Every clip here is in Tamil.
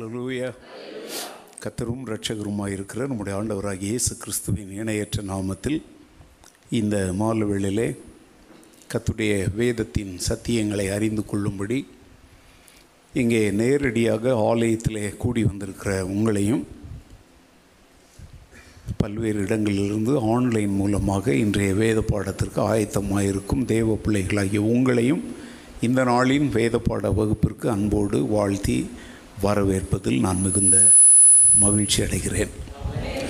பிரைஸ் கத்தரும் இரட்சகருமாய் இருக்கிற நம்முடைய ஆண்டவராக இயேசு கிறிஸ்துவின் இணையற்ற நாமத்தில் இந்த மாலவேளிலே கத்துடைய வேதத்தின் சத்தியங்களை அறிந்து கொள்ளும்படி இங்கே நேரடியாக ஆலயத்திலே கூடி வந்திருக்கிற உங்களையும் பல்வேறு இடங்களிலிருந்து ஆன்லைன் மூலமாக இன்றைய வேத பாடத்திற்கு ஆயத்தமாக இருக்கும் தேவ பிள்ளைகளாகிய உங்களையும் இந்த நாளின் வேத பாட வகுப்பிற்கு அன்போடு வாழ்த்தி வரவேற்பதில் நான் மிகுந்த மகிழ்ச்சி அடைகிறேன்.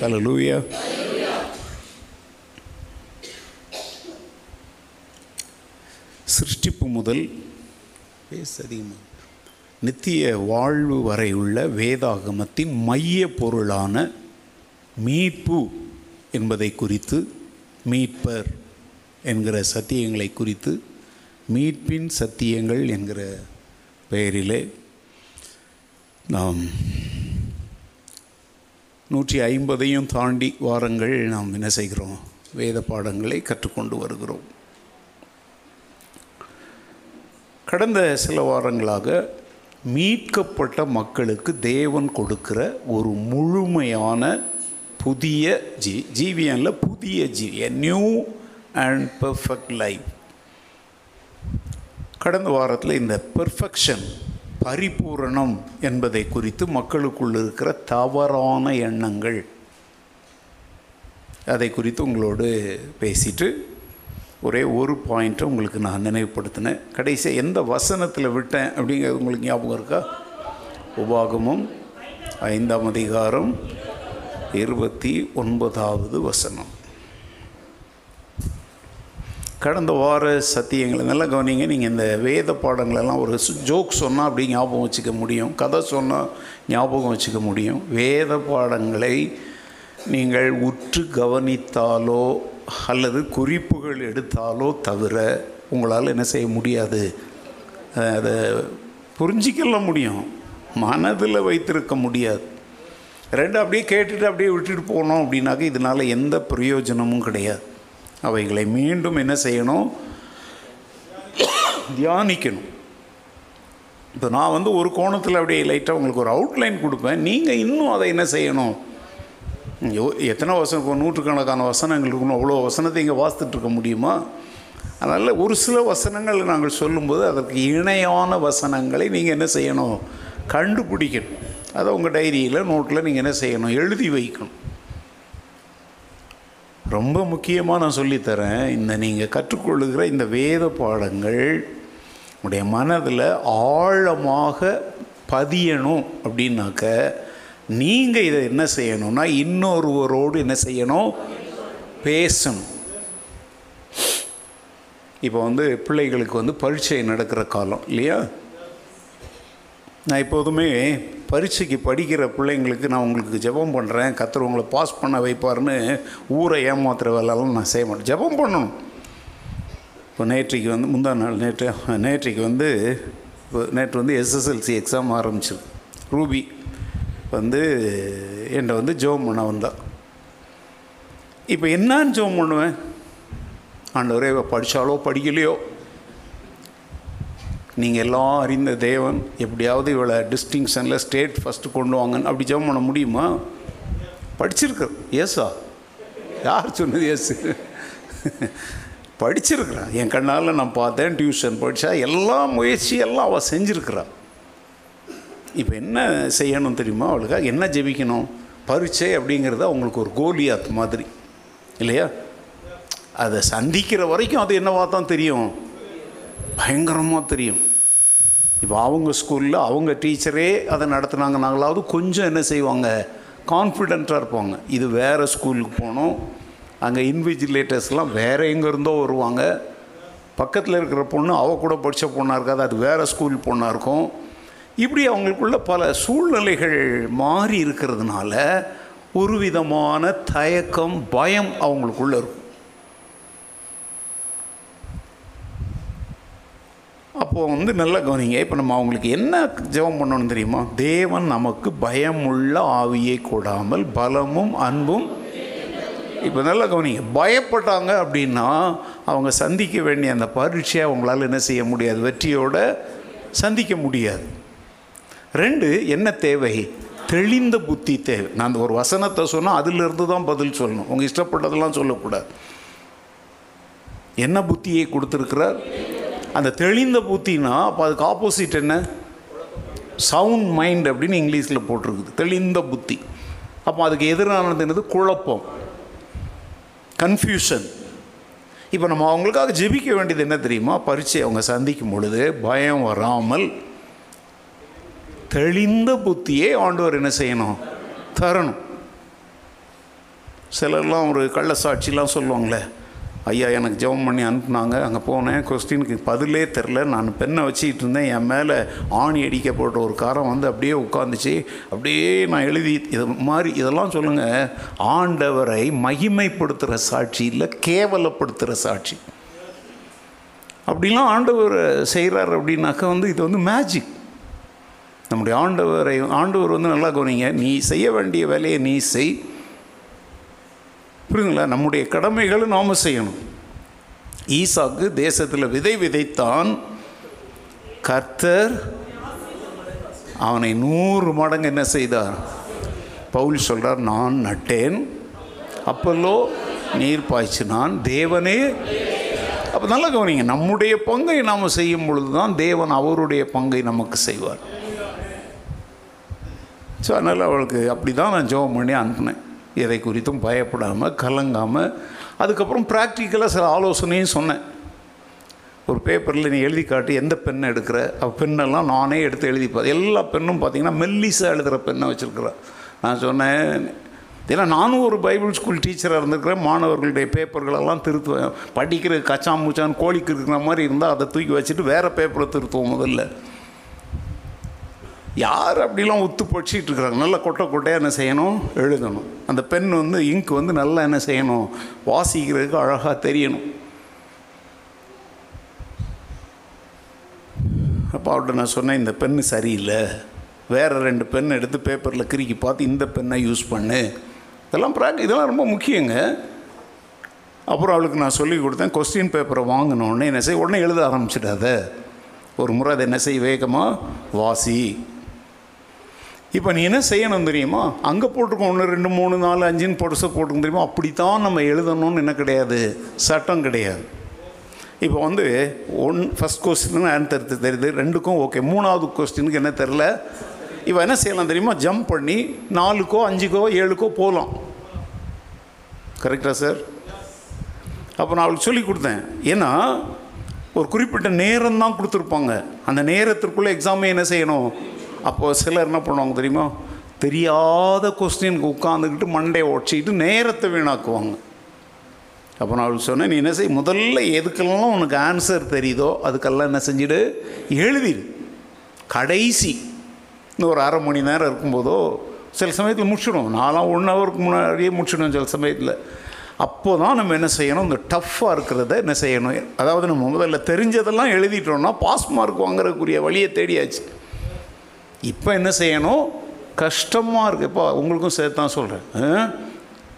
ஹலோ லூவியா சிருஷ்டிப்பு முதல் பேச அதிகமாக நித்திய வாழ்வு வரை உள்ள வேதாகமத்தின் மைய பொருளான மீட்பு என்பதை குறித்து மீட்பர் என்கிற சத்தியங்களை குறித்து மீட்பின் சத்தியங்கள் என்கிற பெயரிலே நாம் நூற்றி ஐம்பதையும் தாண்டி வாரங்கள் நாம் என்ன செய்கிறோம்? வேத பாடங்களை கற்றுக்கொண்டு வருகிறோம். கடந்த சில வாரங்களாக மீட்கப்பட்ட மக்களுக்கு தேவன் கொடுக்கிற ஒரு முழுமையான புதிய ஜீ ஜீவியனில் புதிய ஜீவி நியூ அண்ட் பெர்ஃபெக்ட் லைஃப் கடந்த வாரத்தில் இந்த பெர்ஃபெக்ஷன் பரிபூரணம் என்பதை குறித்து மக்களுக்குள் இருக்கிற தவறான எண்ணங்கள். அதை குறித்து உங்களோடு பேசிட்டு ஒரே ஒரு பாயிண்ட்டை உங்களுக்கு நான் நினைவுபடுத்தினேன். கடைசியாக எந்த வசனத்தில் விட்டேன் அப்படிங்கிறது உங்களுக்கு ஞாபகம் இருக்கா? உபாகமும் ஐந்தாம் அதிகாரம் இருபத்தி ஒன்பதாவது வசனம். கடந்த வார சத்தியங்களை நல்லா கவனிங்க. நீங்கள் இந்த வேத பாடங்களெல்லாம் ஒரு ஜோக் சொன்னால் அப்படி ஞாபகம் வச்சுக்க முடியும். கதை சொன்னால் ஞாபகம் வச்சுக்க முடியும். வேத பாடங்களை நீங்கள் உற்று கவனித்தாலோ அல்லது குறிப்புகள் எடுத்தாலோ தவிர உங்களால் என்ன செய்ய முடியாது. அதை புரிஞ்சிக்கலாம் முடியும். மனதில் வைத்திருக்க முடியாது. ரெண்டு அப்படியே கேட்டுட்டு அப்படியே விட்டுட்டு போனோம் அப்படின்னாக்க இதனால் எந்த பிரயோஜனமும் கிடையாது. அவைகளை மீண்டும் என்ன செய்யணும்? தியானிக்கணும். இப்போ நான் வந்து ஒரு கோணத்தில் அப்படியே லைட்டாக உங்களுக்கு ஒரு அவுட்லைன் கொடுப்பேன். நீங்கள் இன்னும் அதை என்ன செய்யணும்? எத்தனை வசனம் இப்போ நூற்றுக்கணக்கான வசனங்கள் இருக்கணும் அவ்வளோ வசனத்தை இங்கே வாசித்துட்ருக்க முடியுமா? அதனால் ஒரு சில வசனங்கள் நாங்கள் சொல்லும்போது அதற்கு இணையான வசனங்களை நீங்கள் என்ன செய்யணும்? கண்டுபிடிக்கணும். அதை உங்கள் டைரியில் நோட்டில் நீங்கள் என்ன செய்யணும்? எழுதி வைக்கணும். ரொம்ப முக்கியமாக நான் சொல்லித்தரேன். இந்த நீங்கள் கற்றுக்கொள்ளுகிற இந்த வேத பாடங்கள் உடைய மனதில் ஆழமாக பதியணும் அப்படின்னாக்க நீங்கள் இதை என்ன செய்யணும்னா இன்னொருவரோடு என்ன செய்யணும்? பேசணும். இப்போ வந்து பிள்ளைகளுக்கு வந்து பரீட்சை நடக்கிற காலம் இல்லையா? நான் எப்போதுமே பரீட்சைக்கு படிக்கிற பிள்ளைங்களுக்கு நான் உங்களுக்கு ஜெபம் பண்ணுறேன் கத்தர் உங்களை பாஸ் பண்ண வைப்பார்னு ஊரை ஏமாத்துகிற வேலைலாம் நான் செய்ய மாட்டேன். ஜெபம் பண்ணணும். இப்போ நேற்றைக்கு வந்து முந்தா நாள் நேற்று நேற்றைக்கு வந்து இப்போ நேற்று வந்து எஸ்எஸ்எல்சி எக்ஸாம் ஆரம்பிச்சிருக்கு. ரூபி வந்து என்கிட்ட வந்து ஜெபம் பண்ண வந்தா. இப்போ என்னான்னு ஜெபம் பண்ணுவேன்? ஆண்டவரே படித்தாலோ படிக்கலையோ? நீங்கள் எல்லாம் அறிந்த தேவன் எப்படியாவது இவளை டிஸ்டிங்ஷனில் ஸ்டேட் ஃபஸ்ட்டு கொண்டு வாங்கன்னு அப்படி ஜெபம் பண்ண முடியுமா? படிச்சிருக்கிறேன். ஏசா யார் சொன்னது ஏசு படிச்சிருக்கிறான். என் கண்ணால் நான் பார்த்தேன் டியூஷன் படித்தா எல்லா முயற்சி எல்லாம் அவள் செஞ்சுருக்கிறான் இப்போ என்ன செய்யணும் தெரியுமா அவளுக்காக என்ன ஜெபிக்கணும்? பரீட்சை அப்படிங்கிறது அவங்களுக்கு ஒரு கோலியாத் மாதிரி. இல்லையா? அதை சந்திக்கிற வரைக்கும் அது என்னவா தான் தெரியும். பயங்கரமாக தெரியும். இப்போ அவங்க ஸ்கூலில் அவங்க டீச்சரே அதை நடத்துனாங்கனாங்களாவது கொஞ்சம் என்ன செய்வாங்க? கான்ஃபிடெண்ட்டாக இருப்பாங்க. இது வேறு ஸ்கூலுக்கு போகணும். அங்கே இன்விஜிலேட்டர்ஸ்லாம் வேறு எங்கே இருந்தோ வருவாங்க. பக்கத்தில் இருக்கிற பொண்ணு அவ கூட படித்த பொண்ணாக இருக்காது. அது வேறு ஸ்கூல் பொண்ணாக இருக்கும். இப்படி அவங்களுக்குள்ள பல சூழ்நிலைகள் மாறி இருக்கிறதுனால ஒரு விதமான தயக்கம் பயம் அவங்களுக்குள்ளே இருக்கும். அப்போது வந்து நல்லா கவனிங்க. இப்போ நம்ம அவங்களுக்கு என்ன ஜெபம் பண்ணணும் தெரியுமா? தேவன் நமக்கு பயமுள்ள ஆவியை கொடாமல் பலமும் அன்பும் இப்போ நல்லா கவனிங்க. பயப்பட்டாங்க அப்படின்னா அவங்க சந்திக்க வேண்டிய அந்த பரீட்சையை அவங்களால என்ன செய்ய முடியாது? வெற்றியோட சந்திக்க முடியாது. ரெண்டு என்ன தேவை? தெளிந்த புத்தி தேவை. நான் அந்த ஒரு வசனத்தை சொன்னால் அதிலிருந்து தான் பதில் சொல்லணும். உங்கள் இஷ்டப்பட்டதெல்லாம் சொல்லக்கூடாது. என்ன புத்தியை கொடுத்துருக்கிறார்? அந்த தெளிந்த புத்தினா அப்போ அதுக்கு ஆப்போசிட் என்ன? சவுண்ட் மைண்ட் அப்படின்னு இங்கிலீஷில் போட்டிருக்குது. தெளிந்த புத்தி. அப்போ அதுக்கு எதிரானது என்னது? குழப்பம். கன்ஃபியூஷன் இப்போ நம்ம அவங்களுக்காக ஜெபிக்க வேண்டியது என்ன தெரியுமா? பரீட்சை அவங்க சந்திக்கும் பொழுது பயம் வராமல் தெளிந்த புத்தியே ஆண்டவர் என்ன செய்யணும்? தரணும். சிலர்லாம் ஒரு கள்ள சாட்சிலாம் சொல்லுவாங்களே ஐயா எனக்கு ஜெபம் பண்ணி அனுப்புனாங்க. அங்கே போனேன். கொஸ்டினுக்கு பதிலே தெரில நான் பெண்ணை வச்சுக்கிட்டு இருந்தேன். என் மேலே ஆணி அடிக்கப்பட்ட ஒரு காரம் வந்து அப்படியே உட்காந்துச்சு அப்படியே நான் எழுதி இது மாதிரி இதெல்லாம் சொல்லுங்கள் ஆண்டவரை மகிமைப்படுத்துகிற சாட்சி இல்லை கேவலப்படுத்துகிற சாட்சி. அப்படிலாம் ஆண்டவர் செய்கிறார் அப்படின்னாக்கா வந்து இது வந்து மேஜிக் நம்முடைய ஆண்டவரை ஆண்டவர் வந்து நல்லா கவனிங்க. நீ செய்ய வேண்டிய வேலையை நீ செய். புரியுதுங்களா? நம்முடைய கடமைகளை நாம் செய்யணும். ஈசாக்கு தேசத்தில் விதை விதைத்தான் கர்த்தர் அவனை நூறு மடங்கு என்ன செய்தார்? பவுல் சொல்கிறார் நான் நட்டேன். அப்பல்லோ நீர் பாய்ச்சினான் தேவனே. அப்போ நல்லா கவனிங்க நம்முடைய பங்கை நாம் செய்யும் பொழுது தான் தேவன் அவருடைய பங்கை நமக்கு செய்வார். ஸோ அதனால் அவளுக்கு அப்படி தான் நான் ஜெபம் பண்ணி அனுப்புனேன். எதை குறித்தும் பயப்படாமல் கலங்காமல் அதுக்கப்புறம் ப்ராக்டிக்கலாக சில ஆலோசனையும் சொன்னேன். ஒரு பேப்பரில் நீ எழுதி காட்டி எந்த பெண்ணை எடுக்கிற? அவள் பெண்ணெல்லாம் நானே எடுத்து எழுதிப்பேன். எல்லா பெண்ணும் பார்த்தீங்கன்னா மெல்லிஸாக எழுதுகிற பெண்ணை வச்சுருக்குறேன். நான் சொன்னேன் ஏன்னா நானும் ஒரு பைபிள் ஸ்கூல் டீச்சராக இருந்திருக்கிறேன். மாணவர்களுடைய பேப்பர்களெல்லாம் திருத்துவேன். படிக்கிற கச்சான் மூச்சான் கோழிக்கு இருக்கிற மாதிரி இருந்தால் அதை தூக்கி வச்சுட்டு வேறு பேப்பரை திருத்துவோம் முதல்ல. யார் அப்படிலாம் ஒத்து பொடிச்சிட்டு இருக்கிறாங்க நல்லா கொட்டை கொட்டையாக என்ன செய்யணும்? எழுதணும். அந்த பென் வந்து இங்க் வந்து நல்லா என்ன செய்யணும்? வாசிக்கிறதுக்கு அழகாக தெரியணும். அப்போ அவர்கிட்ட நான் சொன்னேன் இந்த பென்னு சரியில்லை. வேறு ரெண்டு பென் எடுத்து பேப்பரில் கிறுக்கி பார்த்து இந்த பெண்ணை யூஸ் பண்ணு. இதெல்லாம் ப்ராக் இதெல்லாம் ரொம்ப முக்கியங்க. அப்புறம் அவளுக்கு நான் சொல்லி கொடுத்தேன் கொஸ்டின் பேப்பரை வாங்கினோடனே என்ன செய்ய உடனே எழுத ஆரம்பிச்சிடாத. ஒரு முறை அதை என்ன செய்ய வேகமாக வாசி. இப்போ நீ என்ன செய்யணும் தெரியுமா? அங்கே போட்டிருக்கோம் ஒன்று ரெண்டு மூணு நாலு அஞ்சுன்னு பொடுசை போட்டுருக்கோம் தெரியுமா? அப்படி தான் நம்ம எழுதணும்னு என்ன கிடையாது. சட்டம் கிடையாது. இப்போ வந்து ஒன் ஃபஸ்ட் கொஸ்டின் ஆன்சர் தெரியுது. ரெண்டுக்கும் ஓகே மூணாவது கொஸ்டினுக்கு என்ன தெரில இப்போ என்ன செய்யலாம் தெரியுமா? ஜம்ப் பண்ணி நாலுக்கோ அஞ்சுக்கோ ஏழுக்கோ போகலாம் கரெக்டாக சார் அப்போ நான் அவளுக்கு சொல்லி கொடுத்தேன். ஏன்னா ஒரு குறிப்பிட்ட நேரம் தான் கொடுத்துருப்பாங்க. அந்த நேரத்திற்குள்ளே எக்ஸாமே என்ன செய்யணும்? அப்போது சிலர் என்ன பண்ணுவாங்க தெரியுமா? தெரியாத கொஸ்டினுக்கு உட்காந்துக்கிட்டு மண்டையை உடச்சிக்கிட்டு நேரத்தை வீணாக்குவாங்க. அப்போ நான் அவளுக்கு சொன்னேன் நீ என்ன செய்? முதல்ல எதுக்கெல்லாம் உனக்கு ஆன்சர் தெரியுதோ அதுக்கெல்லாம் என்ன செஞ்சுடு? எழுதிடு கடைசி. இன்னும் ஒரு அரை மணி நேரம் இருக்கும்போதோ சில சமயத்தில் முடிச்சிடும் நான்லாம் ஒன் ஹவருக்கு முன்னாடியே முடிச்சிடும் சில சமயத்தில். அப்போ தான் நம்ம என்ன செய்யணும்? இந்த டஃப்பாக இருக்கிறத என்ன செய்யணும்? அதாவது நம்ம முதல்ல தெரிஞ்சதெல்லாம் எழுதிட்டோம்னா பாஸ் மார்க் வாங்குறதுக்குரிய வழியை தேடியாச்சு. இப்போ என்ன செய்யணும்? கஷ்டமாக இருக்குது இப்போ உங்களுக்கும் சேர்த்து தான் சொல்கிறேன்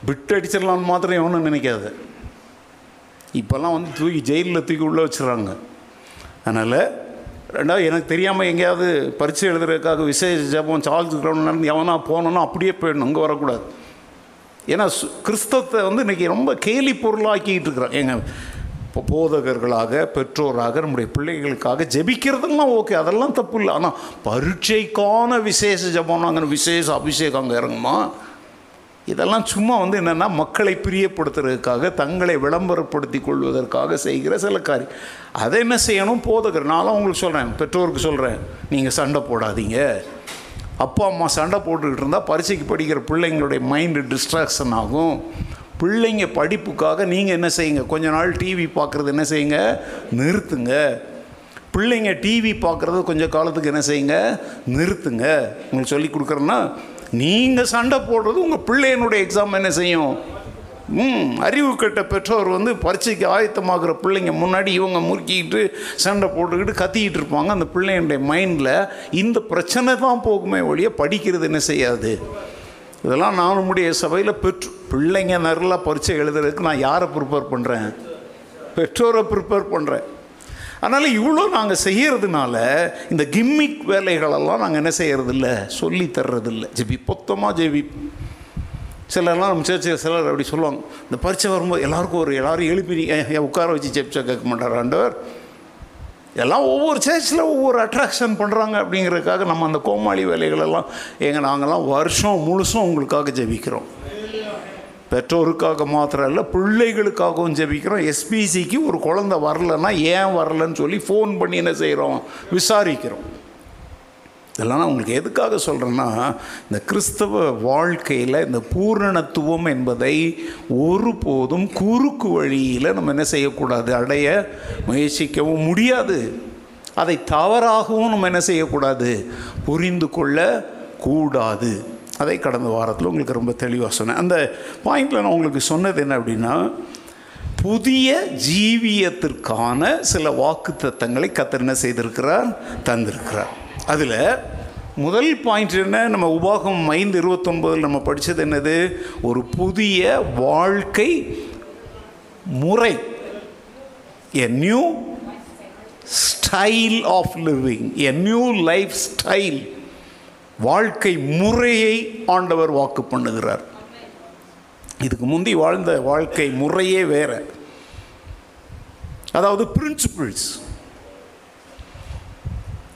பிட் அடிச்சிடலான்னு மாத்திரம் எவனும் நினைக்காது. இப்போல்லாம் வந்து தூக்கி ஜெயிலில் தூக்கி உள்ளே வச்சுறாங்க அதனால் ரெண்டாவது எனக்கு தெரியாமல் எங்கேயாவது பரிச்சை எழுதுறதுக்காக விசேஷ ஜபம் சார்ஜ் கிரவுண்ட் எவனா போனோன்னா அப்படியே போயிடணும். அங்கே வரக்கூடாது. ஏன்னா சு- கிறிஸ்தவத்தை வந்து இன்றைக்கி ரொம்ப கேலி பொருளாக்கிட்டு இருக்கிறோம் எங்கள் போதகர்களாக பெற்றோராக நம்முடைய பிள்ளைகளுக்காக ஜெபிக்கிறதெல்லாம் ஓகே. அதெல்லாம் தப்பு இல்லை. ஆனால் பரீட்சைக்கான விசேஷ ஜபம் விசேஷ அபிஷேகம் அங்கே இறங்குமா? இதெல்லாம் சும்மா வந்து என்னென்னா மக்களை பிரியப்படுத்துறதுக்காக தங்களை விளம்பரப்படுத்தி கொள்வதற்காக செய்கிற சில காரியம். அதை என்ன செய்யணும்? போதகர். நானும் உங்களுக்கு சொல்கிறேன் பெற்றோருக்கு சொல்கிறேன் நீங்கள் சண்டை போடாதீங்க. அப்பா அம்மா சண்டை போட்டுக்கிட்டு இருந்தால் பரீட்சைக்கு படிக்கிற பிள்ளைங்களுடைய மைண்டு டிஸ்ட்ராக்ஷன் ஆகும். பிள்ளைங்க படிப்புக்காக நீங்கள் என்ன செய்யுங்க? கொஞ்ச நாள் டிவி பார்க்குறது என்ன செய்யுங்க? நிறுத்துங்க. பிள்ளைங்க டிவி பார்க்குறது கொஞ்சம் காலத்துக்கு என்ன செய்யுங்க? நிறுத்துங்க. உங்களுக்கு சொல்லி கொடுக்குறேன்னா நீங்கள் சண்டை போடுறது உங்கள் பிள்ளையனுடைய எக்ஸாம் என்ன செய்யும்? ம் அறிவு கட்ட பெற்றோர் வந்து பரீட்சைக்கு ஆயத்தமாகிற பிள்ளைங்க முன்னாடி இவங்க முறுக்கிக்கிட்டு சண்டை போட்டுக்கிட்டு கத்திக்கிட்டு இருப்பாங்க. அந்த பிள்ளைங்களுடைய மைண்டில் இந்த பிரச்சனை தான் போகுமே ஒழிய படிக்கிறது என்ன செய்யாது? இதெல்லாம் நான் நம்முடைய சபையில் பெற்று பிள்ளைங்க நல்லா பரீட்சை எழுதுறதுக்கு நான் யாரை ப்ரிப்பேர் பண்ணுறேன் பெற்றோரை ப்ரிப்பேர் பண்ணுறேன் அதனால் இவ்வளோ நாங்கள் செய்கிறதுனால இந்த கிம்மிக் வேலைகளெல்லாம் நாங்கள் என்ன செய்கிறதில்ல சொல்லி தர்றதில்ல. JP பொத்தமாக JP. சிலர்லாம் நம்ம சேர்ச்சியில் சிலர் அப்படி சொல்லுவாங்க. இந்த பரீட்சை வரும்போது எல்லாருக்கும் ஒரு எல்லாரும் எழுப்பி உட்கார வச்சு ஜெபிச்சா கேட்க மாட்டார் ஆண்டவர்? எல்லாம் ஒவ்வொரு சர்ச்சில் ஒவ்வொரு அட்ராக்ஷன் பண்ணுறாங்க அப்படிங்கிறதுக்காக நம்ம அந்த கோமாளி வேலைகளெல்லாம் எங்கள் நாங்கள்லாம் வருஷம் முழுசும் உங்களுக்காக ஜெபிக்கிறோம். பெற்றோருக்காக மாத்திரம் இல்லை பிள்ளைகளுக்காகவும் ஜெபிக்கிறோம். எஸ்பிசிக்கு ஒரு குழந்த வரலன்னா ஏன் வரலன்னு சொல்லி ஃபோன் பண்ணி என்ன செய்கிறோம் விசாரிக்கிறோம். இதெல்லாம் நான் உங்களுக்கு எதுக்காக சொல்கிறேன்னா இந்த கிறிஸ்தவ வாழ்க்கையில் இந்த பூரணத்துவம் என்பதை ஒருபோதும் குறுக்கு வழியில் நம்ம என்ன செய்யக்கூடாது? அடைய முயற்சிக்கவும் முடியாது. அதை தவறாகவும் நம்ம என்ன செய்யக்கூடாது? புரிந்து கொள்ள கூடாது. அதை கடந்த வாரத்தில் உங்களுக்கு ரொம்ப தெளிவாக சொன்னேன். அந்த பாயிண்டில் நான் உங்களுக்கு சொன்னது என்ன அப்படின்னா புதிய ஜீவியத்திற்கான சில வாக்கு தத்தங்களை கத்தர் என்ன செய்திருக்கிறார்? தந்திருக்கிறார். அதில் முதல் பாயிண்ட் என்ன? நம்ம உபாகம் ஐந்து இருபத்தொன்பதில் நம்ம படித்தது என்னது? ஒரு புதிய வாழ்க்கை முறை. A new style of living a new life style வாழ்க்கை முறையை ஆண்டவர் வாக்கு பண்ணுகிறார். இதுக்கு முந்தி வாழ்ந்த வாழ்க்கை முறையே வேற. அதாவது பிரின்சிபிள்ஸ்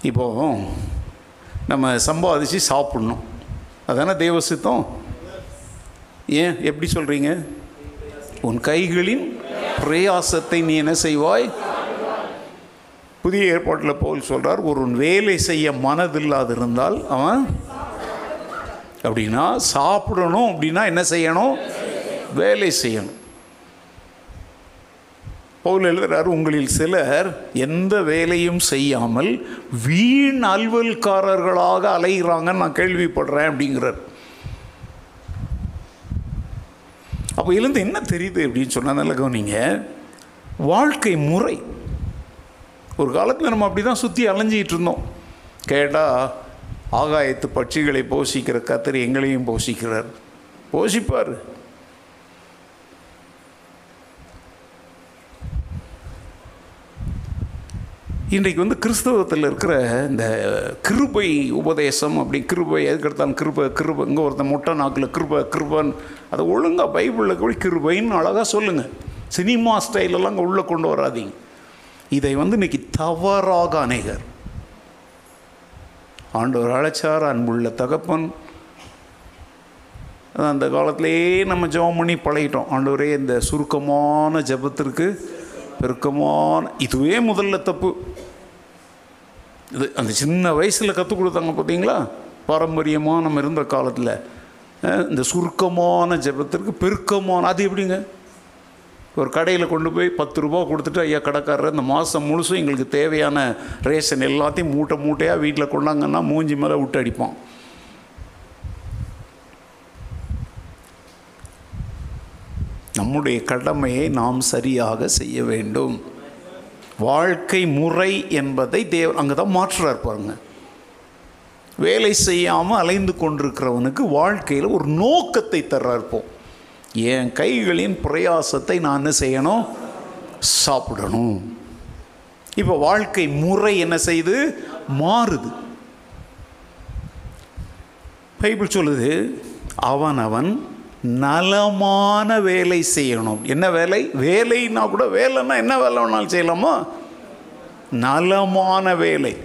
இப்போ நம்ம சம்பாதிச்சு சாப்பிட்ணும். அதானே தெய்வ சித்தம்? ஏன்? எப்படி சொல்கிறீங்க உன் கைகளின் பிரயாசத்தை நீ என்ன செய்வாய்? புதிய ஏற்பாட்டில் போல் சொல்கிறார் ஒரு வேலை செய்ய மனதில்லாது இருந்தால் அவன் அப்படின்னா சாப்பிடணும் அப்படின்னா என்ன செய்யணும்? வேலை செய்யணும். பவுல் எழுதுறாரு உங்களில் சிலர் எந்த வேலையும் செய்யாமல் வீண் அல்வல்காரர்களாக அலைகிறாங்கன்னு நான் கேள்விப்படுறேன் அப்படிங்கிறார். அப்போ எழுந்து என்ன தெரியுது அப்படின்னு சொன்னால் நல்ல கவனிங்க. வாழ்க்கை முறை. ஒரு காலத்தில் நம்ம அப்படி தான் சுற்றி அலைஞ்சிக்கிட்டு இருந்தோம். கேட்டால் ஆகாயத்து பட்சிகளை போஷிக்கிற கத்திரி எங்களையும் போஷிக்கிறார். போஷிப்பார். இன்றைக்கு வந்து கிறிஸ்தவத்தில் இருக்கிற இந்த கிருபை உபதேசம் அப்படி கிருபை எதுக்கெடுத்தாலும் கிருபை கிருபை இங்கே ஒருத்தன் முட்டை நாக்கில் கிருபை கிருபன் அதை ஒழுங்காக பைபிளில் கூட கிருபைன்னு அழகாக சொல்லுங்கள் சினிமா ஸ்டைலெல்லாம் அங்கே உள்ளே கொண்டு வராதீங்க. இதை வந்து இன்னைக்கு தவறாக அநேகர் ஆண்டவர் அழைச்சார் அன்புள்ள தகப்பன். அந்த காலத்திலே நம்ம ஜெபம் பண்ணி பழகிட்டோம். ஆண்டவரே இந்த சுருக்கமான ஜெபத்திற்கு பெருக்கமான இதுவே முதல்ல தப்பு. இது அந்த சின்ன வயசில் கற்றுக் கொடுத்தாங்க பார்த்தீங்களா பாரம்பரியமாக நம்ம இருந்த காலத்தில். இந்த சுருக்கமான ஜெபத்திற்கு பெருக்கமான அது எப்படிங்க? ஒரு கடையில் கொண்டு போய் பத்து ரூபா கொடுத்துட்டு ஐயா கடைக்காரர் இந்த மாதம் முழுசும் எங்களுக்கு தேவையான ரேஷன் எல்லாத்தையும் மூட்டை மூட்டையாக வீட்டில் கொண்டாங்கன்னா மூஞ்சி மேலே விட்டு அடிப்பான். நம்முடைய கடமையை நாம் சரியாக செய்ய வேண்டும். வாழ்க்கை முறை என்பதை தேவ அங்கே தான் மாற்றுறார் பாருங்கள் வேலை செய்யாமல் அலைந்து கொண்டிருக்கிறவனுக்கு வாழ்க்கையில் ஒரு நோக்கத்தை தர்றார்ப்போம் என் கைகளின் பிரயாசத்தை நான் என்ன செய்யணும்? சாப்பிடணும். இப்போ வாழ்க்கை முறை என்ன செய்து? மாறுது. பைபிள் சொல்லுது அவன் அவன் நலமான வேலை செய்யணும். என்ன வேலை? வேலைன்னா கூட வேலைன்னா என்ன வேலை வேணாலும் செய்யலாமா? நலமான வேலை.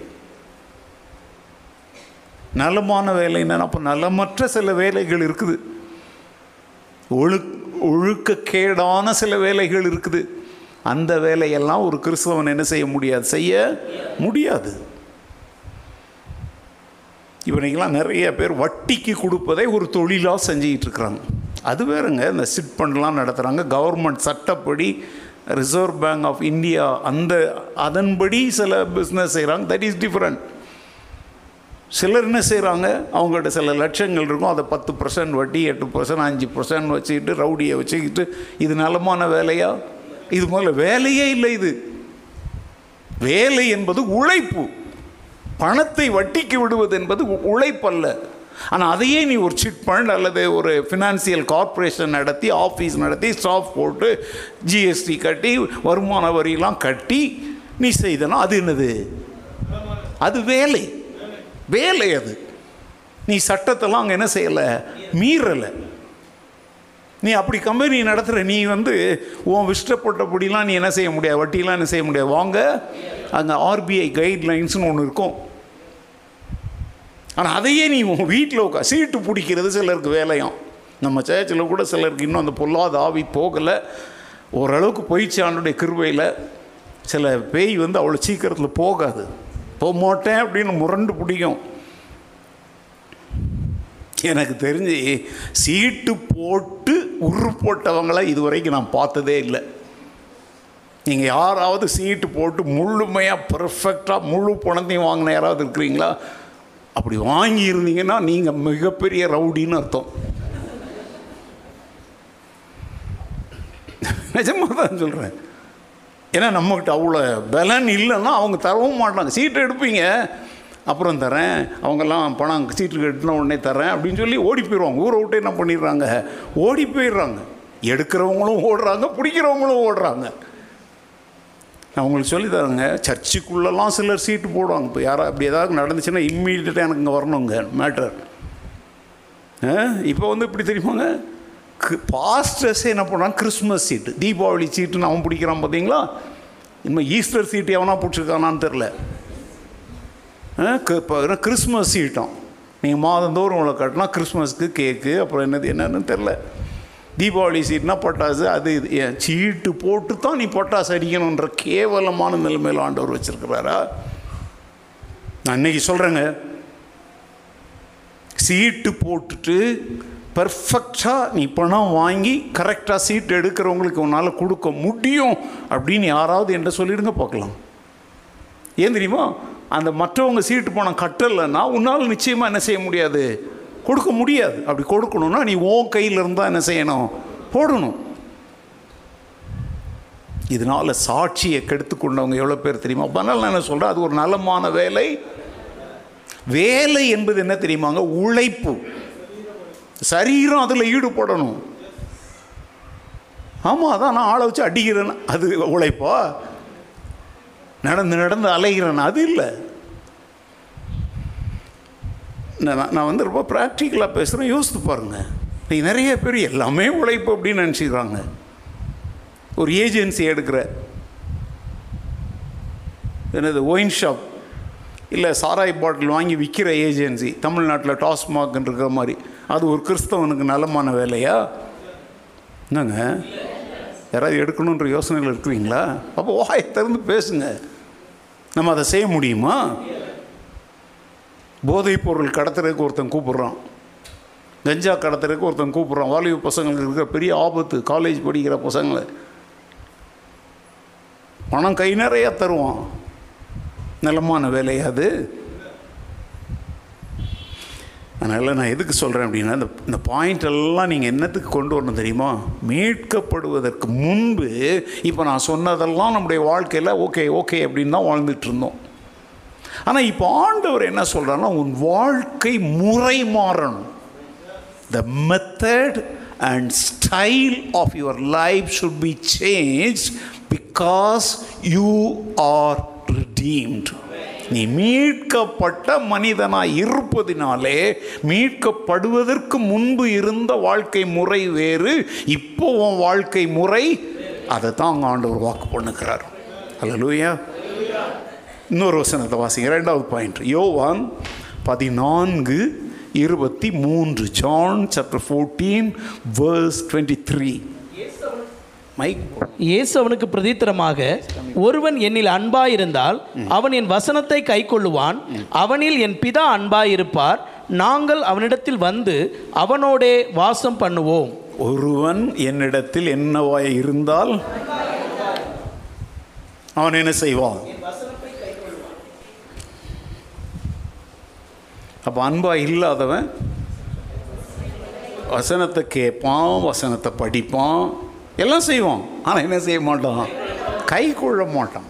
நலமான வேலைன்னா அப்போ நலமற்ற சில வேலைகள் இருக்குது. ஒழு ஒழுக்கக்கேடான சில வேலைகள் இருக்குது. அந்த வேலையெல்லாம் ஒரு கிறிஸ்தவன் என்ன செய்ய முடியாது? செய்ய முடியாது. இவனைக்கெல்லாம் நிறைய பேர் வட்டிக்கு கொடுப்பதை ஒரு தொழிலாக செஞ்சுக்கிட்டு இருக்கிறாங்க. அது வேறுங்க இந்த சிட் பண்ணலாம் நடத்துகிறாங்க கவர்மெண்ட் சட்டப்படி ரிசர்வ் பேங்க் ஆஃப் இந்தியா அந்த அதன்படி சில பிஸ்னஸ் செய்கிறாங்க தட் இஸ் டிஃப்ரெண்ட் சிலர் என்ன செய்கிறாங்க அவங்கள்ட்ட சில லட்சங்கள் இருக்கும். அதை பத்து பர்சன்ட் வட்டி எட்டு பர்சன்ட் அஞ்சு பர்சன்ட் வச்சுக்கிட்டு ரவுடியை வச்சுக்கிட்டு இது நலமான வேலையா? இது முதல்ல வேலையே இல்லை இது. வேலை என்பது உழைப்பு. பணத்தை வட்டிக்கு விடுவது என்பது உழைப்பல்ல. ஆனால் அதையே நீ ஒரு சிட் ஃபண்ட் அல்லது ஒரு ஃபினான்சியல் கார்ப்பரேஷன் நடத்தி ஆஃபீஸ் நடத்தி ஸ்டாஃப் போட்டு ஜிஎஸ்டி கட்டி வருமான வரியெல்லாம் கட்டி நீ செய்தனா அது என்னது? அது வேலை. வேலை அது. நீ சட்டத்தெல்லாம் அங்கே என்ன செய்யலை? மீறலை. நீ அப்படி கம்பெனி நடத்துகிற நீ வந்து உன் இஷ்டப்பட்டபடிலாம் நீ என்ன செய்ய முடியாது? வட்டிலாம் என்ன செய்ய முடியாது? வாங்க. அங்கே ஆர்பிஐ கைட்லைன்ஸ்னு ஒன்று இருக்கும். ஆனால் அதையே நீ உன் வீட்டில் உட்கா சீட்டு பிடிக்கிறது சிலருக்கு வேலையும். நம்ம சேச்சில் கூட சிலருக்கு இன்னும் அந்த பொல்லாத ஆவி போகலை. ஓரளவுக்கு போயிடுச்சு கிருவையில் சில பேய் வந்து அவ்வளோ சீக்கிரத்தில் போகாது. போக மாட்டேன் அப்படின்னு முரண்டு பிடிக்கும். எனக்கு தெரிஞ்சு சீட்டு போட்டு உரு போட்டவங்கள இதுவரைக்கும் நான் பார்த்ததே இல்லை. நீங்கள் யாராவது சீட்டு போட்டு முழுமையாக பர்ஃபெக்டாக முழு பணத்தையும் வாங்கின யாராவது இருக்கிறீங்களா? அப்படி வாங்கியிருந்தீங்கன்னா நீங்கள் மிகப்பெரிய ரவுடின்னு அர்த்தம். நிஜமாக தான் சொல்கிறேன் ஏன்னா நம்மக்கிட்ட அவ்வளோ பலன் இல்லைன்னா அவங்க தரவும் மாட்டாங்க. சீட்டு எடுப்பீங்க. அப்புறம் தரேன். அவங்கெல்லாம் பணம் சீட்டு கட்டின உடனே தரேன் அப்படின்னு சொல்லி ஓடி போயிடுவாங்க ஊரை விட்டு என்ன பண்ணிடுறாங்க? ஓடி போயிடுறாங்க. எடுக்கிறவங்களும் ஓடுறாங்க பிடிக்கிறவங்களும் ஓடுறாங்க. நான் உங்களுக்கு சொல்லி தரேங்க. சர்ச்சுக்குள்ளெல்லாம் சிலர் சீட்டு போடுவாங்க. இப்போ யாரோ அப்படி ஏதாவது நடந்துச்சுன்னா இம்மீடியட்டாக எனக்கு இங்கே வரணுங்க. மேட்டர் இப்போ வந்து இப்படி தெரியுமாங்க? பாஸ்டர்ஸே என்ன பண்ணுறாங்க கிறிஸ்மஸ் சீட்டு தீபாவளி சீட்டுன்னு அவன் பிடிக்கிறான் பார்த்தீங்களா இனிமேல் ஈஸ்டர் சீட்டு எவனா பிடிச்சிருக்கானான்னு தெரில இப்போ கிறிஸ்மஸ் சீட்டம் நீங்கள் மாதந்தோறும் உங்களை கட்டினா கிறிஸ்மஸ்க்கு கேக்கு அப்புறம் என்னது என்னன்னு தெரில தீபாவளி சீட்னா பட்டாசு அது இது சீட்டு போட்டு தான் நீ பட்டாசு அடிக்கணுன்ற கேவலமான நிலைமையில் ஆண்டவர் வச்சுருக்கிறாரா? நான் இன்றைக்கி சொல்கிறேங்க சீட்டு போட்டுட்டு பர்ஃபெக்டாக நீ பணம் வாங்கி கரெக்டாக சீட் எடுக்கிறவங்களுக்கு உன்னால் கொடுக்க முடியும் அப்படின்னு யாராவது என்ன சொல்லிடுங்க பார்க்கலாம். ஏன் தெரியுமா? அந்த மற்றவங்க சீட்டு பணம் கட்டலைன்னா உன்னால் நிச்சயமாக என்ன செய்ய முடியாது? கொடுக்க முடியாது. அப்படி கொடுக்கணும்னா நீ ஓ கையில் இருந்தால் என்ன செய்யணும்? போடணும். இதனால் சாட்சியை கெடுத்து கொண்டவங்க எவ்வளோ பேர் தெரியுமா? அதனால் நான் என்ன சொல்கிறேன் அது ஒரு நலமான வேலை. வேலை என்பது என்ன தெரியுமாங்க? உழைப்பு. சரீரம் அதில் ஈடுபடணும். ஆமாம் அதான் நான் ஆளை வச்சு அடிக்கிறேன் அது உழைப்பா? நடந்து நடந்து அலைகிறேன் அது இல்லை. நான் நான் வந்து ரொம்ப ப்ராக்டிக்கலாக பேசுகிறேன் யோசித்து பாருங்கள் நீ நிறைய பேர் எல்லாமே உழைப்பு அப்படின்னு நினச்சிக்கிறாங்க. ஒரு ஏஜென்சி எடுக்கிற. என்னது ஒயின் ஷாப் இல்லை சாராய் பாட்டில் வாங்கி விற்கிற ஏஜென்சி தமிழ்நாட்டில் டாஸ்மாக் இருக்கிற மாதிரி. அது ஒரு கிறிஸ்தவனுக்கு நலமான வேலையா? என்னங்க? யாராவது எடுக்கணுன்ற யோசனைகள் இருக்கிறீங்களா? அப்போ வாயை திறந்து பேசுங்க. நம்ம அதை செய்ய முடியுமா? போதைப் பொருள் கடத்துறதுக்கு ஒருத்தன் கூப்பிட்றான். கஞ்சா கடத்துறதுக்கு ஒருத்தன் கூப்பிட்றான். வாலிப பசங்களுக்கு இருக்கிற பெரிய ஆபத்து காலேஜ் படிக்கிற பசங்களை. பணம் கை நிறைய தருவான். நிலமான வேலையா அது. அதனால் நான் எதுக்கு சொல்கிறேன் அப்படின்னா இந்த இந்த பாயிண்ட் எல்லாம் நீங்கள் என்னத்துக்கு கொண்டு வரணும் தெரியுமா? மீட்கப்படுவதற்கு முன்பு இப்போ நான் சொன்னதெல்லாம் நம்முடைய வாழ்க்கையில் ஓகே ஓகே அப்படின்னு தான் வாழ்ந்துட்டு இருந்தோம். ஆனால் இப்போ ஆண்டவர் என்ன சொல்கிறாருன்னா உன் வாழ்க்கை முறை மாறணும். The method and style of your life should be change because you are redeemed நீ மீட்கப்பட்ட மனிதனாக இருப்பதினாலே மீட்கப்படுவதற்கு முன்பு இருந்த வாழ்க்கை முறை வேறு இப்போ உன் வாழ்க்கை முறை அதை தான் அங்கே ஆண்டவர் வாக்கு பண்ணுகிறார். அல்ல இன்னொரு வசனத்தை வாசிங்க. ரெண்டாவது பாயிண்ட் யோவான் பதினான்கு இருபத்தி மூன்று John chapter fourteen verse twenty three இயேசு அவனுக்கு பிரதித்திரமாக ஒருவன் என்னில் அன்பாயிருந்தால் அவன் என் வசனத்தை கைக்கொள்ளுவான். அவனில் என் பிதா அன்பாயிருப்பார். நாங்கள் அவனிடத்தில் வந்து அவனோடே வாசம் பண்ணுவோம். ஒருவன் என்னிடத்தில் என்னவாய் இருந்தால் அவன் என்ன செய்வான்? அப்போ அன்பாக இல்லாதவன் வசனத்தை கேட்பான் வசனத்தை படிப்பான் எல்லாம் செய்வான். ஆனால் என்ன செய்ய மாட்டான்? கை கொள்ள மாட்டான்.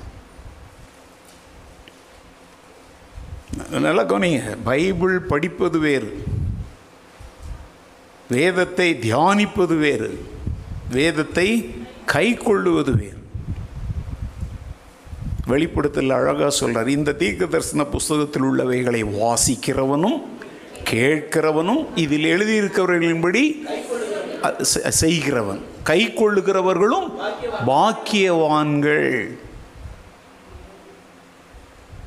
நல்லா கவனிங்க பைபிள் படிப்பது வேறு. வேதத்தை தியானிப்பது வேறு. வேதத்தை கை கொள்ளுவது வேறு. வெளிப்படுத்தல் அழகாக சொல்கிறார் இந்த தீர்க்க தரிசன புஸ்தகத்தில் உள்ளவைகளை வாசிக்கிறவனும் கேட்கிறவனும் இதில் எழுதியிருக்கிறவர்களின்படி செ- செய்கிறவன். கை கொள்ளுகிறவர்களும் பாக்கியவான்கள்.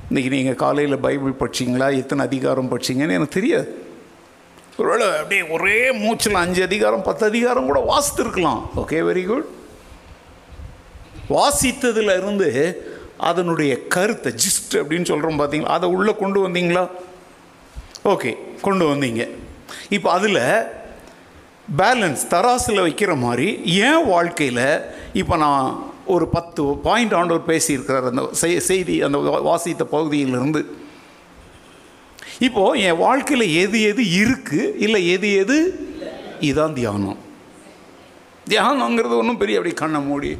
இன்னைக்கு நீங்கள் காலையில் பைபிள் படிச்சீங்களா? எத்தனை அதிகாரம் படிச்சீங்கன்னு எனக்கு தெரியாது. ஒருவேளை அப்படியே ஒரே மூச்சில் அஞ்சு அதிகாரம் பத்து அதிகாரம் கூட வாசித்திருக்கலாம். ஓகே வெரி குட் வாசித்ததுல இருந்து அதனுடைய கருத்தை ஜிஸ்ட் அப்படின்னு சொல்கிறோம் பார்த்தீங்களா? அதை உள்ளே கொண்டு வந்தீங்களா? ஓகே கொண்டு வந்தீங்க. இப்போ அதில் பேலன்ஸ் தராசில் வைக்கிற மாதிரி ஏன் வாழ்க்கையில் இப்போ நான் ஒரு பத்து பாயிண்ட் ஆண்டவர் பேசியிருக்கிறார் அந்த செய்- செய்தி அந்த வா- வாசித்த பகுதியிலிருந்து. இப்போது என் வாழ்க்கையில் எது எது இருக்குது இல்லை எது எது? இதுதான் தியானம். தியானங்கிறது ஒன்றும் பெரிய அப்படி கண்ணை மூடி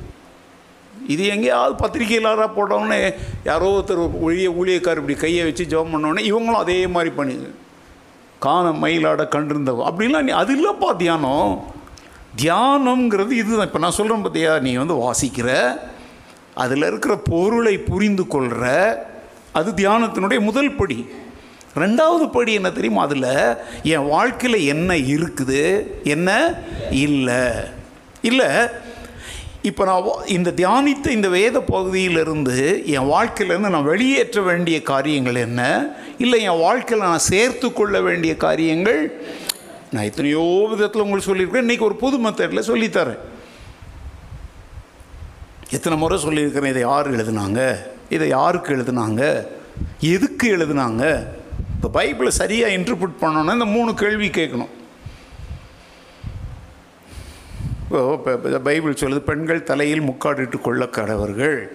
இது எங்கேயாவது பத்திரிகையாளராக போட்டோன்னே யாரோ ஒருத்தர் ஒழிய ஊழியக்கார் இப்படி கையை வச்சு ஜெபம் பண்ணோடனே இவங்களும் அதே மாதிரி பண்ணி காண மயிலாட கண்டிருந்தவ அப்படிலாம் நீ அது இல்லைப்பா தியானம். தியானம்ங்கிறது இதுதான். இப்போ நான் சொல்கிறேன் பார்த்தியா நீ வந்து வாசிக்கிற அதில் இருக்கிற பொருளை புரிந்து கொள்கிற அது தியானத்தினுடைய முதல் படி. ரெண்டாவது படி என்ன தெரியுமா? அதில் என் வாழ்க்கையில் என்ன இருக்குது? என்ன? இல்லை. இல்லை இப்போ நான் இந்த தியானித்த இந்த வேத பகுதியிலிருந்து என் வாழ்க்கையிலேருந்து நான் வெளியேற்ற வேண்டிய காரியங்கள் என்ன? இல்லை என் வாழ்க்கையில் நான் சேர்த்து கொள்ள வேண்டிய காரியங்கள்? நான் எத்தனையோ விதத்தில் உங்களுக்கு சொல்லியிருக்கேன். இன்றைக்கி ஒரு புது மெத்தடில் சொல்லித்தரேன். எத்தனை முறை சொல்லியிருக்கிறேன் இதை யார் எழுதுனாங்க? இதை யாருக்கு எழுதுனாங்க? எதுக்கு எழுதுனாங்க? இப்போ பைபிளை சரியாக இன்டர்பிரிட் பண்ணோன்னா இந்த மூணு கேள்வி கேட்கணும். இப்போ பைபிள் சொல்லுது பெண்கள் தலையில் முக்காடிட்டு கொள்ள கடவர்கள்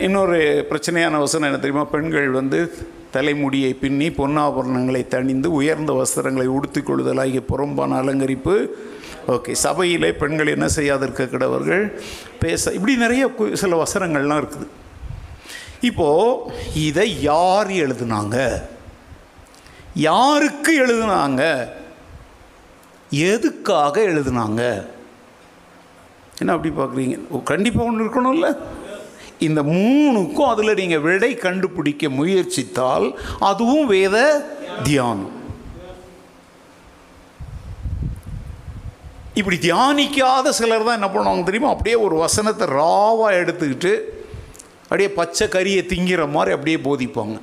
இன்னொரு பிரச்சனையான வசனம் என்ன தெரியுமா? பெண்கள் வந்து தலைமுடியை பின்னி பொன்னாபரணங்களை தணிந்து உயர்ந்த வஸ்திரங்களை உடுத்தி கொள்ளுதலாகிய புறம்பான அலங்கரிப்பு. ஓகே சபையிலே பெண்கள் என்ன செய்யாதிருக்க கிடவர்கள்? பேச இப்படி நிறைய கு- சில வசனங்கள்லாம் இருக்குது. இப்போது இதை யார் எழுதுனாங்க? யாருக்கு எழுதுனாங்க? எதுக்காக எழுதுனாங்க? என்ன அப்படி பார்க்குறீங்க? கண்டிப்பாக ஒன்று இருக்கணும்ல? இந்த மூணுக்கும் அதில் நீங்கள் விடை கண்டுபிடிக்க முயற்சித்தால் அதுவும் வேத தியானம். இப்படி தியானிக்காத சிலர் தான் என்ன பண்ணுவாங்க தெரியுமா? அப்படியே ஒரு வசனத்தை ராவாக எடுத்துக்கிட்டு அப்படியே பச்சை கறியை திங்கிற மாதிரி அப்படியே போதிப்பாங்க.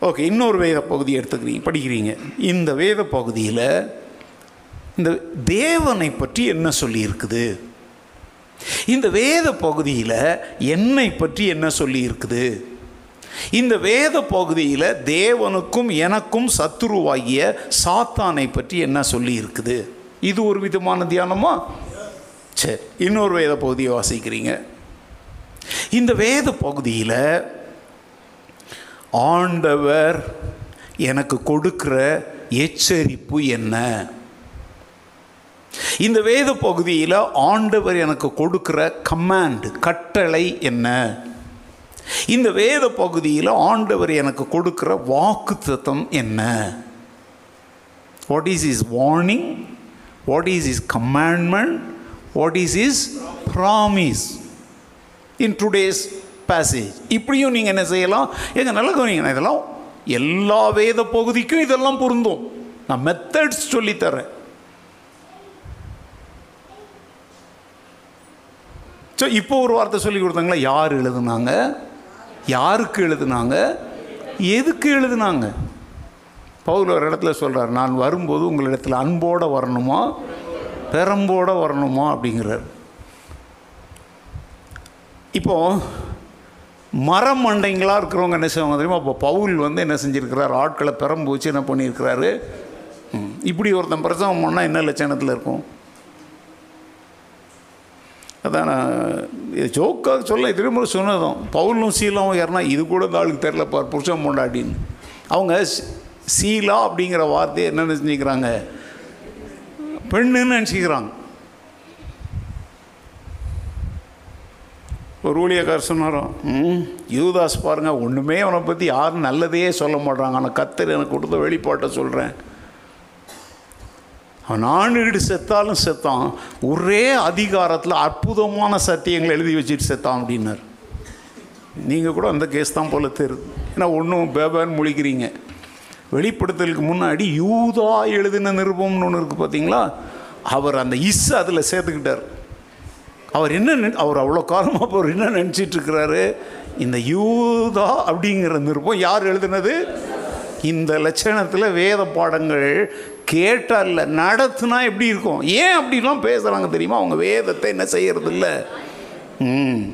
ஓகே இன்னொரு வேத பகுதி எடுத்துக்கிறீங்க படிக்கிறீங்க. இந்த வேத பகுதியில் இந்த தேவனை பற்றி என்ன சொல்லியிருக்குது? இந்த வேத பகுதியில் என்னை பற்றி என்ன சொல்லியிருக்குது? இந்த வேத பகுதியில் தேவனுக்கும் எனக்கும் சத்துருவாகிய சாத்தானை பற்றி என்ன சொல்லியிருக்குது? இது ஒரு விதமான தியானமா? சரி இன்னொரு வேத பகுதியை வாசிக்கிறீங்க. இந்த வேத பகுதியில் ஆண்டவர் எனக்கு கொடுக்கிற எச்சரிப்பு என்ன? இந்த வேத பகுதியில் ஆண்டவர் எனக்கு கொடுக்கிற கமாண்ட் கட்டளை என்ன? இந்த வேத பகுதியில் ஆண்டவர் எனக்கு கொடுக்கிற வாக்குத்தத்தம் என்ன? What is is warning what is is commandment what is is promise in today's passage இப்படியும் நீங்கள் என்ன செய்யலாம்? எங்க நல்லா கவனிங்க இதெல்லாம் எல்லா வேத பகுதிக்கும் இதெல்லாம் பொருந்தும். நான் மெத்தட்ஸ் சொல்லித்தரேன் ஸோ இப்போ ஒரு வார்த்தை சொல்லி கொடுத்தாங்களா? யார் எழுதுனாங்க? யாருக்கு எழுதுனாங்க? எதுக்கு எழுதுனாங்க? பவுல் ஒரு இடத்துல சொல்கிறார் நான் வரும்போது உங்களிடத்தில் அன்போடு வரணுமா? பெரம்போடு வரணுமா? அப்படிங்கிறார். இப்போது மரம் மண்டைங்களாக இருக்கிறவங்க என்ன செய்வாங்க தெரியுமா? அப்போ பவுல் வந்து என்ன செஞ்சுருக்கிறார்? ஆட்களை பெரம்பு வச்சு என்ன பண்ணியிருக்கிறாரு? இப்படி ஒருத்தன் பிரசவம் பண்ணால் என்ன லட்சணத்தில் இருக்கும்? அதான் நான் இது ஜோக்காக சொல்ல திரும்ப சொன்னதும் பவுலும் சீலாவும் யாருன்னா இது கூட இந்த ஆளுக்கு தெரிலப்பா புருஷன் பொண்டாட்டின்னு. அவங்க சீலா அப்படிங்கிற வார்த்தையை என்ன நினச்சிக்கிறாங்க பெண்ணுன்னு நினச்சிக்கிறாங்க. ஒரு ஊழியக்கார் சொன்னாரோ? ம் யூதாஸ் பாருங்க ஒன்றுமே அவனை பற்றி யாரும் நல்லதையே சொல்ல மாட்டாங்க ஆனால் கத்தர் எனக்கு கொடுத்த வெளிப்பாட்டை சொல்கிறேன் அவன் ஆணுகிட்டு செத்தாலும் செத்தான். ஒரே அதிகாரத்தில் அற்புதமான சத்தியங்களை எழுதி வச்சுட்டு செத்தான் அப்படின்னார். நீங்கள் கூட அந்த கேஸ் தான் போல தெரியுது. ஏன்னா ஒன்றும் பேபான்னு முழிக்கிறீங்க. வெளிப்படுத்தலுக்கு முன்னாடி யூதா எழுதின நிருபம்னு ஒன்று இருக்குது பார்த்தீங்களா அவர் அந்த இஸ் அதில் சேர்த்துக்கிட்டார். அவர் என்ன அவர் அவ்வளோ காலமாக அவர் என்ன நினச்சிட்டு இருக்கிறாரு இந்த யூதா அப்படிங்கிற நிருப்பம் யார் எழுதுனது? இந்த லட்சணத்தில் வேத பாடங்கள் கேட்டால நடத்துனா எப்படி இருக்கும்? ஏன் அப்படிலாம் பேசுகிறாங்க தெரியுமா? அவங்க வேதத்தை என்ன செய்யறது இல்லை ம்.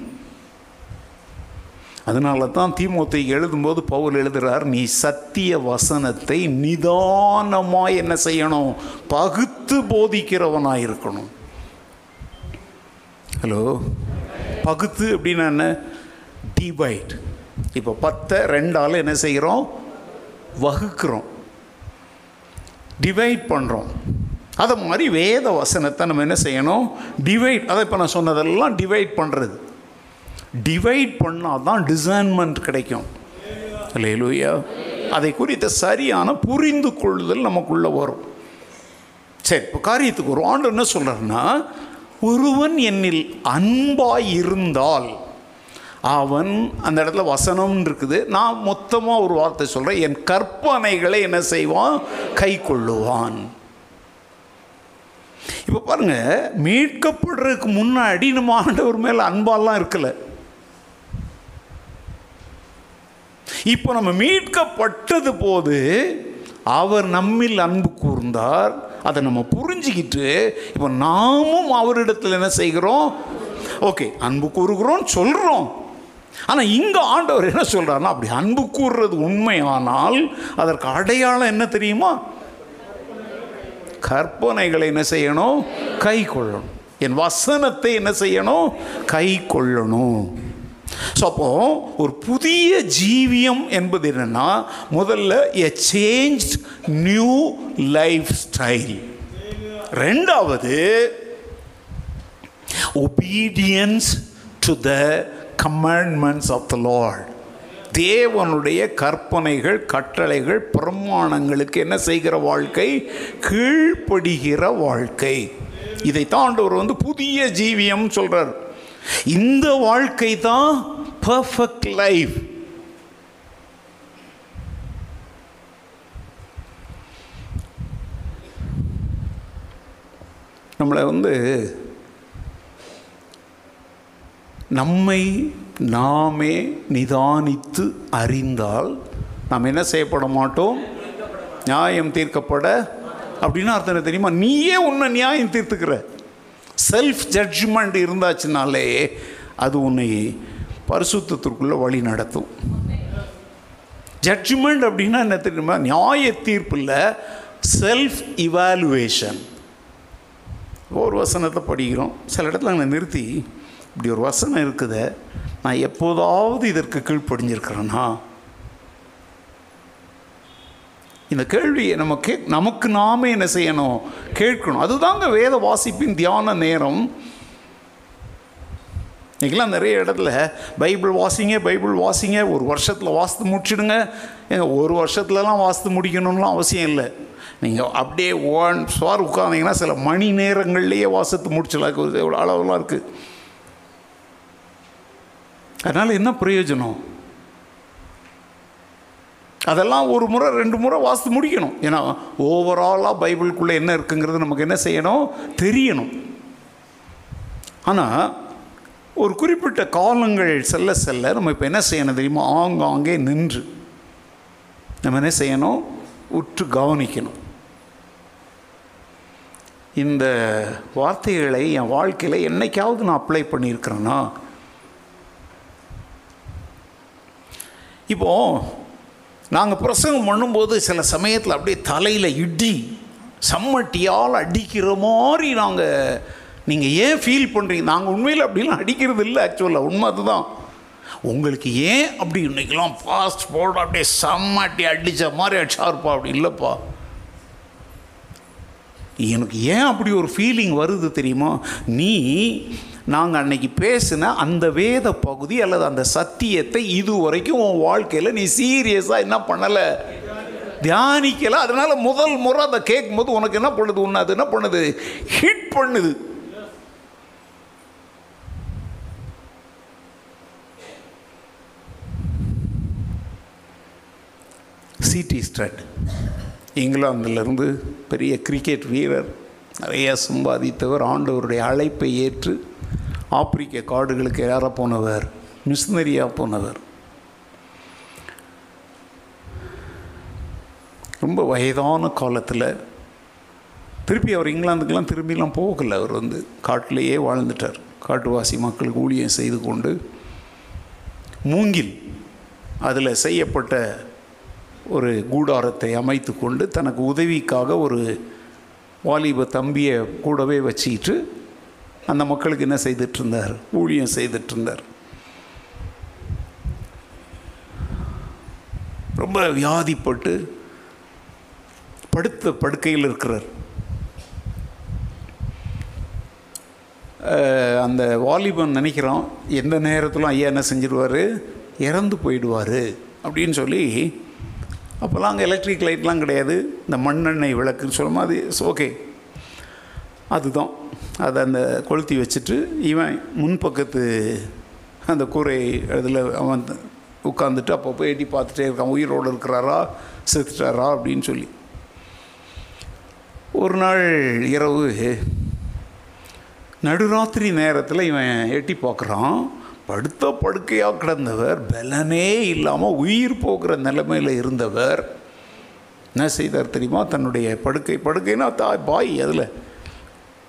அதனால தான் தீமோத்தேயுக்கு எழுதும்போது பவுல் எழுதுகிறார் நீ சத்திய வசனத்தை நிதானமாக என்ன செய்யணும்? பகுத்து போதிக்கிறவனாக இருக்கணும் ஹலோ பகுத்து அப்படின்னா என்ன? டிவைட் இப்போ பத்தை ரெண்டால் என்ன செய்கிறோம்? வகுக்கிறோம். டிவைட் பண்ணுறோம் அதை மாதிரி வேத வசனத்தை நம்ம என்ன செய்யணும்? டிவைட் அதை இப்போ நான் சொன்னதெல்லாம் டிவைட் பண்ணுறது டிவைட் பண்ணால் தான் டிசைன்மெண்ட் கிடைக்கும். இல்லையா அதை குறித்த சரியான புரிந்து கொள்ளுதல் நமக்குள்ளே வரும். சரி இப்போ காரியத்துக்கு ஒரு ஆண்டு என்ன சொல்கிறாருன்னா ஒருவன் என்னில் அன்பாய் இருந்தால் அவன் அந்த இடத்துல வசனம் இருக்குது நான் மொத்தமாக ஒரு வார்த்தை சொல்கிறேன் என் கற்பனைகளை என்ன செய்வான்? கை கொள்ளுவான் இப்போ பாருங்க மீட்கப்படுறதுக்கு முன்னாடி நம்ம ஆண்டவர் மேலே அன்பாலாம் இருக்கலை. இப்போ நம்ம மீட்கப்பட்டது போது அவர் நம்மில் அன்பு கூர்ந்தார். அதை நம்ம புரிஞ்சுக்கிட்டு இப்போ நாமும் அவரிடத்தில் என்ன செய்கிறோம்? ஓகே அன்பு கூறுகிறோம் சொல்கிறோம் ஆனால் இங்கே ஆண்டவர் என்ன சொல்கிறாருன்னா அப்படி அன்பு கூறுறது உண்மையானால் அதற்கு அடையாளம் என்ன தெரியுமா? கற்பனைகளை என்ன செய்யணும்? கை கொள்ளணும் என் வசனத்தை என்ன செய்யணும்? கை கொள்ளணும் ஸோ அப்போ ஒரு புதிய ஜீவியம் என்பது என்னென்னா முதல்ல a change new life style ரெண்டாவது obedience to the commandments of the lord தேவனுடைய கற்பனைகள் கட்டளைகள் பிரமாணங்களுக்கு என்ன செய்கிற வாழ்க்கை? கீழ்ப்படுகிற வாழ்க்கை. இதை ஆண்டவர் வந்து புதிய ஜீவியம் சொல்கிறார் இந்த வாழ்க்கை தான் பர்ஃபெக்ட் லைஃப் நம்மளை வந்து நம்மை நாமே நிதானித்து அறிந்தால் நாம் என்ன செய்யப்பட மாட்டோம்? நியாயம் தீர்க்கப்பட. அப்படின்னு அர்த்தம் என்ன தெரியுமா? நீயே உன்னை நியாயம் தீர்த்துக்கிற. செல்ஃப் ஜட்ஜ்மெண்ட் இருந்தாச்சுனாலே அது உன்னை பரிசுத்தத்திற்குள்ளே வழி நடத்தும். ஜட்ஜ்மெண்ட் அப்படின்னா என்ன தெரியுமா? நியாய தீர்ப்பில் செல்ஃப் இவாலுவேஷன் ஒரு வசனத்தை படிக்கிறோம். சில இடத்துல அங்கே நிறுத்தி இப்படி ஒரு வசனம் இருக்குது. நான் எப்போதாவது இதற்கு கீழ்ப்படிஞ்சிருக்கிறேன்னா இந்த கேள்வியை நம்ம கே நமக்கு நாமே என்ன செய்யணும்? கேட்கணும். அதுதாங்க வேத வாசிப்பின் தியான நேரம். இன்றைக்கெல்லாம் நிறைய இடத்துல பைபிள் வாசிங்க பைபிள் வாசிங்க. ஒரு வருஷத்தில் வாசித்து முடிச்சிடுங்க. ஏங்க ஒரு வருஷத்துலலாம் வாசித்து முடிக்கணும்லாம் அவசியம் இல்லை. நீங்கள் அப்படியே ஒன் சுவார் உட்காந்தீங்கன்னா சில மணி நேரங்கள்லேயே வாசித்து முடிச்சலாக்கு எவ்வளோ அளவுலாம் இருக்குது அதனால் என்ன பிரயோஜனம்? அதெல்லாம் ஒரு முறை ரெண்டு முறை வாசித்து முடிக்கணும். ஏன்னா ஓவராலாக பைபிளுக்குள்ளே என்ன இருக்குங்கிறது நமக்கு என்ன செய்யணும்? தெரியணும். ஆனால் ஒரு குறிப்பிட்ட காலங்கள் செல்ல செல்ல நம்ம இப்போ என்ன செய்யணும் தெரியுமா? ஆங்காங்கே நின்று நம்ம என்ன செய்யணும்? உற்று கவனிக்கணும். இந்த வார்த்தைகளை என் வாழ்க்கையில் என்னைக்காவது நான் அப்ளை பண்ணியிருக்கிறேன்னா இப்போது நாங்கள் பிரசங்கம் பண்ணும்போது சில சமயத்தில் அப்படியே தலையில் இடி சம்மட்டியால் அடிக்கிற மாதிரி நாங்கள் நீங்கள் ஏன் ஃபீல் பண்ணுறீங்க நாங்கள் உண்மையில் அப்படிலாம் அடிக்கிறது இல்லை ஆக்சுவலாக உண்மை அதுதான். உங்களுக்கு ஏன் அப்படி இன்றைக்கெல்லாம் ஃபாஸ்ட் போட அப்படியே சம்மட்டி அடித்த மாதிரி ஷார்ப்பா? அப்படி இல்லைப்பா. எனக்கு ஏன் அப்படி ஒரு ஃபீலிங் வருது தெரியுமா? நீ நாங்கள் அன்னைக்கு பேசின அந்த வேத பகுதி அல்லது அந்த சத்தியத்தை இது வரைக்கும் உன் வாழ்க்கையில் நீ சீரியஸாக என்ன பண்ணலை? தியானிக்கலை. அதனால் முதல் முறை அதை கேட்கும்போது உனக்கு என்ன பண்ணுது? உன்னை அது என்ன பண்ணுது? ஹிட் பண்ணுது. சிடி ஸ்ட்ரட். இங்கிலாந்திலிருந்து பெரிய கிரிக்கெட் வீரர் நிறைய சம்பாதித்தவர் ஆண்டவருடைய அழைப்பை ஏற்று ஆப்பிரிக்க காடுகளுக்கு ஏற போனவர் மிஷினரியாக போனவர். ரொம்ப வயதான காலத்தில் திருப்பி அவர் இங்கிலாந்துக்கெல்லாம் திரும்பிலாம் போகலை. அவர் வந்து காட்டிலேயே வாழ்ந்துட்டார். காட்டுவாசி மக்களுக்கு ஊழியம் செய்து கொண்டு மூங்கில் அதில் செய்யப்பட்ட ஒரு கூடாரத்தை அமைத்து கொண்டு தனக்கு உதவிக்காக ஒரு வாலிப தம்பியை கூடவே வச்சுக்கிட்டு அந்த மக்களுக்கு என்ன செய்துட்ருந்தார் ஊழியம் செய்துட்ருந்தார் ரொம்ப வியாதிப்பட்டு படுத்த படுக்கையில் இருக்கிறார். அந்த வாலிபன் நினைக்கிறான் எந்த நேரத்திலும் ஐயா என்ன செஞ்சிருவார்? இறந்து போயிடுவார். அப்படின்னு சொல்லி அப்போல்லாம் அங்கே எலக்ட்ரிக் லைட்லாம் கிடையாது. இந்த மண்ணெண்ணெய் விளக்குன்னு சொல்லுமா அது ஓகே அதுதான். அதை அந்த கொளுத்தி வச்சுட்டு இவன் முன்பக்கத்து அந்த கூரை இதில் அவன் உட்காந்துட்டு அப்போ போய் எட்டி பார்த்துட்டே இருக்கான். உயிரோடு இருக்கிறாரா? செத்துட்டாரா? அப்படின்னு சொல்லி. ஒரு நாள் இரவு நடுராத்திரி நேரத்தில் இவன் எட்டி பார்க்குறான். படுத்த படுக்கையாக கிடந்தவர் பலனே இல்லாமல் உயிர் போகிற நிலைமையில் இருந்தவர். என்ன செய்தார் தெரியுமா? தன்னுடைய படுக்கை படுக்கைன்னா தாய் பாய் அதில்.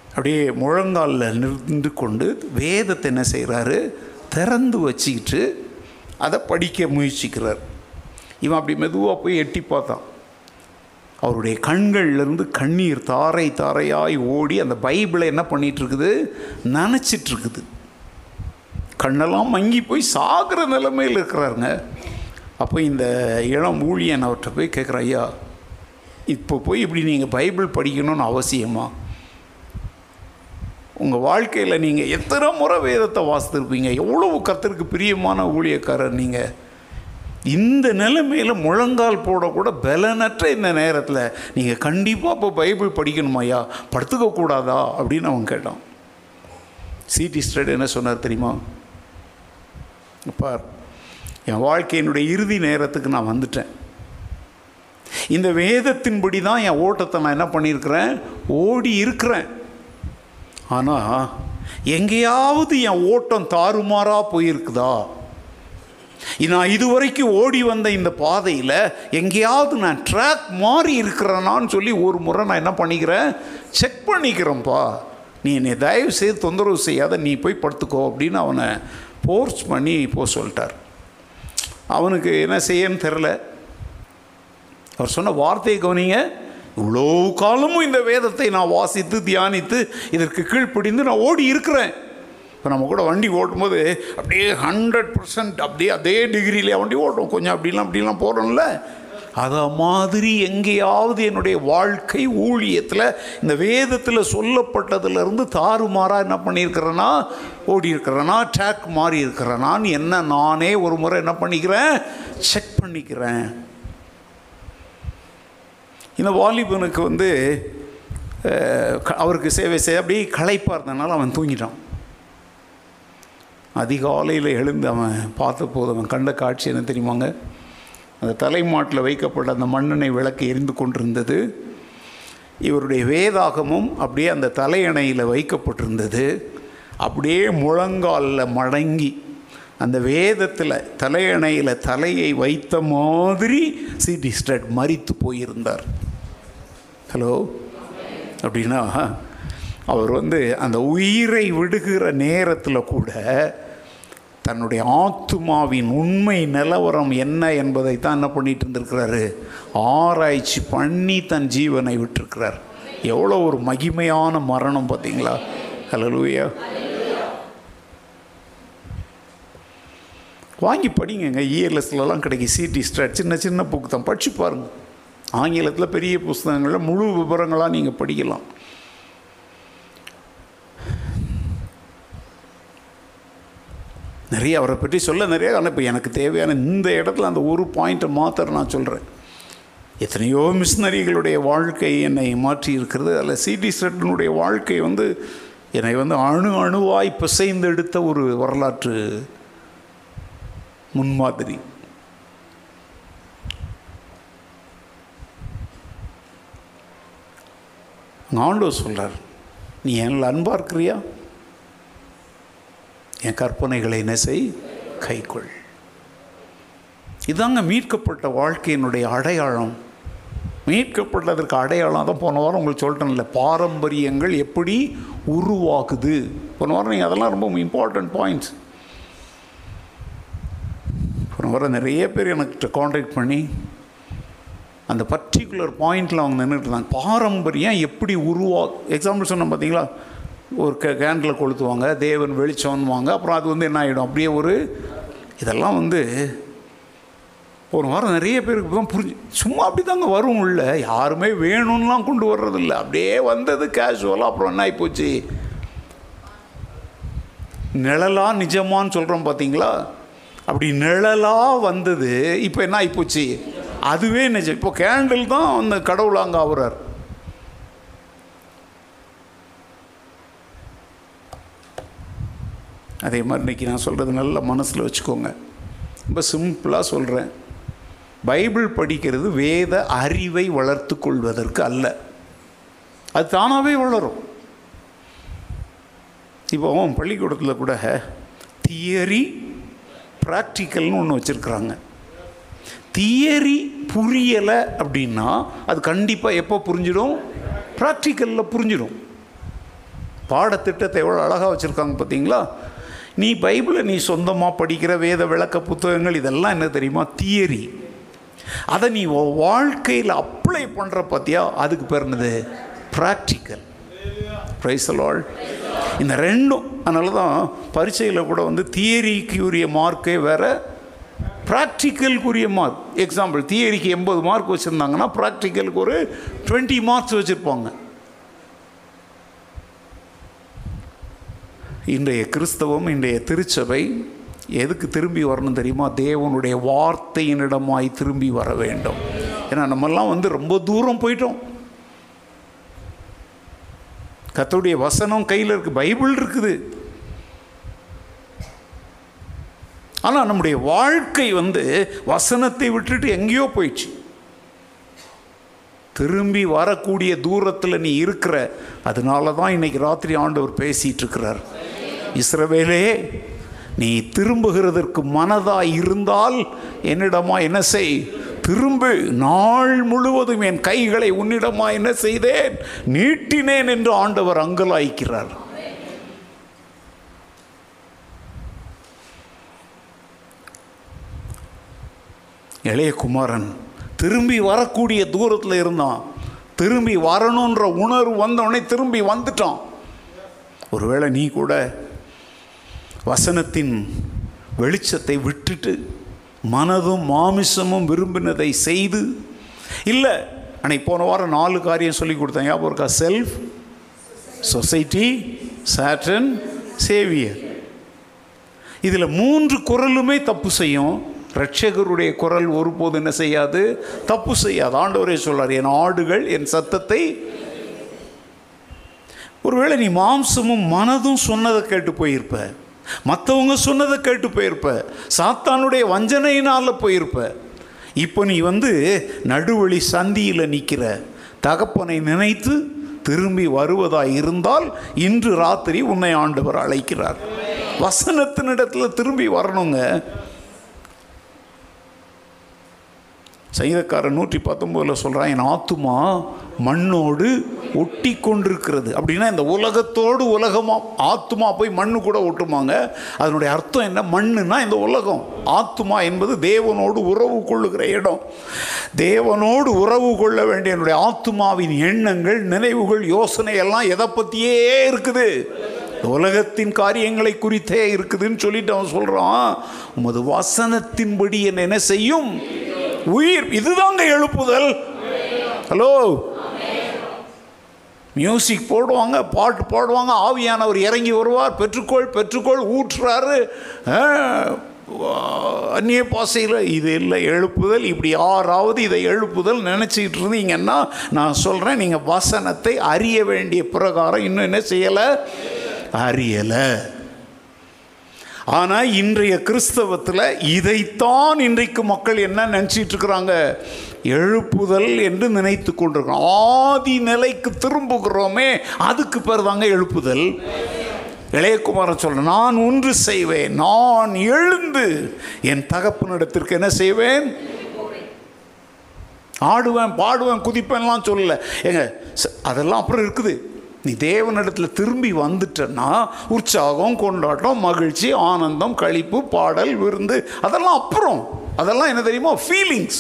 அப்படியே முழங்காலில் நின்று கொண்டு வேதத்தை என்ன செய்கிறாரு திறந்து வச்சுக்கிட்டு அதை படிக்க முயற்சிக்கிறார். இவன் அப்படி மெதுவாக போய் எட்டி பார்த்தான். அவருடைய கண்கள்லேருந்து கண்ணீர் தாரை தாரையாய் ஓடி அந்த பைபிளை என்ன பண்ணிகிட்ருக்குது நினச்சிட்ருக்குது இருக்குது. கண்ணெல்லாம் மங்கி போய் சாகிற நிலைமையில் இருக்கிறாருங்க. அப்போ இந்த இளம் ஊழியன் அவர்கிட்ட போய் கேட்குற ஐயா இப்போ போய் இப்படி நீங்கள் பைபிள் படிக்கணும்னு அவசியமா? உங்கள் வாழ்க்கையில் நீங்கள் எத்தனை முறை வேதத்தை வாசித்திருப்பீங்க? எவ்வளவு கத்திற்கு பிரியமான ஊழியக்காரர் நீங்கள் இந்த நிலைமையில் முழங்கால் போடக்கூட பலனற்ற இந்த நேரத்தில் நீங்கள் கண்டிப்பாக இப்போ பைபிள் படிக்கணுமாய்யா படுத்துக்கக்கூடாதா அப்படின்னு அவன் கேட்டான். சிடி ஸ்டட் என்ன சொன்னார் தெரியுமா? பார் என் வாழ்க்கையினுடைய இறுதி நேரத்துக்கு நான் வந்துட்டேன். இந்த வேதத்தின்படி தான் என் ஓட்டத்தை நான் என்ன பண்ணியிருக்கிறேன்? ஓடி இருக்கிறேன். ஆனால் எங்கேயாவது என் ஓட்டம் தாறுமாறாக போயிருக்குதா? நான் இதுவரைக்கும் ஓடி வந்த இந்த பாதையில் எங்கேயாவது நான் ட்ராக் மாறி இருக்கிறேனான்னு சொல்லி ஒரு முறை நான் என்ன பண்ணிக்கிறேன்? செக் பண்ணிக்கிறேன்ப்பா நீ என்னை தயவு செய்து தொந்தரவு செய்யாத நீ போய் படுத்துக்கோ அப்படின்னு அவனை ஃபோர்ஸ் பண்ணி போக சொல்லிட்டார். அவனுக்கு என்ன செய்யன்னு தெரில அவர் சொன்ன வார்த்தையை கவனிங்க. இவ்வளோ காலமும் இந்த வேதத்தை நான் வாசித்து தியானித்து இதற்கு கீழ்ப்பிடிந்து நான் ஓடி இருக்கிறேன். இப்போ நம்ம கூட வண்டி ஓட்டும்போது அப்படியே ஹண்ட்ரட் பர்சன்ட் அப்படியே அதே டிகிரியிலே வண்டி ஓட்டும் கொஞ்சம் அப்படிலாம் அப்படிலாம் போகிறோம்ல அதை மாதிரி எங்கேயாவது என்னுடைய வாழ்க்கை ஊழியத்தில் இந்த வேதத்தில் சொல்லப்பட்டதுலேருந்து தாறுமாறாக என்ன பண்ணியிருக்கிறேன்னா ஓடி இருக்கிறேன்னா ட்ராக் மாறி இருக்கிறேனான்னு என்ன நானே ஒரு முறை என்ன பண்ணிக்கிறேன் செக் பண்ணிக்கிறேன். இந்த வாலிபனுக்கு வந்து க- அவருக்கு சேவை செய்ய அப்படியே களைப்பாக இருந்தனால அவன் தூங்கிட்டான். அதிகாலையில் எழுந்து அவன் பார்த்த போது அவன் கண்ட காட்சி என்ன தெரியுமாங்க? அந்த தலைமாட்டில் வைக்கப்பட்ட அந்த மண்ணெண்ணெய் விளக்கு எரிந்து கொண்டிருந்தது. இவருடைய வேதாகமும் அப்படியே அந்த தலையணையில் வைக்கப்பட்டிருந்தது. அப்படியே முழங்காலில் மடங்கி அந்த வேதத்தில் தலையணையில் தலையை வைத்த மாதிரி சிடி ஸ்டட் மறித்து போயிருந்தார். ஹலோ? அப்படின்னா அவர் வந்து அந்த உயிரை விடுகிற நேரத்தில் கூட தன்னுடைய ஆத்துமாவின் உண்மை நிலவரம் என்ன என்பதை தான் என்ன பண்ணிட்டு இருந்திருக்கிறாரு ஆராய்ச்சி பண்ணி தன் ஜீவனை விட்டிருக்கிறார். எவ்வளோ ஒரு மகிமையான மரணம் பார்த்தீங்களா? ஹலலூயா வாங்கி படிங்கங்க. இஎல்எஸ்லலாம் கிடைக்கும். சிடி ஸ்டாட் சின்ன சின்ன புக்கு தான் படிச்சு பாருங்கள் ஆங்கிலத்தில் பெரிய புஸ்தகங்களில் முழு விவரங்களாக நீங்கள் படிக்கலாம். நிறைய அவரை பற்றி சொல்ல நிறைய ஆனால் இப்போ எனக்கு தேவையான இந்த இடத்துல அந்த ஒரு பாயிண்ட்டை மாத்திர நான் சொல்கிறேன் எத்தனையோ மிஷினரிகளுடைய வாழ்க்கை என்னை மாற்றி இருக்கிறது. அதில் சிடி ஸ்ரெட்டனுடைய வாழ்க்கை வந்து என்னை வந்து அணு அணுவாய் பிசைந்து எடுத்த ஒரு வரலாற்று முன்மாதிரி. ஆண்டோ சொல்கிறார் நீ என் அன்பாக இருக்கிறியா என் கற்பனைகளை என்ன செய் கைக்கொள். இதாங்க மீட்கப்பட்ட வாழ்க்கையினுடைய அடையாளம். மீட்கப்பட்டதற்கு அடையாளம் தான் போன வாரம் உங்களுக்கு சொல்லிட்டேன்ல பாரம்பரியங்கள் எப்படி உருவாக்குது போன வாரம் நீங்கள் அதெல்லாம் ரொம்ப இம்பார்ட்டன்ட் பாயிண்ட்ஸ் போன வாரம் நிறைய பேர் எனக்கு காண்டாக்ட் பண்ணி அந்த பர்டிகுலர் பாயிண்டில் அவங்க நின்றுட்டு இருந்தாங்க. பாரம்பரியம் எப்படி உருவா எக்ஸாம்பிள் சொன்னோம் பார்த்தீங்களா ஒரு க கேண்டில் கொளுத்துவாங்க தேவன் வெளிச்சம்னுவாங்க அப்புறம் அது வந்து என்ன ஆகிடும் அப்படியே ஒரு இதெல்லாம் வந்து ஒரு வாரம் நிறைய பேருக்கு தான் புரிஞ்சு சும்மா அப்படி தாங்க வரும் உள்ள. யாருமே வேணும்லாம் கொண்டு வர்றதில்ல. அப்படியே வந்தது கேஷுவலாக அப்புறம் என்ன ஆகிப்போச்சு நிழலா நிஜமான்னு சொல்கிறோம் பார்த்தீங்களா அப்படி நிழலாக வந்தது இப்போ என்ன ஆகிப்போச்சு அதுவே நிஜம். இப்போ கேண்டில் தான் அந்த கடவுள் அங்கே ஆகுறார் அதே மாதிரி இன்றைக்கி நான் சொல்கிறது நல்ல மனசில் வச்சுக்கோங்க. ரொம்ப சிம்பிளாக சொல்கிறேன் பைபிள் படிக்கிறது வேத அறிவை வளர்த்து கொள்வதற்கு அல்ல. அது தானாகவே வளரும். இப்போ பள்ளிக்கூடத்தில் கூட தியரி ப்ராக்டிக்கல்னு ஒன்று வச்சுருக்குறாங்க. தியரி புரியலை அப்படின்னா அது கண்டிப்பாக எப்போ புரிஞ்சிடும்? ப்ராக்டிக்கலில் புரிஞ்சிடும். பாடத்திட்டத்தை எவ்வளோ அழகாக வச்சுருக்காங்க பார்த்தீங்களா நீ பைபிளை நீ சொந்தமாக படிக்கிற வேத விளக்க புத்தகங்கள் இதெல்லாம் என்ன தெரியுமா? தியரி. அதை நீ வாழ்க்கையில் அப்ளை பண்ணுற பார்த்தியா அதுக்கு பேர் என்னது? ப்ராக்டிக்கல் ப்ரைஸலால் இந்த ரெண்டும் அதனால தான் பரீட்சையில் கூட வந்து தியரிக்கு உரிய மார்க்கே வேறு ப்ராக்டிக்கலுக்குரிய மார்க் எக்ஸாம்பிள் தியரிக்கு எண்பது மார்க் வச்சுருந்தாங்கன்னா ப்ராக்டிக்கலுக்கு ஒரு டுவெண்ட்டி மார்க்ஸ் வச்சுருப்பாங்க. இன்றைய கிறிஸ்தவம் இன்றைய திருச்சபை எதுக்கு திரும்பி வரணும் தெரியுமா? தேவனுடைய வார்த்தையினிடமாய் திரும்பி வர வேண்டும். ஏன்னா நம்மெல்லாம் வந்து ரொம்ப தூரம் போயிட்டோம். கத்தோடைய வசனம் கையில் இருக்குது பைபிள் இருக்குது. ஆனால் நம்முடைய வாழ்க்கை வந்து வசனத்தை விட்டுட்டு எங்கேயோ போயிடுச்சு. திரும்பி வரக்கூடிய தூரத்தில் நீ இருக்கிற அதனால தான் இன்னைக்கு ராத்திரி ஆண்டவர் பேசிகிட்டு இருக்கிறார் இஸ்ரவேலே நீ திரும்புகிறதற்கு மனதாய் இருந்தால் என்னிடமா என்ன செய்? திரும்பு நாள் முழுவதும் என் கைகளை உன்னிடமா என்ன செய்தேன்? நீட்டினேன் என்று ஆண்டவர் அங்கலாய்க்கிறார். இளைய குமாரன் திரும்பி வரக்கூடிய தூரத்தில் இருந்தான். திரும்பி வரணுன்ற உணர்வு வந்தவொடனே திரும்பி வந்துட்டான். ஒருவேளை நீ கூட வசனத்தின் வெளிச்சத்தை விட்டுட்டு மனதும் மாமிசமும் விரும்பினதை செய்து இல்லை அன்னைக்கு போன வாரம் நாலு காரியம் சொல்லி கொடுத்தேன். ஞாபகம் இருக்கா? செல்ஃப் சொசைட்டி சாட்டன் சேவியர் இதில் மூன்று குரலுமே தப்பு செய்யும். ரட்சகருடைய குரல் ஒருபோது என்ன செய்யாது? தப்பு செய்யாது. ஆண்டவரே சொல்றார் என் ஆடுகள் என் சத்தத்தை ஒருவேளை நீ மாம்சமும் மனதும் சொன்னதை கேட்டு போயிருப்ப. மற்றவங்க சொன்னதை கேட்டு போயிருப்ப. சாத்தானுடைய வஞ்சனையினால் போயிருப்ப. இப்போ நீ வந்து நடுவழி சந்தியில் நிற்கிற தகப்பனை நினைத்து திரும்பி வருவதாய் இருந்தால் இன்று ராத்திரி உன்னை ஆண்டவர் அழைக்கிறார். வசனத்தினிடத்தில் திரும்பி வரணுங்க. சங்கீதக்காரன் நூற்றி பத்தொம்போதில் சொல்கிறான் என் ஆத்துமா மண்ணோடு ஒட்டி கொண்டிருக்கிறது அப்படின்னா இந்த உலகத்தோடு உலகமாக ஆத்துமா போய் மண்ணு கூட ஒட்டுமாங்க. அதனுடைய அர்த்தம் என்ன? மண்ணுனா இந்த உலகம். ஆத்துமா என்பது தேவனோடு உறவு கொள்ளுகிற இடம். தேவனோடு உறவு கொள்ள வேண்டிய என்னுடைய ஆத்துமாவின் எண்ணங்கள் நினைவுகள் யோசனை எல்லாம் எதை பற்றியே இருக்குது? உலகத்தின் காரியங்களை குறித்தே இருக்குதுன்னு சொல்லிட்டு அவன் சொல்கிறான் உமது வசனத்தின்படி என்ன என்ன செய்யும்? உயிர் இதுதாங்க எழுப்புதல். ஹலோ மியூசிக் போடுவாங்க பாட்டு பாடுவாங்க ஆவியானவர் இறங்கி வருவார் பெற்றுக்கோள் பெற்றுக்கோள் ஊற்றுறாரு. அந்நிய பாசையில் இது இல்லை எழுப்புதல். இப்படி யாராவது இதை எழுப்புதல் நினச்சிக்கிட்டு இருந்தீங்கன்னா நான் சொல்கிறேன் நீங்கள் வசனத்தை அறிய வேண்டிய பிரகாரம் இன்னும் என்ன செய்யலை? அறியலை. ஆனால் இன்றைய கிறிஸ்தவத்தில் இதைத்தான் இன்றைக்கு மக்கள் என்ன நினச்சிட்டு இருக்கிறாங்க? எழுப்புதல் என்று நினைத்து கொண்டிருக்கிறோம். ஆதி நிலைக்கு திரும்புகிறோமே அதுக்கு பேர் தாங்க எழுப்புதல். இளையகுமாரன் சொல்ல நான் ஒன்று செய்வேன் நான் எழுந்து என் தகப்பனிடத்திற்கு என்ன செய்வேன்? ஆடுவேன் பாடுவேன் குதிப்பேன்லாம் சொல்லல. ஏங்க ச- அதெல்லாம் அப்புறம் இருக்குது. நீ தேவனிடத்தில் திரும்பி வந்துட்டன்னா உற்சாகம் கொண்டாட்டம் மகிழ்ச்சி ஆனந்தம் களிப்பு பாடல் விருந்து அதெல்லாம் அப்புறம். அதெல்லாம் என்ன தெரியுமா? ஃபீலிங்ஸ்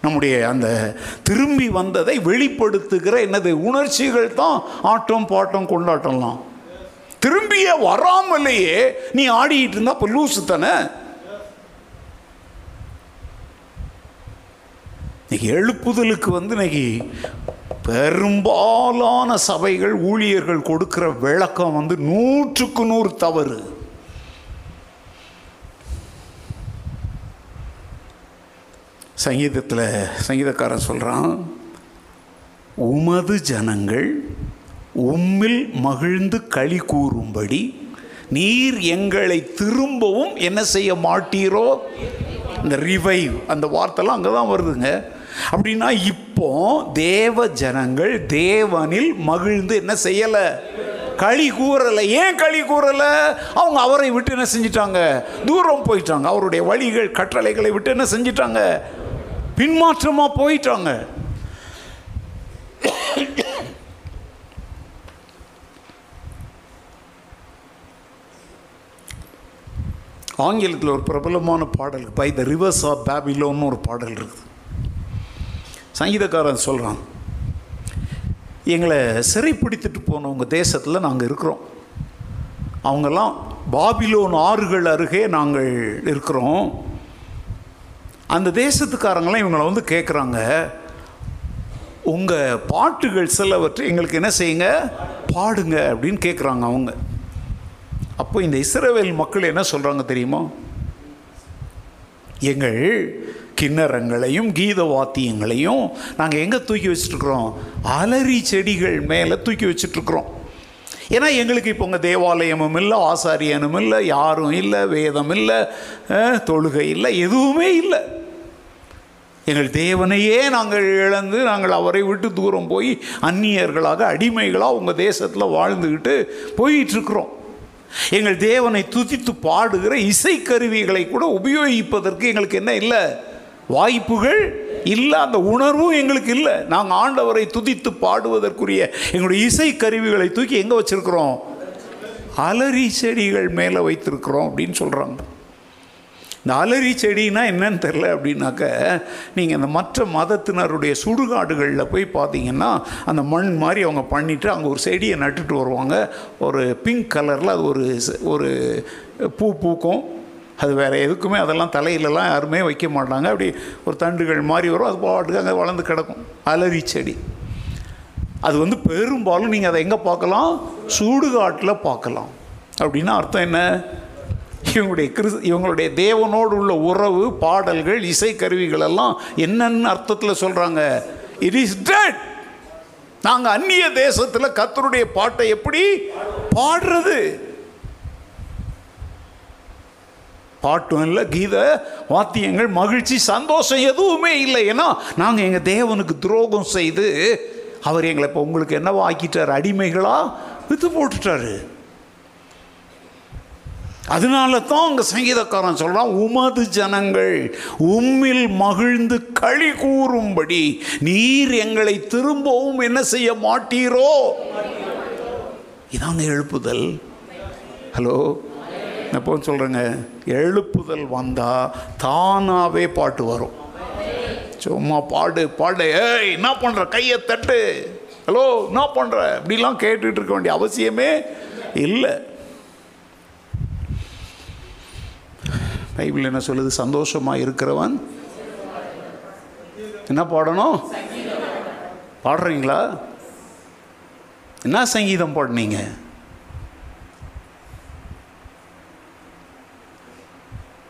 நம்முடைய அந்த திரும்பி வந்ததை வெளிப்படுத்துகிற என்னது? உணர்ச்சிகள் தான் ஆட்டம் பாட்டம் கொண்டாட்டம்லாம். திரும்பிய வராமலேயே நீ ஆடிட்டு இருந்தா இப்போ லூசு தானே? இன்னைக்கு எழுப்புதலுக்கு வந்து இன்னைக்கு பெரும்பாலான சபைகள் ஊழியர்கள் கொடுக்குற விளக்கம் வந்து நூற்றுக்கு நூறு தவறு. சங்கீதத்தில் சங்கீதக்காரன் சொல்கிறான் உமது ஜனங்கள் உம்மில் மகிழ்ந்து களி கூறும்படி நீர் எங்களை திரும்பவும் என்ன செய்ய மாட்டீரோ? இந்த ரிவைவ் அந்த வார்த்தைலாம் அங்கே தான் வருதுங்க. அப்படின்னா இப்போ தேவ ஜனங்கள் தேவனில் மகிழ்ந்து என்ன செய்யலை? களி கூறலை. ஏன் களி கூறலை? அவங்க அவரை விட்டு என்ன செஞ்சிட்டாங்க? தூரம் போயிட்டாங்க. அவருடைய வழிகள் கட்டளைகளை விட்டு என்ன செஞ்சிட்டாங்க? பின்மாற்றமாக போயிட்டாங்க. ஆங்கிலத்தில் ஒரு பிரபலமான பாடல் பை த ரிவர்ஸ் ஆஃப் பேபிலோன்னு ஒரு பாடல் இருக்குது. சங்கீதக்காரன் சொல்கிறான் எங்களை சிறை பிடித்துட்டு போனவங்க தேசத்தில் நாங்கள் இருக்கிறோம். அவங்கெல்லாம் பாபிலோன் ஆறுகள் அருகே நாங்கள் இருக்கிறோம். அந்த தேசத்துக்காரங்களாம் இவங்களை வந்து கேட்குறாங்க உங்கள் பாட்டுகள் சிலவற்றை எங்களுக்கு என்ன செய்யுங்க? பாடுங்க அப்படின்னு கேட்குறாங்க அவங்க. அப்போ இந்த இஸ்ரேவேல் மக்கள் என்ன சொல்கிறாங்க தெரியுமா? எங்கள் கிண்ணறங்களையும் கீத வாத்தியங்களையும் நாங்கள் எங்கே தூக்கி வச்சுட்ருக்குறோம்? அலரி செடிகள் மேலே தூக்கி வச்சுட்ருக்குறோம். ஏன்னா எங்களுக்கு இப்போ உங்கள் தேவாலயமும் இல்லை ஆசாரியனும் இல்லை யாரும் இல்லை வேதம் இல்லை தொழுகை இல்லை எதுவுமே இல்லை. எங்கள் தேவனையே நாங்கள் இழந்து நாங்கள் அவரை விட்டு தூரம் போய் அந்நியர்களாக அடிமைகளாக உங்கள் தேசத்தில் வாழ்ந்துக்கிட்டு போயிட்டுருக்குறோம் எங்கள் தேவனை துதித்து பாடுகிற இசைக்கருவிகளை கூட உபயோகிப்பதற்கு எங்களுக்கு என்ன இல்லை? வாய்ப்புகள் இல்லை அந்த உணர்வும் எங்களுக்கு இல்லை. நாங்கள் ஆண்டவரை துதித்து பாடுவதற்குரிய எங்களுடைய இசை கருவிகளை தூக்கி எங்கே வச்சுருக்குறோம்? அலரி செடிகள் மேலே வைத்திருக்கிறோம் அப்படின்னு சொல்கிறாங்க இந்த அலரி செடினா என்னன்னு தெரில அப்படின்னாக்க நீங்கள் இந்த மற்ற மதத்தினருடைய சுடுகாடுகளில் போய் பார்த்தீங்கன்னா அந்த மண் மாதிரி அவங்க பண்ணிவிட்டு அங்கே ஒரு செடியை நட்டுட்டு வருவாங்க. ஒரு பிங்க் கலரில் அது ஒரு ஒரு பூ பூக்கும். அது வேறு எதுக்குமே அதெல்லாம் தலையிலலாம் யாருமே வைக்க மாட்டாங்க. அப்படி ஒரு தண்டுகள் மாதிரி வரும். அது பாட்டுக்கு அங்கே வளர்ந்து கிடக்கும். அலரி செடி. அது வந்து பெரும்பாலும் நீங்கள் அதை எங்கே பார்க்கலாம்? சூடுகாட்டில் பார்க்கலாம். அப்படின்னா அர்த்தம் என்ன? இவங்களுடைய கிறிஸ் இவங்களுடைய தேவனோடு உள்ள உறவு பாடல்கள் இசைக்கருவிகள் எல்லாம் என்னென்னு அர்த்தத்தில் சொல்கிறாங்க இட் இஸ் டெட் நாங்கள் அந்நிய தேசத்தில் கத்தருடைய பாட்டை எப்படி? பாடுறது. பாட்டும் இல்லை கீதை வாத்தியங்கள் மகிழ்ச்சி சந்தோஷம் எதுவுமே இல்லை. ஏன்னா நாங்கள் எங்கள் தேவனுக்கு துரோகம் செய்து அவர் எங்களை இப்போ உங்களுக்கு என்னவா ஆக்கிட்டார் அடிமைகளாக வித்து போட்டுட்டாரு. அதனால தான் அங்கே சங்கீதக்காரன் சொல்கிறான் உமது ஜனங்கள் உம்மில் மகிழ்ந்து களி கூறும்படி நீர் எங்களை திரும்பவும் என்ன செய்ய மாட்டீரோ? இதாங்க எழுப்புதல். ஹலோ? எப்போ சொல்கிறேங்க எழுப்புதல் வந்தால் தானாகவே பாட்டு வரும். சும்மா பாடு பாடு. ஏய் என்ன பண்ணுற கையை தட்டு. ஹலோ என்ன பண்ணுற இப்படிலாம் கேட்டுட்டு இருக்க வேண்டிய அவசியமே இல்லை. பைபிள் என்ன சொல்லுது? சந்தோஷமாக இருக்கிறவன் என்ன பாடணும்? பாடுறீங்களா? என்ன சங்கீதம் பாடினீங்க?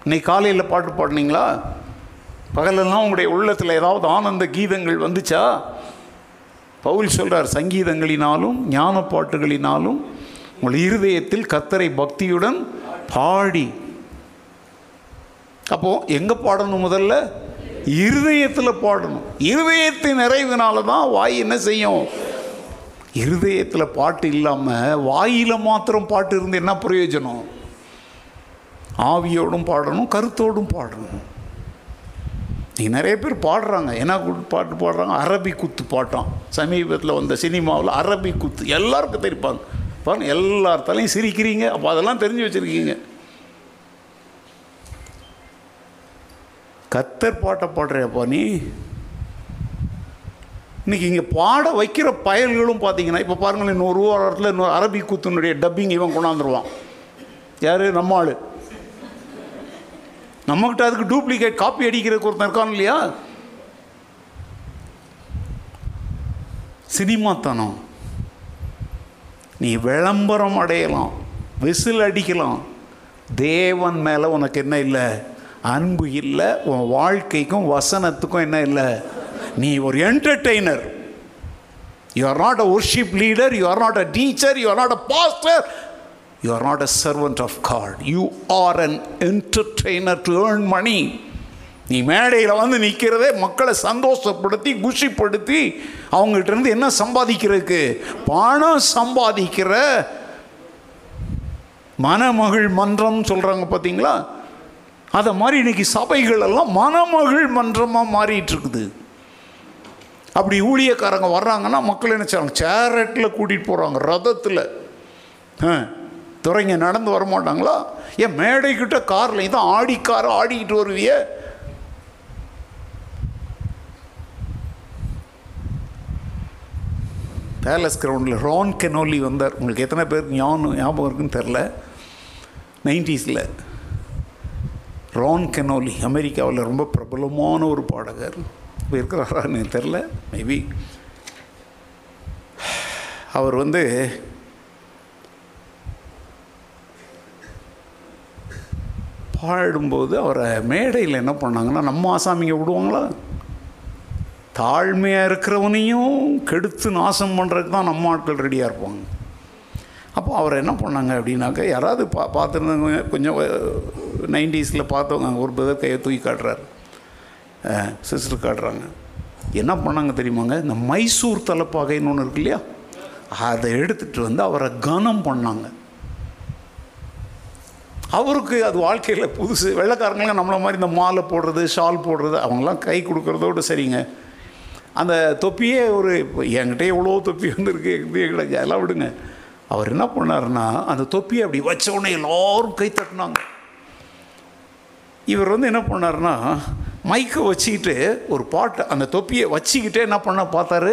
இன்னைக்கு காலையில் பாட்டு பாடினீங்களா? பகலெல்லாம் உங்களுடைய உள்ளத்தில் ஏதாவது ஆனந்த கீதங்கள் வந்துச்சா? பவுல் சொல்றார் சங்கீதங்களினாலும் ஞான பாட்டுகளினாலும் உங்கள் இருதயத்தில் கத்தரை பக்தியுடன் பாடி. அப்போது எங்கே பாடணும் முதல்ல? இருதயத்தில் பாடணும். இருதயத்தின் நிறைவினால தான் வாய் என்ன செய்யும்? இருதயத்தில் பாட்டு இல்லாமல் வாயில் மாத்திரம் பாட்டு இருந்து என்ன பிரயோஜனம்? ஆவியோடும் பாடணும் கருத்தோடும் பாடணும். நீ நிறைய பேர் பாடுறாங்க. என்ன பாட்டு பாடுறாங்க? அரபி குத்து பாட்டான். சமீபத்தில் வந்த சினிமாவில் அரபி குத்து. எல்லாருக்கும் தெரிப்பாங்க. பாருங்க எல்லாத்தாலையும் சிரிக்கிறீங்க. அப்போ அதெல்லாம் தெரிஞ்சு வச்சுருக்கீங்க. கத்தர் பாட்டை பாடுறியாப்பா நீ? இன்னைக்கு இங்கே பாட வைக்கிற பயல்களும் பார்த்தீங்கன்னா இப்போ பாருங்களேன் இன்னொரு வாரத்தில் இன்னொரு அரபி குத்துனுடைய டப்பிங் இவன் கொண்டாந்துருவான். யார்? நம்ம நம்மக்கிட்ட அதுக்கு டூப்ளிகேட் காப்பி அடிக்கிறதுக்கு ஒருத்தன் இருக்கான் இல்லையா? சினிமாத்தனம். நீ விளம்பரம் அடையலாம் விசில் அடிக்கலாம். தேவன் மேலே உனக்கு என்ன இல்லை? அன்பு இல்லை உன் வாழ்க்கைக்கும் வசனத்துக்கும் என்ன இல்லை? நீ ஒரு entertainer you are not a worship leader you are not a teacher you are not a pastor you are not a servant of God you are an entertainer to earn money நீ மேடையில் வந்து நிற்கிறதே மக்களை சந்தோஷப்படுத்தி குஷிப்படுத்தி அவங்ககிட்ட இருந்து என்ன சம்பாதிக்கிறதுக்கு? பணம் சம்பாதிக்கிற மனமகிழ் மன்றம் சொல்கிறாங்க பார்த்தீங்களா அதை மாதிரி இன்னைக்கு சபைகள் எல்லாம் மனமகிழ் மன்றமாக மாறிட்டு இருக்குது அப்படி ஊழியக்காரங்க வர்றாங்கன்னா மக்கள் என்ன செய்றாங்க? சேரட்டில் கூட்டிகிட்டு போகிறாங்க ரதத்தில். ஆ. துறைங்க நடந்து வர மாட்டாங்களா? ஏன் மேடைக்கிட்ட காரில் இதான் ஆடி கார் ஆடிக்கிட்டு வருவிய. பேலஸ் கிரவுண்டில் ரான் கெனோலி வந்தார். உங்களுக்கு எத்தனை பேருக்கு ஞாபகம் ஞாபகம் இருக்குன்னு தெரில. நைன்டிஸில் ரான் கெனோலி அமெரிக்காவில் ரொம்ப பிரபலமான ஒரு பாடகர். இப்போ இருக்கிறாரான்னு எனக்கு தெரில. மேபி அவர் வந்து பாடும்போது அவரை மேடையில் என்ன பண்ணாங்கன்னா நம்ம ஆசாமிங்க விடுவாங்களா? தாழ்மையாக இருக்கிறவனையும் கெடுத்து நாசம் பண்ணுறதுக்கு தான் நம்ம ஆட்கள் ரெடியாக இருப்பாங்க. அப்போ அவர் என்ன பண்ணாங்க அப்படின்னாக்க யாராவது பா பார்த்துருந்தவங்க கொஞ்சம் நைன்டிஸில் பார்த்தவங்க ஒரு பிரதர் கையை தூக்கி காட்டுறாரு. சிஸ்டர் காட்டுறாங்க. என்ன பண்ணாங்க தெரியுமாங்க? இந்த மைசூர் தலைப்பாகைன்னு ஒன்று இருக்கு இல்லையா? அதை எடுத்துகிட்டு வந்து அவரை கனம் பண்ணாங்க. அவருக்கு அது வாழ்க்கையில் புதுசு. வெள்ளைக்காரங்களாம் நம்மள மாதிரி இந்த மாலை போடுறது ஷால் போடுறது அவங்களாம் கை கொடுக்குறதோடு சரிங்க. அந்த தொப்பியே ஒரு இப்போ என்கிட்ட எவ்வளோ தொப்பி வந்துருக்கு எங்கே எல்லாம் விடுங்க. அவர் என்ன பண்ணாருன்னா அந்த தொப்பியை அப்படி வச்ச உடனே எல்லாரும் கை தட்டினாங்க. இவர் வந்து என்ன பண்ணாருன்னா மைக்கை வச்சுக்கிட்டு ஒரு பாட்டு அந்த தொப்பியை வச்சுக்கிட்டே என்ன பண்ண பார்த்தாரு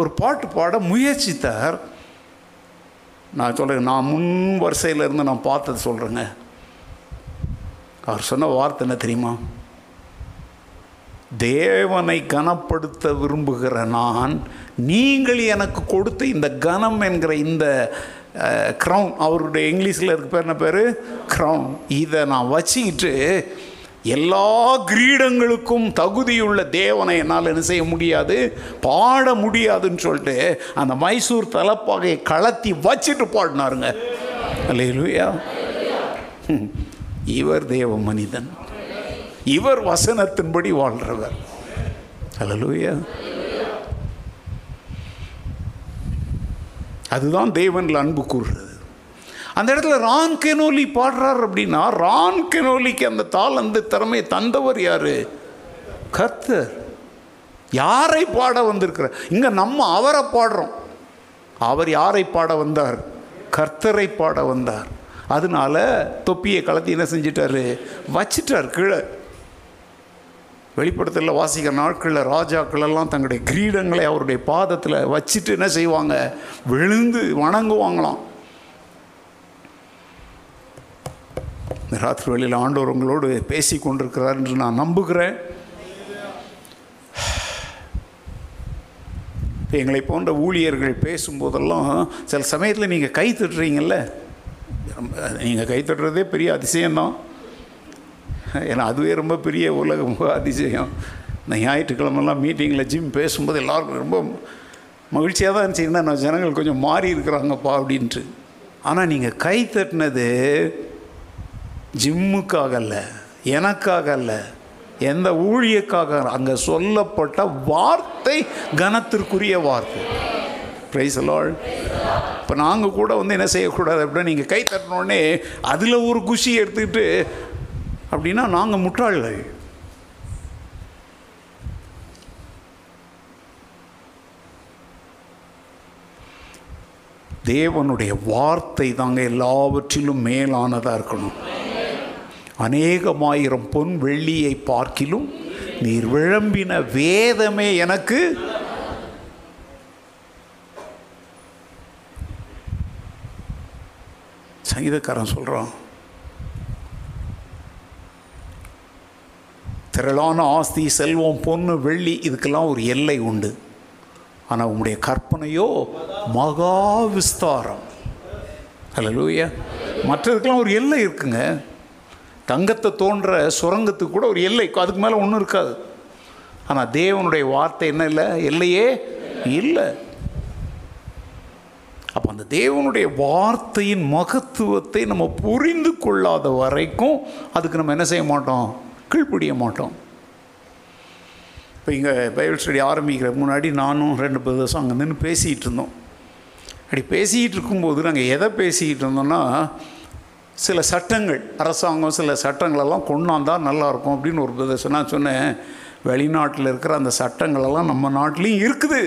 ஒரு பாட்டு பாட முயற்சித்தார். நான் சொல்கிறேன் நான் முன் வரிசையில் இருந்து நான் பார்த்தது சொல்கிறேங்க அவர் சொன்ன வார்த்தை என்ன தெரியுமா? தேவனை கனப்படுத்த விரும்புகிற நான் நீங்கள் எனக்கு கொடுத்த இந்த கனம் என்கிற இந்த க்ரௌன் அவருடைய இங்கிலீஷில் இருக்க பேர் என்ன பேர்? க்ரௌன் இதை நான் வச்சுக்கிட்டு எல்லா கிரீடங்களுக்கும் தகுதியுள்ள தேவனை என்னால் என்ன செய்ய முடியாது பாட முடியாதுன்னு சொல்லிட்டு அந்த மைசூர் தலைப்பாகையை கலத்தி வச்சுட்டு பாடினாருங்க. அல்லேலூயா ம். இவர் தேவ மனிதன். இவர் வசனத்தின்படி வாழ்றவர். அலலூயா அதுதான் தேவனில் அன்பு கூறுறது. அந்த இடத்துல ரான் கெனோலி பாடுறார் அப்படின்னா ரான் கெனோலிக்கு அந்த தாள் அந்த திறமையை தந்தவர் யாரு? கர்த்தர். யாரை பாட வந்திருக்கிறார்? இங்க நம்ம அவரை பாடுறோம். அவர் யாரை பாட வந்தார்? கர்த்தரை பாட வந்தார். அதனால தொப்பியை கலத்தி என்ன செஞ்சிட்டாரு? வச்சிட்டார் கீழே. வெளிப்படத்தில் வாசிக்கிற நாட்களில் ராஜாக்களெல்லாம் தங்களுடைய கிரீடங்களை அவருடைய பாதத்தில் வச்சுட்டு என்ன செய்வாங்க? விழுந்து வணங்குவாங்களாம். இந்த ராத்திரி வேளையில் ஆண்டவர் உங்களோடு பேசி கொண்டிருக்கிறார் என்று நான் நம்புகிறேன். எங்களை போன்ற ஊழியர்கள் பேசும்போதெல்லாம் சில சமயத்தில் நீங்கள் கை திட்டுறீங்கள்ல நீங்கள் கைத்தட்டுறதே பெரிய அதிசயம்தான். ஏன்னா அதுவே ரொம்ப பெரிய உலகம் அதிசயம். இந்த ஞாயிற்றுக்கிழமெல்லாம் மீட்டிங்கில் ஜிம் பேசும்போது எல்லாருக்கும் ரொம்ப மகிழ்ச்சியாக தான் இருந்துச்சு. இருந்தால் நான் ஜனங்கள் கொஞ்சம் மாறி இருக்கிறாங்கப்பா அப்படின்ட்டு. ஆனால் நீங்கள் கை தட்டினது ஜிம்முக்காக அல்ல எனக்காக அல்ல எந்த ஊழியக்காக அங்கே சொல்லப்பட்ட வார்த்தை கனத்திற்குரிய வார்த்தை. ப்ரைஸ் அலால் இப்போ நாங்கள் கூட வந்து என்ன செய்யக்கூடாது அப்படின்னா நீங்கள் கை தட்டினோடனே அதில் ஒரு குஷி எடுத்துக்கிட்டு அப்படின்னா நாங்கள் முட்டாள்கள் தேவனுடைய வார்த்தை தாங்க எல்லாவற்றிலும் மேலானதாக இருக்கணும். அநேகமாயிரம் பொன் வெள்ளியை பார்க்கிலும் நீர் விளம்பின வேதமே எனக்கு சங்கீதக்காரன் சொல்கிறான் திரளான ஆஸ்தி செல்வம் பொண்ணு வெள்ளி இதுக்கெல்லாம் ஒரு எல்லை உண்டு. ஆனால் உங்களுடைய கற்பனையோ மகா விஸ்தாரம். ஹலோ லூயா மற்றதுக்கெல்லாம் ஒரு எல்லை இருக்குங்க. தங்கத்தை தோன்ற சுரங்கத்துக்கு கூட ஒரு எல்லை அதுக்கு மேலே ஒன்றும் இருக்காது. ஆனால் தேவனுடைய வார்த்தை என்ன இல்லை? எல்லையே இல்லை. அப்போ அந்த தேவனுடைய வார்த்தையின் மகத்துவத்தை நம்ம புரிந்து கொள்ளாத வரைக்கும் அதுக்கு நம்ம என்ன செய்ய மாட்டோம்? கீழ்ப்படிய மாட்டோம். இப்போ இங்கே பைபிள் ஸ்டடி ஆரம்பிக்கிற முன்னாடி நானும் ரெண்டு பிரதர்ஸும் அங்கே நின்று பேசிகிட்டு இருந்தோம். அப்படி பேசிக்கிட்டு இருக்கும்போது நாங்கள் எதை பேசிக்கிட்டு இருந்தோம்னா சில சட்டங்கள் அரசாங்கம் சில சட்டங்களெல்லாம் கொண்டாந்தால் நல்லாயிருக்கும் அப்படின்னு ஒரு பிரதர்ஸ் நான் சொன்னேன் வெளிநாட்டில் இருக்கிற அந்த சட்டங்களெல்லாம் நம்ம நாட்டிலையும் இருக்குது.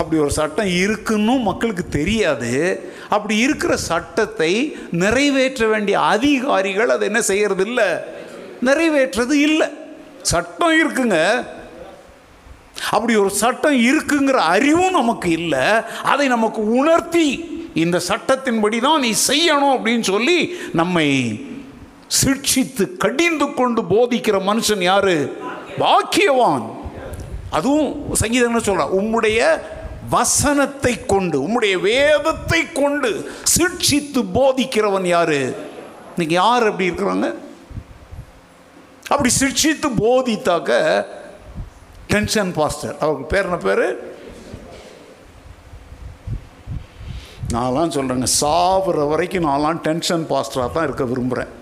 அப்படி ஒரு சட்டம் இருக்குன்னு மக்களுக்கு தெரியாது. அப்படி இருக்கிற சட்டத்தை நிறைவேற்ற வேண்டிய அதிகாரிகள் அதை என்ன செய்யறது இல்லை நிறைவேற்றது இல்லை. சட்டம் இருக்குங்க. அப்படி ஒரு சட்டம் இருக்குங்கிற அறிவும் நமக்கு இல்லை. அதை நமக்கு உணர்த்தி இந்த சட்டத்தின்படி தான் நீ செய்யணும் அப்படின்னு சொல்லி நம்மை சிக்ஷித்து கடிந்து கொண்டு போதிக்கிற மனுஷன் யாரு? பாக்கியவான். அதுவும் சங்கீதம் என்ன சொல்கிறான் உம்முடைய வசனத்தை கொண்டு உம்முடைய வேதத்தை கொண்டு சிக்ஷித்து போதிக்கிறவன் யாரு? இன்னைக்கு யார் அப்படி இருக்கிறாங்க? அப்படி சிக்ஷித்து போதித்தாக்க டென்ஷன் பாஸ்டர். அவருக்கு பேர் என்ன பேர்? நான்லாம் சொல்கிறேங்க சாவுற வரைக்கும் நான்லாம் டென்ஷன் பாஸ்டராக தான் இருக்க விரும்புகிறேன்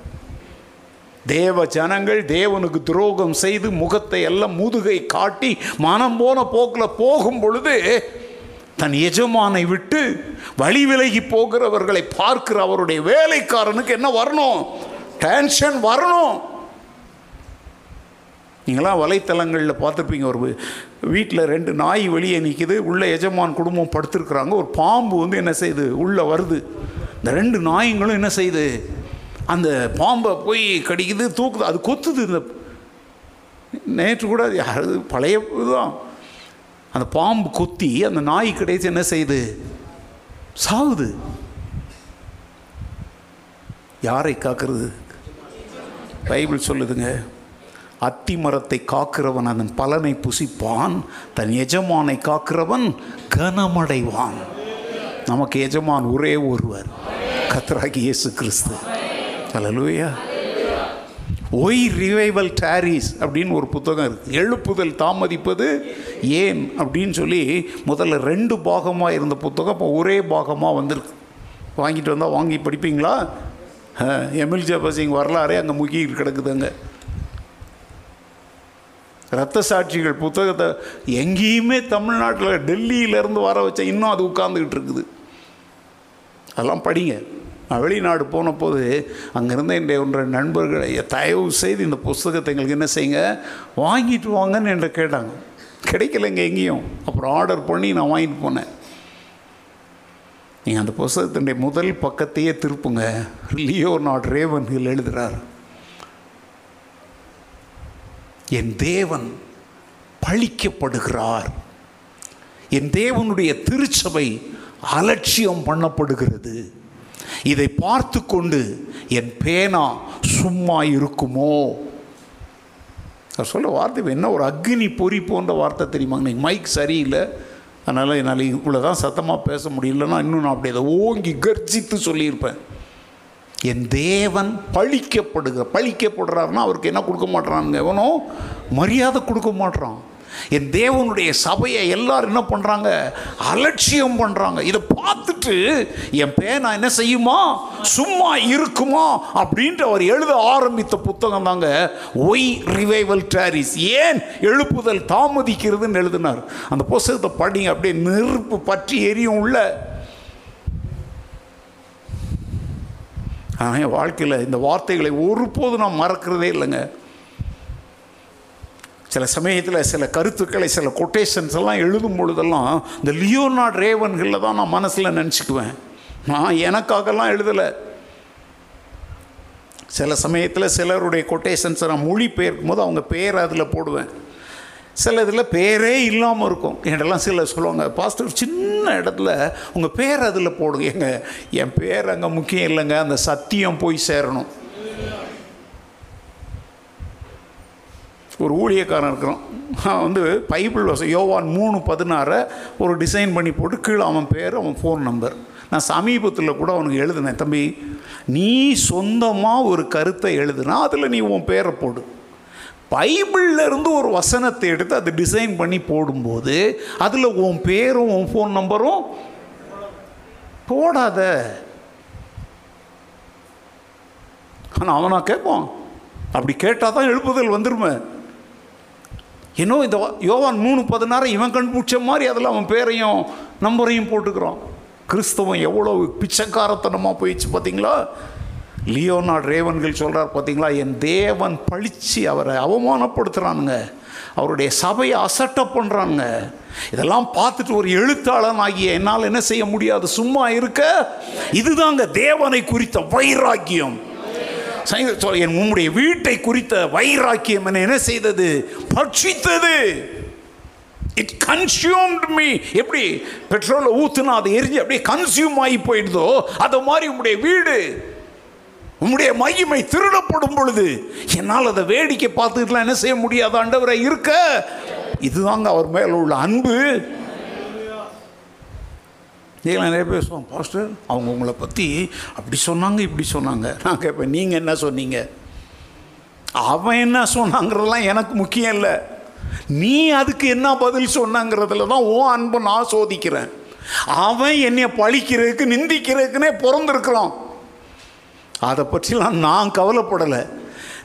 தேவ ஜனங்கள் தேவனுக்கு துரோகம் செய்து முகத்தை எல்லாம் முதுகை காட்டி மனம் போன போக்கில் போகும் பொழுது தன் எஜமானை விட்டு வழி விலகி போகிறவர்களை பார்க்கிற அவருடைய வேலைக்காரனுக்கு என்ன வரணும்? டென்ஷன் வரணும். நீங்களாம் வலைத்தளங்களில் பார்த்துருப்பீங்க ஒரு வீட்டில் ரெண்டு நாய் வெளியே நிற்கிது உள்ள எஜமான் குடும்பம் படுத்துருக்குறாங்க ஒரு பாம்பு வந்து என்ன செய்யுது உள்ளே வருது. இந்த ரெண்டு நாய்ங்களும் என்ன செய்யுது அந்த பாம்பை போய் கடிக்குது தூக்குது அது கொத்துது இந்த நேற்று கூட அது யாரு பழைய இதுதான். அந்த பாம்பு கொத்தி அந்த நாய் கிடைச்சி என்ன செய்யுது? சாகுது யாரை காக்கிறது? பைபிள் சொல்லுதுங்க அத்தி மரத்தை காக்கிறவன் அதன் பலனை புசிப்பான் தன் எஜமானை காக்கிறவன் கனமடைவான். நமக்கு எஜமான் ஒரே ஒருவர் கத்ராகி இயேசு கிறிஸ்து. அல்லூயா ஒய் ரிவைவல் டாரிஸ் அப்படின்னு ஒரு புத்தகம் இருக்குது எழுப்புதல் தாமதிப்பது ஏன்? அப்படின்னு சொல்லி முதல்ல ரெண்டு பாகமாக இருந்த புத்தகம் இப்போ ஒரே பாகமாக வந்திருக்கு. வாங்கிட்டு வந்தால் வாங்கி படிப்பீங்களா? எமில் ஜபசிங் வரலாறே அங்கே முக்கி கிடக்குதுங்க. ரத்த சாட்சிகள் புத்தகத்தை எங்கேயுமே தமிழ்நாட்டில் டெல்லியிலேருந்து வர வச்சா இன்னும் அது உட்காந்துக்கிட்டு இருக்குது. அதெல்லாம் படிங்க. நான் வெளிநாடு போன போது அங்கேருந்து என்னுடைய ஒன்ற நண்பர்களை தயவு செய்து இந்த புஸ்தகத்தை எங்களுக்கு என்ன செய்யுங்க வாங்கிட்டு வாங்கன்னு என்கிட்ட கேட்டாங்க. கிடைக்கலைங்க எங்கேயும். அப்புறம் ஆர்டர் பண்ணி நான் வாங்கிட்டு போனேன். நீங்கள் அந்த புஸ்தகத்தினுடைய முதல் பக்கத்தையே திருப்புங்க. லியோ நாட் ரேவன் எழுதுகிறார் என் தேவன் பழிக்கப்படுகிறார். என் தேவனுடைய திருச்சபை அலட்சியம் பண்ணப்படுகிறது. இதை பார்த்து கொண்டு என் பேனா சும்மா இருக்குமோ? சொல்ல வார்த்தை என்ன ஒரு அக்னி பொறி போன்ற வார்த்தை தெரியுமா நீங்கள் மைக் சரியில்லை. அதனால் என்னால் இவ்வளோ தான் சத்தமாக பேச முடியலன்னா இன்னும் நான் அப்படி அதை ஓங்கி கர்ஜித்து சொல்லியிருப்பேன். என் தேவன் பழிக்கப்படுகிற பழிக்கப்படுறாருன்னா அவருக்கு என்ன கொடுக்க மாட்றானுங்க எவனோ மரியாதை கொடுக்க மாட்றான். என் தேவனுடைய சபையை எல்லாரும் என்ன பண்ணுறாங்க அலட்சியம் பண்ணுறாங்க இதை பார்த்துட்டு என் பேனா என்ன செய்யுமா? சும்மா இருக்குமா? அப்படின்ட்டு அவர் எழுத ஆரம்பித்த புத்தகம் தாங்க ஒய் ரிவைவல் டேரிஸ் ஏன் எழுப்புதல் தாமதிக்கிறதுன்னு எழுதினார். அந்த புத்தகத்தை படிங்க அப்படியே நெருப்பு பற்றி எரியும் உள்ள. ஆனால் என் வாழ்க்கையில் இந்த வார்த்தைகளை ஒருபோதும் நான் மறக்கிறதே இல்லைங்க. சில சமயத்தில் சில கருத்துக்களை சில கொட்டேஷன்ஸ் எல்லாம் எழுதும் பொழுதெல்லாம் இந்த லியோனார்ட் ரேவன்களில் தான் நான் மனசில் நினச்சிக்குவேன். நான் எனக்காகலாம் எழுதலை. சில சமயத்தில் சிலருடைய கொட்டேஷன்ஸை நான் மொழிபெயர்க்கும் போது அவங்க பேர் அதில் போடுவேன். சில இதில் பேரே இல்லாமல் இருக்கும். என்னெல்லாம் சில சொல்லுவாங்க பாஸ்டர் சின்ன இடத்துல உங்கள் பேர் அதில் போடுங்க. எங்கள் என் பேர் அங்கே முக்கியம் இல்லைங்க அந்த சத்தியம் போய் சேரணும். ஒரு ஊழியக்காரன் இருக்கிறான். அவன் வந்து பைபிள் வச யோவான் மூணு பதினாறை ஒரு டிசைன் பண்ணி போட்டு கீழே அவன் பேர் அவன் ஃபோன் நம்பர். நான் சமீபத்தில் கூட அவனுக்கு எழுதினேன் தம்பி நீ சொந்தமாக ஒரு கருத்தை எழுதுனா அதில் நீ உன் பேரை போடு. பைபிள்ல இருந்து ஒரு வசனத்தை எடுத்து அதை டிசைன் பண்ணி போடும்போது அதில் உன் பேரும் உன் ஃபோன் நம்பரும் போடாத. ஆனால் அவனா கேட்பான் அப்படி கேட்டால் தான் எழுப்புதல் வந்துருமே. இன்னும் இந்த யோவான் மூணு பதினாறு இவன் கண்டுபிடிச்ச மாதிரி அதில் அவன் பேரையும் நம்பரையும் போட்டுக்கிறான். கிறிஸ்தவம் எவ்வளோ பிச்சைக்காரத்தனமாக போயிடுச்சு பார்த்தீங்களா லியோனார்ட் ரேவன்கள் சொல்கிறார் பார்த்தீங்களா என் தேவன் பழித்து அவரை அவமானப்படுத்துகிறானுங்க அவருடைய சபையை அசட்டை பண்ணுறானுங்க இதெல்லாம் பார்த்துட்டு ஒரு எழுத்தாளன் ஆகிய என்னால் என்ன செய்ய முடியாது? சும்மா இருக்க? இதுதாங்க தேவனை குறித்த வைராக்கியம். சங்கீத என் உம்முடைய வீட்டை குறித்த வைராக்கியம் என்னை என்ன செய்தது? பட்சித்தது. இட் கன்சியூம்ட் மீ எப்படி பெட்ரோலை ஊற்றுனா அது எரிஞ்சு அப்படியே கன்சியூம் ஆகி போயிடுதோ? அது மாதிரி உங்களுடைய வீடு. உம்முடைய மகிமை திருடப்படும் பொழுது என்னால் அதை வேடிக்கை பார்த்துக்கலாம் என்ன செய்ய முடியாது ஆண்டவரை இருக்க. இதுதாங்க அவர் மேல உள்ள அன்பு. நீங்களாம் நிறைய பேசுவோம் பாஸ்டர் அவங்க உங்களை பற்றி அப்படி சொன்னாங்க இப்படி சொன்னாங்க. நான் கேட்பேன் நீங்கள் என்ன சொன்னீங்க? அவன் என்ன சொன்னாங்கிறதெல்லாம் எனக்கு முக்கியம் இல்லை. நீ அதுக்கு என்ன பதில் சொன்னாங்கிறதுல தான் ஓ அன்பை நான் சோதிக்கிறேன். அவன் என்னை பழிக்கிறதுக்கு நிந்திக்கிறதுக்குன்னே பிறந்திருக்கிறான். அதை பற்றிலாம் நான் கவலைப்படலை.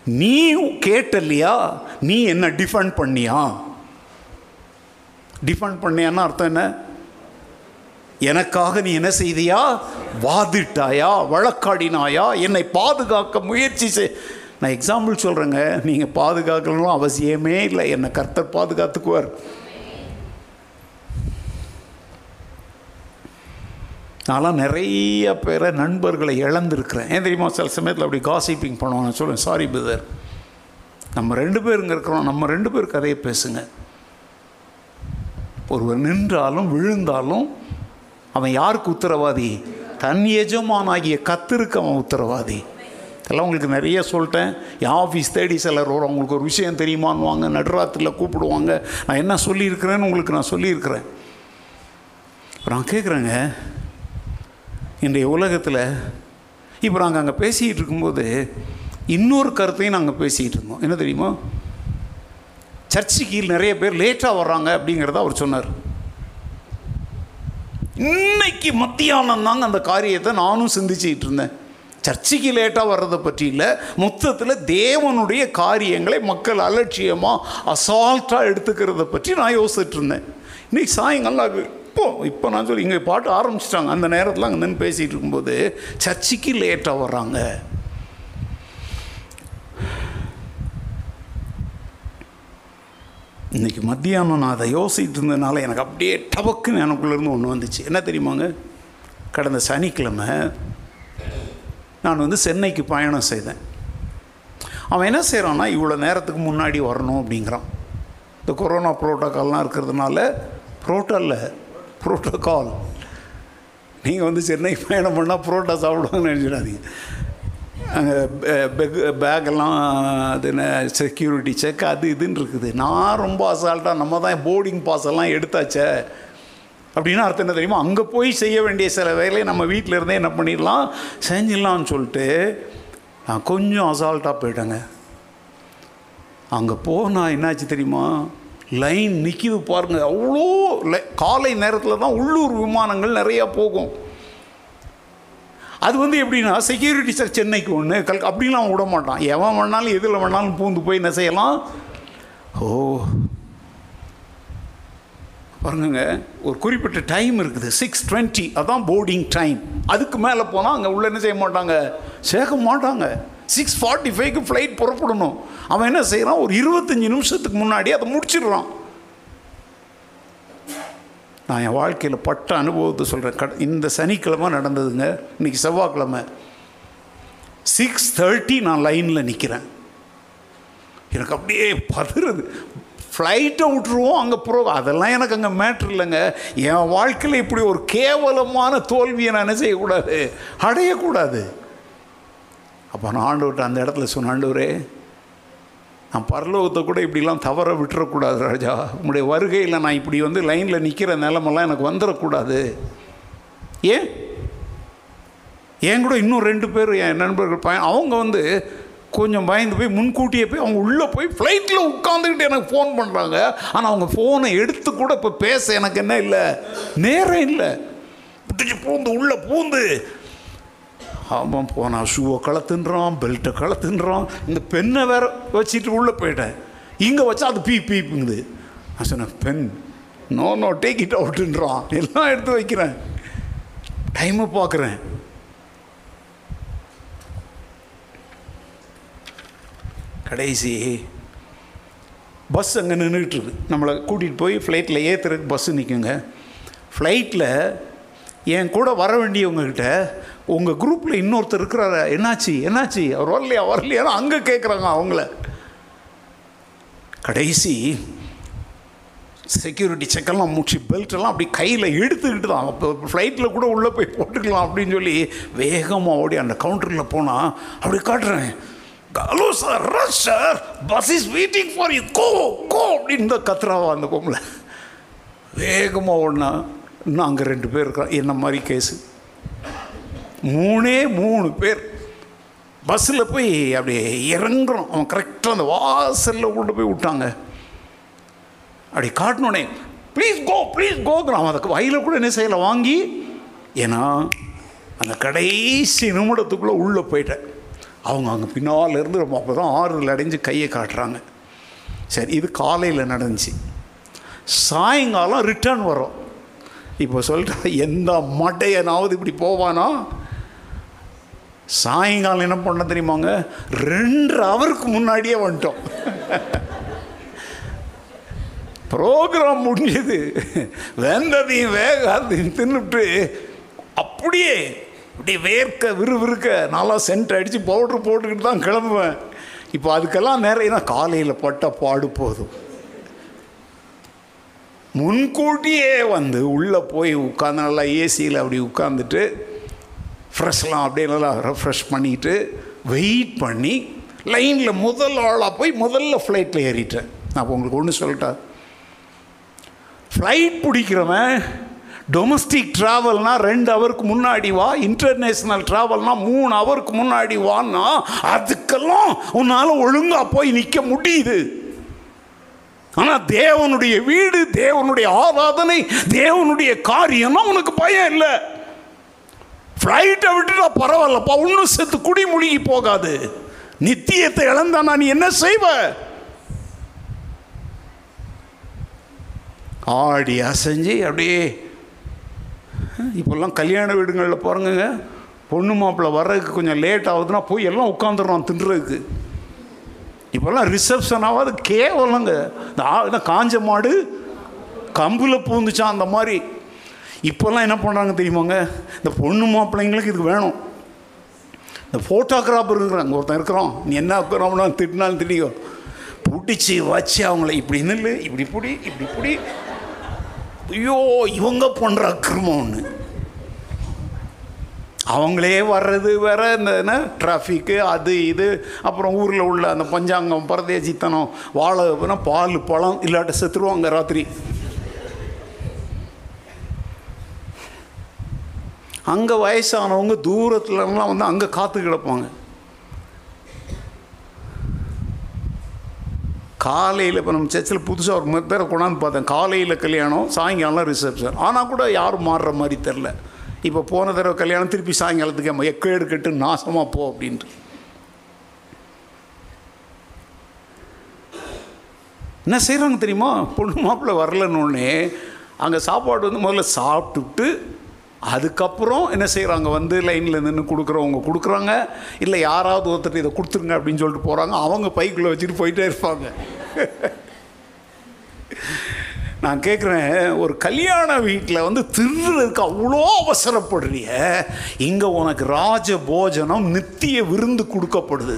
நீ கேட்டல்லையா? நீ என்ன டிஃபெண்ட் பண்ணியா? டிஃபெண்ட் பண்ணியான்னு அர்த்தம் என்ன? எனக்காக நீ என்ன செய்தியா? வாதிட்டாயா? வழக்காடினாயா? என்னை பாதுகாக்க முயற்சி செய். நான் எக்ஸாம்பிள் சொல்கிறேங்க நீங்கள் பாதுகாக்கணும் அவசியமே இல்லை. என்னை கர்த்தர் பாதுகாத்துக்குவார். நான்லாம் நிறைய பேரை நண்பர்களை இழந்திருக்கிறேன். ஏன் தெரியுமா? சில சமயத்தில் அப்படி காசிப்பிங் பண்ணுவோம் நான் சொல்லுவேன் சாரி பிரதர் நம்ம ரெண்டு பேருங்க இருக்கிறோம். நம்ம ரெண்டு பேர் கதையை பேசுங்க. ஒருவர் நின்றாலும் விழுந்தாலும் அவன் யாருக்கு உத்தரவாதி? தன் எஜமானாகிய கத்திருக்கு அவன் உத்தரவாதி. இதெல்லாம் உங்களுக்கு நிறைய சொல்லிட்டேன். என் ஆஃபீஸ் தேடி சிலர் வரும். அவங்களுக்கு ஒரு விஷயம் தெரியுமான்னுவாங்க. நடுராத்திரில் கூப்பிடுவாங்க. நான் என்ன சொல்லியிருக்கிறேன்னு உங்களுக்கு நான் சொல்லியிருக்கிறேன். இப்போ நான் கேட்குறேங்க இன்றைய உலகத்தில் இப்போ நாங்கள் அங்கே பேசிக்கிட்டு இருக்கும்போது இன்னொரு கருத்தையும் நாங்கள் பேசிக்கிட்டு இருந்தோம். என்ன தெரியுமா? சர்ச்சுக்கு நிறைய பேர் லேட்டாக வர்றாங்க அப்படிங்கிறத அவர் சொன்னார். இன்னைக்கு மத்தியானம் தாங்க அந்த காரியத்தை நானும் சிந்திச்சுக்கிட்டு இருந்தேன். சர்ச்சைக்கு லேட்டாக வர்றதை பற்றி இல்லை. மொத்தத்தில் தேவனுடைய காரியங்களை மக்கள் அலட்சியமாக அசால்ட்டாக எடுத்துக்கிறத பற்றி நான் யோசிச்சுட்டு இருந்தேன். இன்னைக்கு சாயங்காலம் அது இப்போ இப்போ நான் சொல்லி இங்கே பாட்டு ஆரம்பிச்சிட்டாங்க. அந்த நேரத்தில் அங்கே நின்று பேசிகிட்டு இருக்கும்போது சர்ச்சைக்கு லேட்டாக வர்றாங்க. இன்றைக்கி மத்தியானம் நான் அதை யோசிச்சுட்டு இருந்ததுனால எனக்கு அப்படியே டபக்குன்னு எனக்குள்ளேருந்து ஒன்று வந்துச்சு. என்ன தெரியுமாங்க? கடந்த சனிக்கிழமை நான் வந்து சென்னைக்கு பயணம் செய்தேன். அவன் என்ன செய்கிறான்னா இவ்வளோ நேரத்துக்கு முன்னாடி வரணும் அப்படிங்கிறான். இந்த கொரோனா ப்ரோட்டோக்கால்லாம் இருக்கிறதுனால ப்ரோட்டோல்ல ப்ரோட்டோக்கால் நீங்கள் வந்து சென்னை பயணம் பண்ணால் புரோட்டா சாப்பிடுவாங்கன்னு நினச்சிடாதீங்க. பெக் பேக்கெல்லாம் அது என்ன செக்யூரிட்டி செக் அது இதுன்னு இருக்குது. நான் ரொம்ப அசால்ட்டாக நம்ம தான் போர்டிங் பாஸ் எல்லாம் எடுத்தாச்சே. அப்படின்னா அர்த்தம் என்ன தெரியுமா? அங்கே போய் செய்ய வேண்டிய சில வேலையை நம்ம வீட்டில் இருந்தே என்ன பண்ணிடலாம்? செஞ்சிடலாம்னு சொல்லிட்டு நான் கொஞ்சம் அசால்ட்டாக போயிட்டேங்க. அங்கே போனால் என்னாச்சு தெரியுமா? லைன் நிற்கிது பாருங்கள் அவ்வளோ லை- காலை நேரத்தில் தான் உள்ளூர் விமானங்கள் நிறையா போகும். அது வந்து எப்படின்னா செக்யூரிட்டி சார் சென்னைக்கு ஒன்று கல் அப்படிலாம் விட மாட்டான். எவன் வேணாலும் எதில் வேணாலும் பூந்து போய் என்ன செய்யலாம் ஓ. பாருங்க ஒரு குறிப்பிட்ட டைம் இருக்குது. சிக்ஸ் டுவெண்ட்டி அதான் போர்டிங் டைம் அதுக்கு மேலே போனால் அங்கே உள்ள என்ன செய்ய மாட்டாங்க? சேர்க்க மாட்டாங்க. சிக்ஸ் ஃபார்ட்டி ஃபைவ்க்கு ஃப்ளைட் புறப்படணும். அவன் என்ன செய்கிறான் ஒரு இருபத்தஞ்சி நிமிஷத்துக்கு முன்னாடி அதை முடிச்சிடுறான். நான் என் வாழ்க்கையில் பட்ட அனுபவத்தை சொல்கிறேன் கட இந்த சனிக்கிழமை நடந்ததுங்க. இன்னைக்கு செவ்வாய்க்கிழமை. சிக்ஸ் தேர்ட்டி நான் லைனில் நிற்கிறேன் எனக்கு அப்படியே பதறுது. ஃப்ளைட்டை விட்டுருவோம் அங்கே ப்ரோ அதெல்லாம் எனக்கு அங்கே மேட்ரு இல்லைங்க. என் வாழ்க்கையில் இப்படி ஒரு கேவலமான தோல்வியை நான் என்ன செய்யக்கூடாது? அடையக்கூடாது. அப்போ நான் ஆண்டவர்கிட்ட அந்த இடத்துல சொன்ன ஆண்டவரே நான் பரலோகத்தை கூட இப்படிலாம் தவற விட்டுறக்கூடாது ராஜா. உங்களுடைய வருகையில் நான் இப்படி வந்து லைனில் நிற்கிற நிலமெல்லாம் எனக்கு வந்துடக்கூடாது ஏன்? என் கூட இன்னும் ரெண்டு பேர் என் நண்பர்கள் பையன் அவங்க வந்து கொஞ்சம் பயந்து போய் முன்கூட்டியே போய் அவங்க உள்ளே போய் ஃப்ளைட்டில் உட்காந்துக்கிட்டு எனக்கு ஃபோன் பண்ணுறாங்க ஆனால் அவங்க ஃபோனை எடுத்து கூட இப்போ பேச எனக்கு என்ன இல்லை? நேரம் இல்லை. பூந்து உள்ளே பூந்து ஆமாம் போனான் ஷூவை கலத்துன்றான் பெல்ட்டை கலத்துன்றான். இந்த பெண்ணை வேற வச்சுட்டு உள்ளே போயிட்டேன். இங்கே வச்சா அது பீ பீப்புங்குது. நான் சொன்னேன் pen no no take it அவுட்டுன்றான் எல்லாம் எடுத்து வைக்கிறேன். டைமை பார்க்குறேன். கடைசி பஸ் அங்கே நின்றுட்டுருக்கு நம்மளை கூட்டிகிட்டு போய் ஃப்ளைட்டில் ஏற்றுறதுக்கு பஸ்ஸு நிற்குங்க ஃப்ளைட்டில் என் கூட வர வேண்டியவங்கக்கிட்ட உங்கள் குரூப்பில் இன்னொருத்தர் இருக்கிறார என்னாச்சு என்னாச்சு? அவர் வரலையா வரலையான்னு அங்கே கேட்குறாங்க அவங்கள. கடைசி செக்யூரிட்டி செக்கெல்லாம் முடிச்சு பெல்ட்டெல்லாம் அப்படி கையில் எடுத்துக்கிட்டு தான். அப்போ ஃப்ளைட்டில் கூட உள்ளே போய் போட்டுக்கலாம் அப்படின்னு சொல்லி வேகமாக ஓடி அந்த கவுண்டரில் போனால் அப்படி காட்டுறேன். Hello sir rush sir bus is waiting for you go go அப்படின்னு தான் கத்துறாவா அந்த பொம்பளை. வேகமாக ஓடினா இன்னும் அங்கே ரெண்டு பேர் இருக்கிறான் என்ன மாதிரி கேஸு மூணே மூணு பேர். பஸ்ஸில் போய் அப்படியே இறங்குறோம். அவன் கரெக்டாக அந்த வாசலில் கொண்டு போய் விட்டாங்க. அப்படி காட்டினோடனே ப்ளீஸ் கோ ப்ளீஸ் கோங்கிறான் அதுக்கு வயலில் கூட என்ன செய்யலை வாங்கி ஏன்னா அந்த கடைசி நிமிடத்துக்குள்ளே உள்ளே போயிட்டேன். அவங்க அங்கே பின்னால் இருந்து ரொம்ப அப்போ தான் ஆறுதல் அடைஞ்சு கையை காட்டுறாங்க. சரி இது காலையில் நடந்துச்சு. சாயங்காலம் ரிட்டர்ன் வரும் இப்போ சொல்லிட்டு எந்த மட்டையனாவது இப்படி போவானா? சாயங்காலம் என்ன பண்ண தெரியுமாங்க? ரெண்டு அவருக்கு முன்னாடியே வந்துட்டோம். ப்ரோக்ராம் முடிஞ்சது. வெந்ததையும் வேகாதையும் தின்னுட்டு அப்படியே இப்படி வேர்க்க விறுவிறுக்க நல்லா சென்ட் அடித்து பவுட்ரு போட்டுக்கிட்டு தான் கிளம்புவேன். இப்போ அதுக்கெல்லாம் நிறைய காலையில் பட்ட பாடு போதும். முன்கூட்டியே வந்து உள்ளே போய் உட்காந்து நல்லா ஏசியில் அப்படி உட்காந்துட்டு ஃப்ரெஷ்லாம் அப்படியே நல்லா ரெஃப்ரெஷ் பண்ணிட்டு வெயிட் பண்ணி லைனில் முதல் ஆளாக போய் முதல்ல ஃப்ளைட்டில் ஏறிட்டேன். நான் உங்களுக்கு ஒன்று சொல்லிட்டேன் ஃப்ளைட் பிடிக்கிறவன் டொமஸ்டிக் ட்ராவல்னால் ரெண்டு ஹவருக்கு முன்னாடி வா இன்டர்நேஷ்னல் ட்ராவல்னால் மூணு ஹவருக்கு முன்னாடி வான்னா அதுக்கெல்லாம் உன்னால் ஒழுங்காக போய் நிற்க முடியுது. ஆனால் தேவனுடைய வீடு தேவனுடைய ஆராதனை தேவனுடைய காரியம்னா உனக்கு பயம் இல்லை. ஃப்ளைட்டை விட்டுட்டா பரவாயில்லப்பா இன்னும் செத்து குடி முழுகி போகாது. நித்தியத்தை இழந்தானா நீ என்ன செய்வ? ஆடி அசைஞ்சு அப்படியே இப்போல்லாம் கல்யாண வீடுங்களில் போகிறங்க பொண்ணு மாப்பிள்ளை வர்றதுக்கு கொஞ்சம் லேட் ஆகுதுன்னா போய் எல்லாம் உட்காந்துடுறோம் தின்றதுக்கு. இப்போல்லாம் ரிசப்ஷன் ஆகாது கேவலங்க. இந்த இந்த காஞ்ச மாடு கம்பில் பூந்துச்சான் அந்த மாதிரி. இப்போல்லாம் என்ன பண்ணுறாங்க தெரியுமாங்க? இந்த பொண்ணு மாப்பிள்ளைங்களுக்கு இதுக்கு வேணும். இந்த ஃபோட்டோகிராஃபர் இருக்கிறாங்க ஒருத்தன் இருக்கிறோம் நீ என்ன இருக்கிறோம்னா திட்டினாலும் தெரியும். பிடிச்சி வச்சு அவங்கள இப்படி நில்லு இப்படி பிடி இப்படி பிடி. ஐயோ இவங்க பண்ணுற அக்கிரமம் ஒன்று அவங்களே வர்றது வேற இந்த என்ன டிராஃபிக்கு அது இது. அப்புறம் ஊரில் உள்ள அந்த பஞ்சாங்கம் பரதேசித்தனம் வாழை பால் பழம் இல்லாட்ட செத்துருவாங்க ராத்திரி. அங்கே வயசானவங்க தூரத்துலலாம் வந்து அங்கே காத்து கிடப்பாங்க. காலையில் இப்போ நம்ம சர்ச்சில் புதுசாக ஒரு மாதிரி பேரை கொண்டாந்து பார்த்தேன். காலையில் கல்யாணம் சாயங்காலம் ரிசப்ஷன் ஆனால் கூட யாரும் மாறுற மாதிரி தெரில இப்போ போன தடவை கல்யாணம் திருப்பி சாயங்காலத்துக்கு நம்ம எக்கேடு கட்டு நாசமாக போ அப்படின்ட்டு. என்ன செய்கிறாங்க தெரியுமா? பொண்ணு மாப்பிள்ளை வரலன்னு அங்கே சாப்பாடு வந்து முதல்ல சாப்பிட்டுட்டு அதுக்கப்புறம் என்ன செய்கிறாங்க வந்து லைனில் நின்று கொடுக்குறவங்க கொடுக்குறாங்க. இல்லை யாராவது ஒருத்தர் இதை கொடுத்துருங்க அப்படின்னு சொல்லிட்டு போகிறாங்க அவங்க பைக்குள்ளே வச்சுட்டு போயிட்டே இருப்பாங்க. நான் கேட்குறேன் ஒரு கல்யாண வீட்டில் வந்து திருடுறதுக்கு அவ்வளோ அவசரப்படுறிய? இங்கே உனக்கு ராஜ போஜனம் நித்திய விருந்து கொடுக்கப்படுது.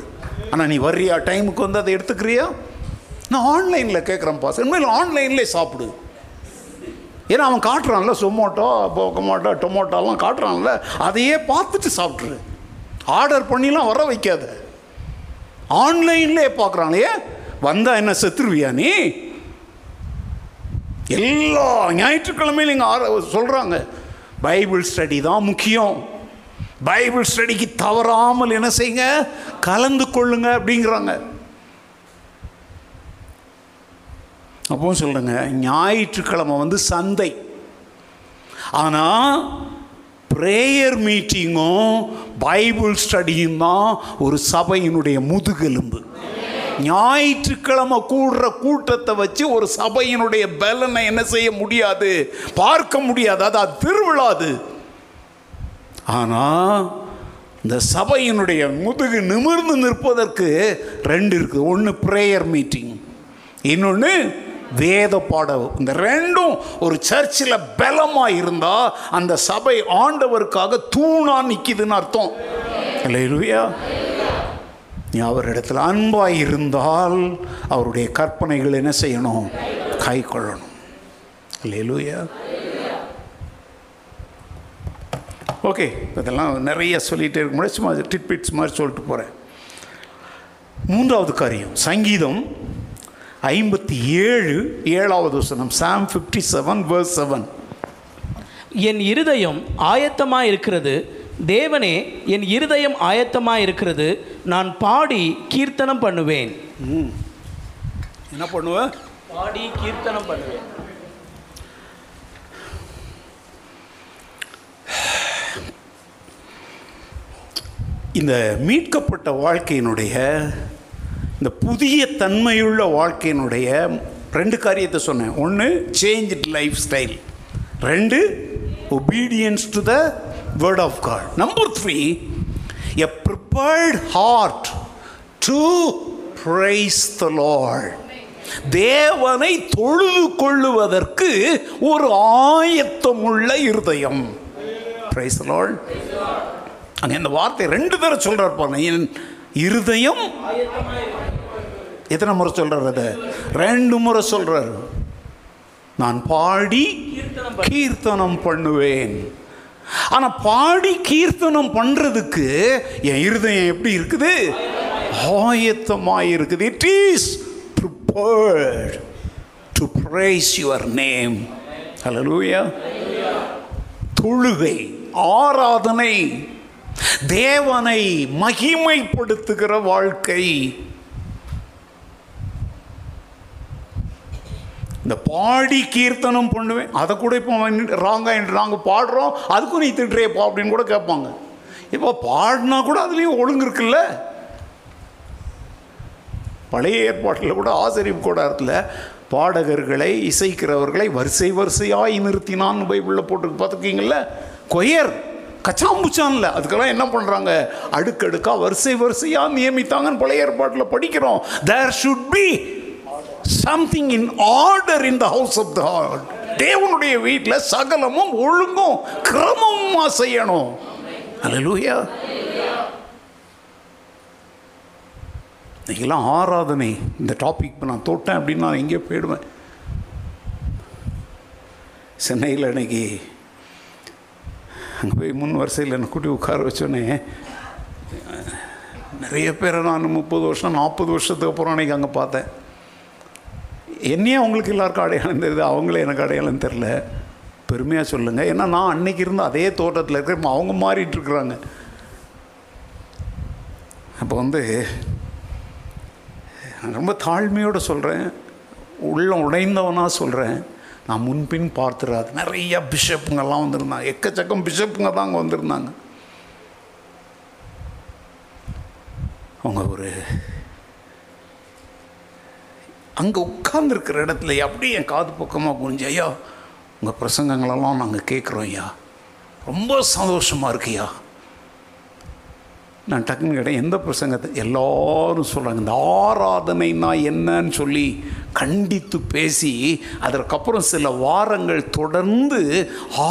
ஆனால் நீ வர்றியா? டைமுக்கு வந்து அதை எடுத்துக்கிறியா? நான் ஆன்லைனில் கேட்குறேன் பாஸ் இனிமேல் ஆன்லைன்லேயே சாப்பிடு. ஏன்னா அவன் காட்டுறான்ல சொமோட்டோ போக்கமோட்டோ டொமோட்டோலாம் காட்டுறான்ல அதையே பார்த்துட்டு சாப்பிட்ரு ஆர்டர் பண்ணிலாம் வர வைக்காத. ஆன்லைன்லேயே பார்க்குறாங்களே வந்தால் என்ன செத்துருவியா நீ? எல்லா ஞாயிற்றுக்கிழமையும் இங்கே ஆர சொல்கிறாங்க பைபிள் ஸ்டடி தான் முக்கியம். பைபிள் ஸ்டடிக்கு தவறாமல் என்ன செய்யுங்க? கலந்து கொள்ளுங்க அப்படிங்கிறாங்க. அப்பவும் சொல்கிறேங்க ஞாயிற்றுக்கிழமை வந்து சந்தை. ஆனால் ப்ரேயர் மீட்டிங்கும் பைபிள் ஸ்டடியும் தான் ஒரு சபையினுடைய முதுகெலும்பு. ஞாயிற்றுக்கிழமை கூடுற கூட்டத்தை வச்சு ஒரு சபையினுடைய பலனை என்ன செய்ய முடியாது? பார்க்க முடியாது. அது அது திருவிழாது ஆனால் இந்த சபையினுடைய முதுகு நிமிர்ந்து நிற்பதற்கு ரெண்டு இருக்குது ஒன்று ப்ரேயர் மீட்டிங் இன்னொன்று வேத பாடம் இந்த ரெண்டும் ஒரு சர்ச்சில் பலமாக இருந்தால் அந்த சபை ஆண்டவருக்காக தூணா நிற்கிதுன்னு அர்த்தம். இல்லையா நீ அவரிடத்தில் அன்பாக இருந்தால் அவருடைய கற்பனைகள் என்ன செய்யணும்? கை கொள்ளணும். இல்லையா ஓகே இதெல்லாம் நிறைய சொல்லிகிட்டே இருக்க முடியாது. சும்மா டிட்பிட்ஸ் மாதிரி சொல்லிட்டு போகிறேன் மூன்றாவது காரியம் சங்கீதம் ஐம்பத்தி ஏழு ஏழாவது வசனம் Psalm fifty seven verse seven என் இருதயம் ஆயத்தமாக இருக்கிறது தேவனே என் இருதயம் ஆயத்தமாக இருக்கிறது நான் பாடி கீர்த்தனம் பண்ணுவேன். என்ன பண்ணுவேன் பாடி கீர்த்தனம் பண்ணுவேன். இந்த மீட்கப்பட்ட வாழ்க்கையினுடைய இந்த புதிய தன்மையுள்ள வாழ்க்கையினுடைய ரெண்டு காரியத்தை சொன்னேன். ஒன்று சேஞ்ச் லைஃப் ஸ்டைல் ரெண்டு obedience to the word of God number three a prepared heart to praise the lord தேவனை தொழுது கொள்ளுவதற்கு ஒரு ஆயத்தமுள்ள இருதயம். பிரைஸ் லார்ட் அங்கே இந்த வார்த்தை ரெண்டு தடவை சொல்கிறார் பாருங்க. என் இருதயம். எத்தனை முறை சொல்கிறார் அதை? ரெண்டு முறை சொல்கிறார் நான் பாடி கீர்த்தனம் பண்ணுவேன். ஆனால் பாடி கீர்த்தனம் பண்ணுறதுக்கு என் இருதயம் எப்படி இருக்குது? ஆயத்தமாக இருக்குது it is prepared to praise your name hallelujah தொழுகை ஆராதனை தேவனை மகிமைப்படுத்துகிற வாழ்க்கை. இந்த பாடி கீர்த்தனம் பண்ணுவேன். அதை கூட இப்போ ராங்காக நாங்கள் பாடுறோம். அதுக்கும் நீ திட்டுறியப்பா அப்படின்னு கூட கேட்பாங்க. இப்போ பாடினா கூட அதுலேயும் ஒழுங்கு இருக்குல்ல? பழைய ஏற்பாட்டில் கூட ஆசிரியம் கூடாரத்தில் பாடகர்களை இசைக்கிறவர்களை வரிசை வரிசையாய் நிறுத்தினான்னு பைபிளில் போட்டு பார்த்துருக்கீங்கள கொயர் கச்சாம்புச்சான்ல அதுக்கெல்லாம் என்ன பண்ணுறாங்க அடுக்கடுக்காக வரிசை வரிசையாக நியமித்தாங்கன்னு பழைய ஏற்பாட்டில் படிக்கிறோம். There should be something in order in the house of the heart தேவனுடைய வீட்டில் சகலமும் ஒழுங்கும் கிரமமாக செய்யணும். அல்லூயா இன்றைக்கெல்லாம் ஆராதனை. இந்த டாபிக் இப்போ நான் தொட்டேன் அப்படின்னா நான் எங்கேயோ போயிடுவேன். சென்னையில் இன்னைக்கு அங்கே போய் முன் வரிசையில் என்னை கூட்டி உட்கார வச்சோன்னே நிறைய பேரை நான் முப்பது வருஷம் நாற்பது வருஷத்துக்கு அப்புறம் அன்றைக்கி அங்கே பார்த்தேன். என்னையே அவங்களுக்கு எல்லாருக்கும் அடையாளம் தெரியுது அவங்களே எனக்கு அடையாளம் தெரில பெருமையாக சொல்லுங்கள் ஏன்னா நான் அன்னைக்கு இருந்த அதே தோட்டத்தில் இருக்கிற அவங்க மாறிட்டு இருக்கிறாங்க. அப்போ வந்து ரொம்ப தாழ்மையோடு சொல்கிறேன் உள்ளம் உடைந்தவனாக சொல்கிறேன் நான் முன்பின் பார்த்துறாது நிறைய பிஷப்புங்கெல்லாம் வந்திருந்தாங்க. எக்கச்சக்கம் பிஷப்புங்க தான் அங்கே வந்திருந்தாங்க. அவங்க ஒரு அங்கே உட்கார்ந்துருக்கிற இடத்துல அப்படியே என் காது பக்கமாக குனிஞ்சு ஐயா உங்கள் பிரசங்கங்களெல்லாம் நாங்கள் கேட்குறோம் ஐயா. ரொம்ப சந்தோஷமாக இருக்குய்யா நான் டக்குன்னு கேட்டேன் எந்த பிரசங்கத்தை? எல்லோரும் சொல்கிறாங்க இந்த ஆராதனைனா என்னன்னு சொல்லி கண்டித்து பேசி அதற்கப்புறம் சில வாரங்கள் தொடர்ந்து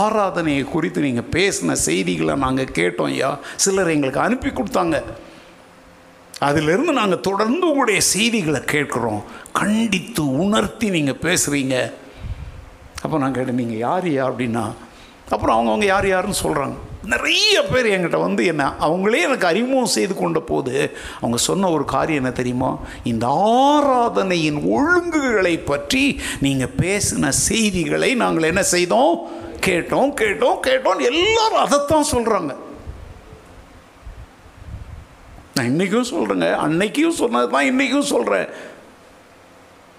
ஆராதனையை குறித்து நீங்கள் பேசின செய்திகளை நாங்கள் கேட்டோம் ஐயா. சிலர் எங்களுக்கு அனுப்பி கொடுத்தாங்க. அதிலிருந்து நாங்கள் தொடர்ந்து உங்களுடைய செய்திகளை கேட்குறோம். கண்டித்து உணர்த்தி நீங்கள் பேசுகிறீங்க அப்போ நான் கேட்டேன் நீங்கள் யார் யா அப்படின்னா அப்புறம் அவங்கவுங்க யார் யாருன்னு சொல்கிறாங்க நிறைய பேர் என்கிட்ட வந்து என்ன அவங்களே எனக்கு அறிமுகம் செய்து கொண்ட போது அவங்க சொன்ன ஒரு காரியம் என்ன தெரியுமா? இந்த ஆராதனையின் ஒழுங்குகளை பற்றி நீங்கள் பேசின செய்திகளை நாங்கள் என்ன செய்தோம்? கேட்டோம் கேட்டோம் கேட்டோம். எல்லாரும் அதைத்தான் சொல்கிறாங்க நான் இன்றைக்கும் சொல்கிறேங்க அன்னைக்கும் சொன்னது தான் இன்றைக்கும் சொல்கிறேன்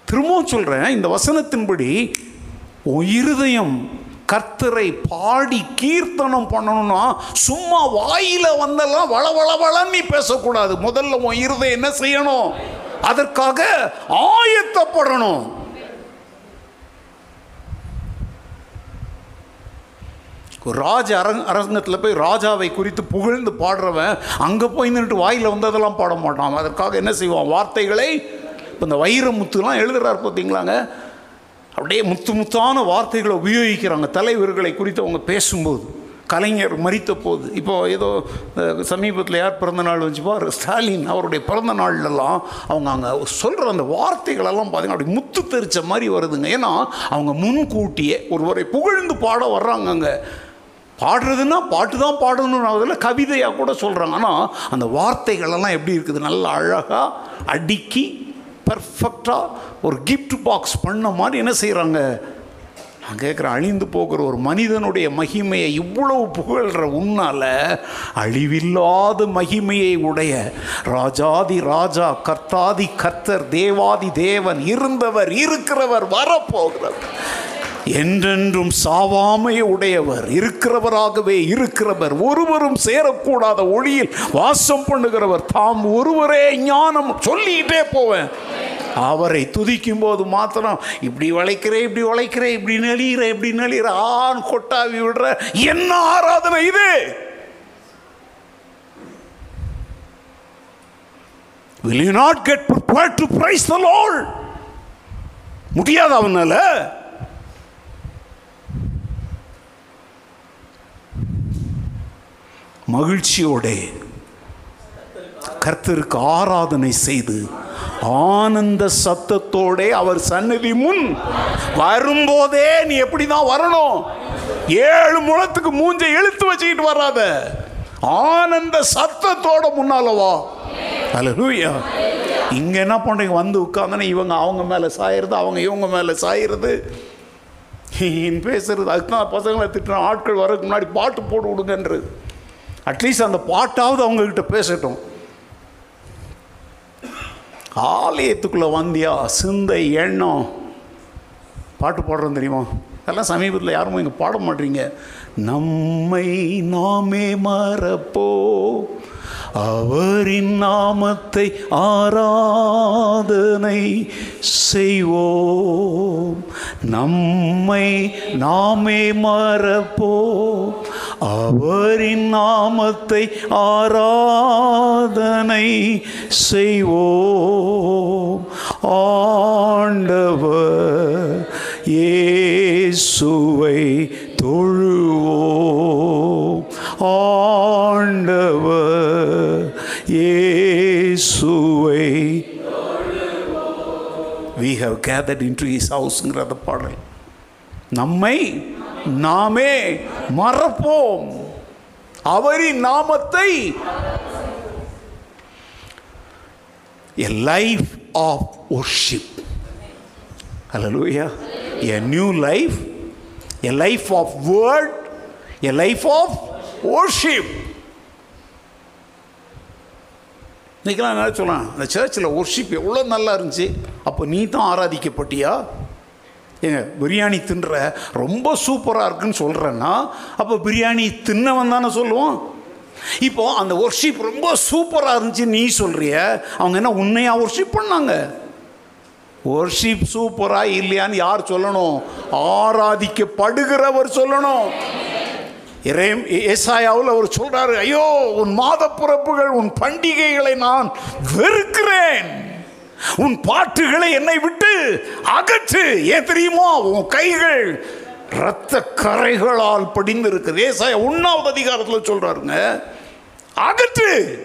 திரும்பவும் சொல்கிறேன் இந்த வசனத்தின்படி உயிருதயம் கர்த்தரை பாடி கீர்த்தனம் பண்ணணும்னா சும்மா வாயில வந்தெல்லாம் வள வள வளன்னு நீ பேசக்கூடாது. முதல்ல உன் இருதயம் என்ன செய்யணும்? அதற்காக ஆயத்தப்படணும். ராஜ அரங் அரங்கத்தில் போய் ராஜாவை குறித்து புகழ்ந்து பாடுறவன் அங்கே போய் நின்றுட்டு வாயில் வந்ததெல்லாம் பாட மாட்டான். அதற்காக என்ன செய்வான்? வார்த்தைகளை இப்போ இந்த வைரமுத்துலாம் எழுதுறாரு பார்த்தீங்களாங்க அப்படியே முத்து முத்தான வார்த்தைகளை உபயோகிக்கிறாங்க. தலைவர்களை குறித்து அவங்க பேசும்போது கலைஞர் மறித்த போது இப்போ ஏதோ சமீபத்தில் யார் பிறந்த நாள் வச்சுப்பார் ஸ்டாலின் அவருடைய பிறந்த நாள்லலாம் அவங்க அங்கே சொல்கிற அந்த வார்த்தைகளெல்லாம் பார்த்தீங்கன்னா அப்படி முத்து தெரிச்ச மாதிரி வருதுங்க. ஏன்னா அவங்க முன்கூட்டியே ஒருவரை புகழ்ந்து பாட வர்றாங்க அங்கே. பாடுறதுன்னா பாட்டு தான் பாடணும்னு அதில் கவிதையாக கூட சொல்கிறாங்க ஆனால் அந்த வார்த்தைகளெல்லாம் எப்படி இருக்குது? நல்லா அழகாக அடுக்கி பர்ஃபெக்டாக ஒரு கிஃப்ட் பாக்ஸ் பண்ண மாதிரி என்ன செய்கிறாங்க நான் கேட்குறேன் அழிந்து போகிற ஒரு மனிதனுடைய மகிமையை இவ்வளவு புகழ்கிற உன்னால் அழிவில்லாத மகிமையை உடைய ராஜாதி ராஜா கர்த்தாதி கர்த்தர் தேவாதி தேவன் இருந்தவர் இருக்கிறவர் வரப்போகிறவர் என்றென்றும் சாவாமை உடையவர் இருக்கிறவராகவே இருக்கிறவர். ஒருவரும் சேரக்கூடாத ஒளியில் வாசம் பண்ணுகிறவர். தாம் ஒருவரே ஞானம் சொல்லிட்டே போவேன். அவரை துதிக்கும் போது மாத்திரம் இப்படி வளைக்கிறேன் இப்படி வளைக்கிறேன் இப்படி நெளிகிற இப்படி நெளிகிற ஆண் கொட்டாவி விடுற என்ன ஆராதனை இது. Will you not get prepared to praise the lord? முடியாது அவனால. மகிழ்ச்சியோட. கர்த்தருக்கு ஆராதனை செய்து ஆனந்த சத்தத்தோட அவர் சன்னதி முன் வரும்போதே நீ எப்படி தான் வரணும்? ஏழு முழத்துக்கு மூஞ்சை இழுத்து வச்சுக்கிட்டு வராத. ஆனந்த சத்தத்தோட முன்னாலவா அலூயா இங்கே என்ன பண்ணுறீங்க வந்து உட்காந்தனே இவங்க அவங்க மேலே சாயிறது அவங்க இவங்க மேலே சாயிறது. பேசுறது. அதுக்கு தான் பசங்களை திட்டுற ஆட்கள் வரதுக்கு முன்னாடி பாட்டு போட்டு விடுங்கன்றது அட்லீஸ்ட் அந்த பாட்டாவது அவங்கக்கிட்ட பேசட்டும். ஆலயத்துக்குள்ளே வந்தியா சிந்தை எண்ணம். பாட்டு பாடுறோம் தெரியுமா? அதெல்லாம் சமீபத்தில் யாரும் இங்கே பாட மாட்டீங்க. நம்மை நாமே மறப்போ அவரின் நாமத்தை ஆராதனை செய்வோம். நம்மை நாமே மறப்போம். அவரின் நாமத்தை ஆராதனை செய்வோம். ஆண்டவர் இயேசுவை தொழுவோம். ஆண்டவர் இயேசுவை we have gathered into his ஹவுஸ்ங்கிற அந்த பாடல். நம்மை நாமே மறப்போம். அவரின் நாமத்தை a life of worship. Hallelujah. A new life. A life of word a life of worship. இன்னைக்கெல்லாம் என்ன சொல்லலாம் அந்த சர்ச்சில் ஒர்ஷிப் எவ்வளோ நல்லா இருந்துச்சு. அப்போ நீ தான் ஆராதிக்கப்பட்டியா? ஏங்க பிரியாணி தின்ற ரொம்ப சூப்பராக இருக்குன்னு சொல்கிறேன்னா அப்போ பிரியாணி தின்னவன் தானே சொல்லுவோம் இப்போ அந்த ஒர்ஷிப் ரொம்ப சூப்பராக இருந்துச்சு நீ சொல்கிறிய அவங்க என்ன உண்மையாக ஒர்ஷிப் பண்ணாங்க? ஒர்ஷிப் சூப்பராக இல்லையான்னு யார் சொல்லணும்? ஆராதிக்கப்படுகிறவர் சொல்லணும். இறைம் ஏசாயாவில் அவர் சொல்கிறாரு ஐயோ உன் மாத பிறப்புகள் உன் பண்டிகைகளை நான் வெறுக்கிறேன். உன் பாட்டுகளை என்னை விட்டு அகற்று. ஏன் தெரியுமோ? உன் கைகள் இரத்த கரைகளால் படிந்து இருக்குது ஏசாயா உண்ணாவது அதிகாரத்தில் சொல்றாருங்க. அகற்று.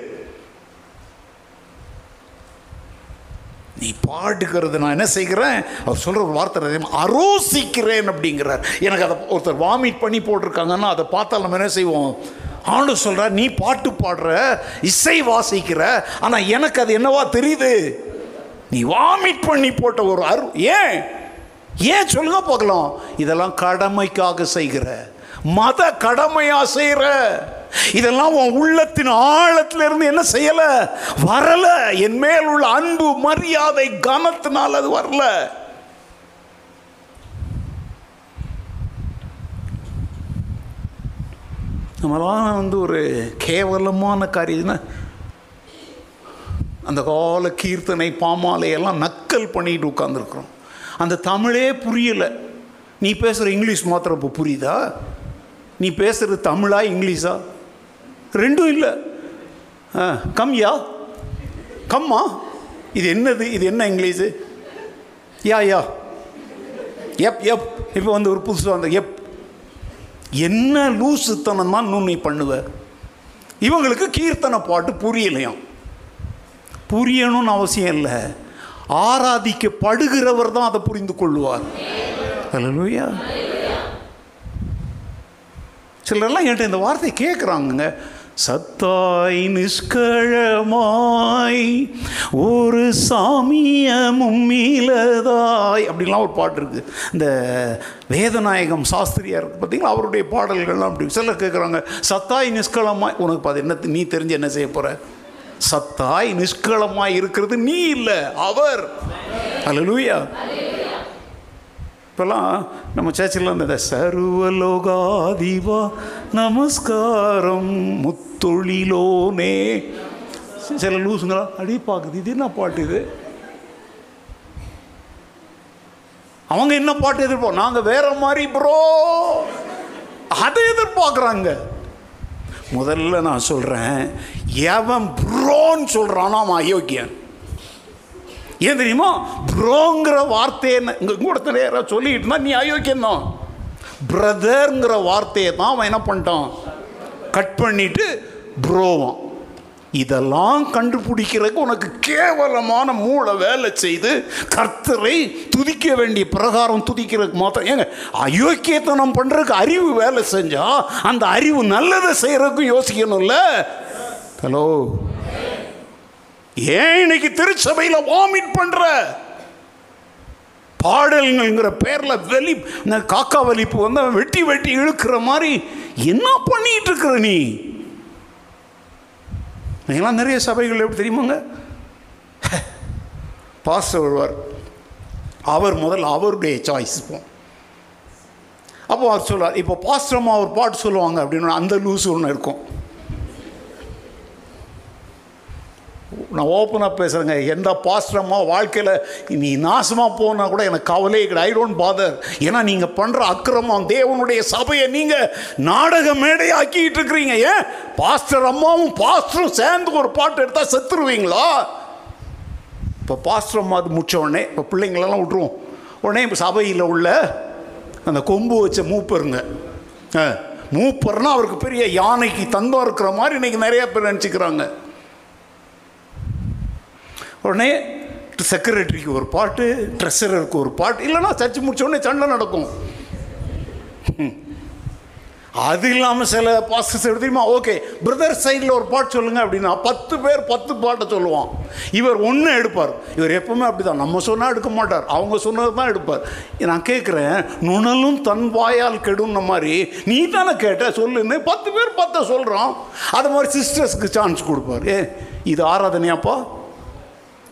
நீ பாடுகிறது நான் என்ன செய்கிறேன்? அவர் சொல்கிற ஒரு வார்த்தை அரோசிக்கிறேன் அப்படிங்கிறார். எனக்கு அதை ஒருத்தர் வாமிட் பண்ணி போட்டிருக்காங்கன்னா அதை பார்த்தா நம்ம என்ன செய்வோம்? ஆண்டு சொல்கிறார் நீ பாட்டு பாடுற இசை வாசிக்கிற ஆனால் எனக்கு அது என்னவா தெரியுது? நீ வாமிட் பண்ணி போட்ட ஒரு அரு ஏன்? ஏன் சொல்லுங்க பார்க்கலாம். இதெல்லாம் கடமைக்காக செய்கிற. மத கடமையாக செய்கிற. இதெல்லாம் உன் உள்ளத்தின் ஆழத்திலிருந்து என்ன செய்யலை? வரலை. என் மேல் உள்ள அன்பு மரியாதை கனத்தினால் அது வரல. நம்மளாம் வந்து ஒரு கேவலமான காரியம்னா அந்த கால கீர்த்தனை பாமாலையெல்லாம் நக்கல் பண்ணிட்டு உட்காந்துருக்குறோம் அந்த தமிழே புரியலை. நீ பேசுகிற இங்கிலீஷ் மாத்திரம் இப்போ புரியுதா? நீ பேசுகிறது தமிழா இங்கிலீஷா? ரெண்டும் இல்லை. ஆ கம்யா கம்மா இது என்னது? இது என்ன இங்கிலீஷு? யா யா. எப் எப். இப்போ வந்து ஒரு புதுசாக அந்த எப். என்ன லூசுத்தனம் தான் நீ பண்ணுவ? இவங்களுக்கு கீர்த்தனை பாட்டு புரியலையாம். புரியணும்னு அவசியம் இல்லை. ஆராதிக்கப்படுகிறவர் தான் அதை புரிந்து கொள்வார். அல்லேலூயா சிலரெல்லாம் என்கிட்ட இந்த வார்த்தையை கேட்குறாங்கங்க சத்தாய் நிஷ்கழமாய் ஒரு சாமியமும் மீளதாய் அப்படின்லாம் ஒரு பாட்டு இருக்குது இந்த வேதநாயகம் சாஸ்திரியார் இருக்கு. பார்த்தீங்களா அவருடைய பாடல்கள்லாம் அப்படி. சிலர் கேட்குறாங்க சத்தாய் நிஷ்கலமாய் உனக்கு பார்த்து என்ன நீ தெரிஞ்சு என்ன செய்ய போகிற சத்தாய் நிஷ்களமாய் இருக்கிறது நீ இல்லை அவர். அலலூயா இப்போல்லாம் நம்ம சர்ச்சில் இந்த சர்வலோகாதிவா நமஸ்காரம் முத்தொழிலோனே. சில லூசுங்களா அடி பார்க்குது இது என்ன பாட்டு இது? அவங்க என்ன பாட்டு எதிர்ப்போம் நாங்கள் வேற மாதிரி ப்ரோ அதை எதிர்பார்க்குறாங்க. முதல்ல நான் சொல்கிறேன் எவன் ப்ரோன்னு சொல்கிறானோ அவன் அயோக்கியன். ஏன் தெரியுமா? ப்ரோங்கிற வார்த்தையை இங்கே கூடத்தில் நேராக சொல்லிட்டு நீ அயோக்கியம் தான். பிரதருங்கிற வார்த்தையை தான் அவன் என்ன பண்ணிட்டான்? கட் பண்ணிட்டு ப்ரோவான் இதெல்லாம் கண்டுபிடிக்கிறதுக்கு உனக்கு கேவலமான மூளை வேலை செய்து கர்த்தரை துதிக்க வேண்டிய பிரகாரம் துதிக்கிறதுக்கு மாத்திரம். ஏங்க அயோக்கியத்தனம் பண்ணுறதுக்கு அறிவு வேலை செஞ்சால் அந்த அறிவு நல்லதை செய்கிறதுக்கும் யோசிக்கணும்ல? ஹலோ ஏன் இன்னைக்கு திருச்சபையில் வாமிட் பண்ற? பாடல்கள்ங்கிற பேரில் வெளி இந்த காக்கா வலிப்பு வந்து வெட்டி வெட்டி இழுக்கிற மாதிரி என்ன பண்ணிட்டு இருக்கிற நீ? நீங்களாம் நிறைய சபைகள் எப்படி தெரியுமாங்க? பாஸ்டர் வருவார் அவர் முதல்ல அவருடைய சாய்ஸ் போம் அப்போ அவர் சொல்லுவார் இப்போ பாஸ்டரமாக ஒரு பாட்டு சொல்லுவாங்க அப்படின்னு அந்த லூஸ் ஒன்று இருக்கும். நான் ஓப்பனாக பேசுகிறேங்க எந்த பாஸ்டரம்மா வாழ்க்கையில் நீ நாசமாக போனால் கூட எனக்கு கவலையே கிடையாது. ஐ டோன்ட் பாதர் ஏன்னா நீங்கள் பண்ணுற அக்கிரமம் தேவனுடைய சபையை நீங்கள் நாடக மேடை ஆக்கிட்டு இருக்கிறீங்க. ஏன்? பாஸ்டர் அம்மாவும் பாஸ்டரும் சேர்ந்து ஒரு பாட்டு எடுத்தால் செத்துருவீங்களா? இப்போ பாஸ்டர் அம்மா அது முடிச்ச உடனே இப்போ பிள்ளைங்களெல்லாம் விட்ருவோம் உடனே இப்போ சபையில் உள்ள அந்த கொம்பு வச்ச மூப்பருங்க. ஆ, மூப்பர்னா அவருக்கு பெரிய யானைக்கு தந்தம் இருக்கிற மாதிரி இன்னைக்கு நிறையா பேர் நினச்சிக்கிறாங்க. உடனே செக்ரட்டரிக்கு ஒரு பாட்டு ட்ரெஸரருக்கு ஒரு பாட்டு இல்லைன்னா சர்ச்சு முடிச்ச உடனே சண்டை நடக்கும். ம். அது இல்லாமல் சில பாஸ்டர்ஸ் எடுத்துமா ஓகே பிரதர் சைடில் ஒரு பாட்டு சொல்லுங்கள் அப்படின்னா பத்து பேர் பத்து பாட்டை சொல்லுவான். இவர் ஒன்று எடுப்பார். இவர் எப்பவுமே அப்படி தான் நம்ம சொன்னால் எடுக்க மாட்டார். அவங்க சொன்னது தான் எடுப்பார். நான் கேட்குறேன் நுணலும் தன் வாயால் கெடுன மாதிரி நீ தானே கேட்ட சொல்லுன்னு பத்து பேர் பத்தை சொல்கிறோம் அது மாதிரி சிஸ்டர்ஸ்க்கு சான்ஸ் கொடுப்பார். ஏ இது ஆராதனையாப்பா?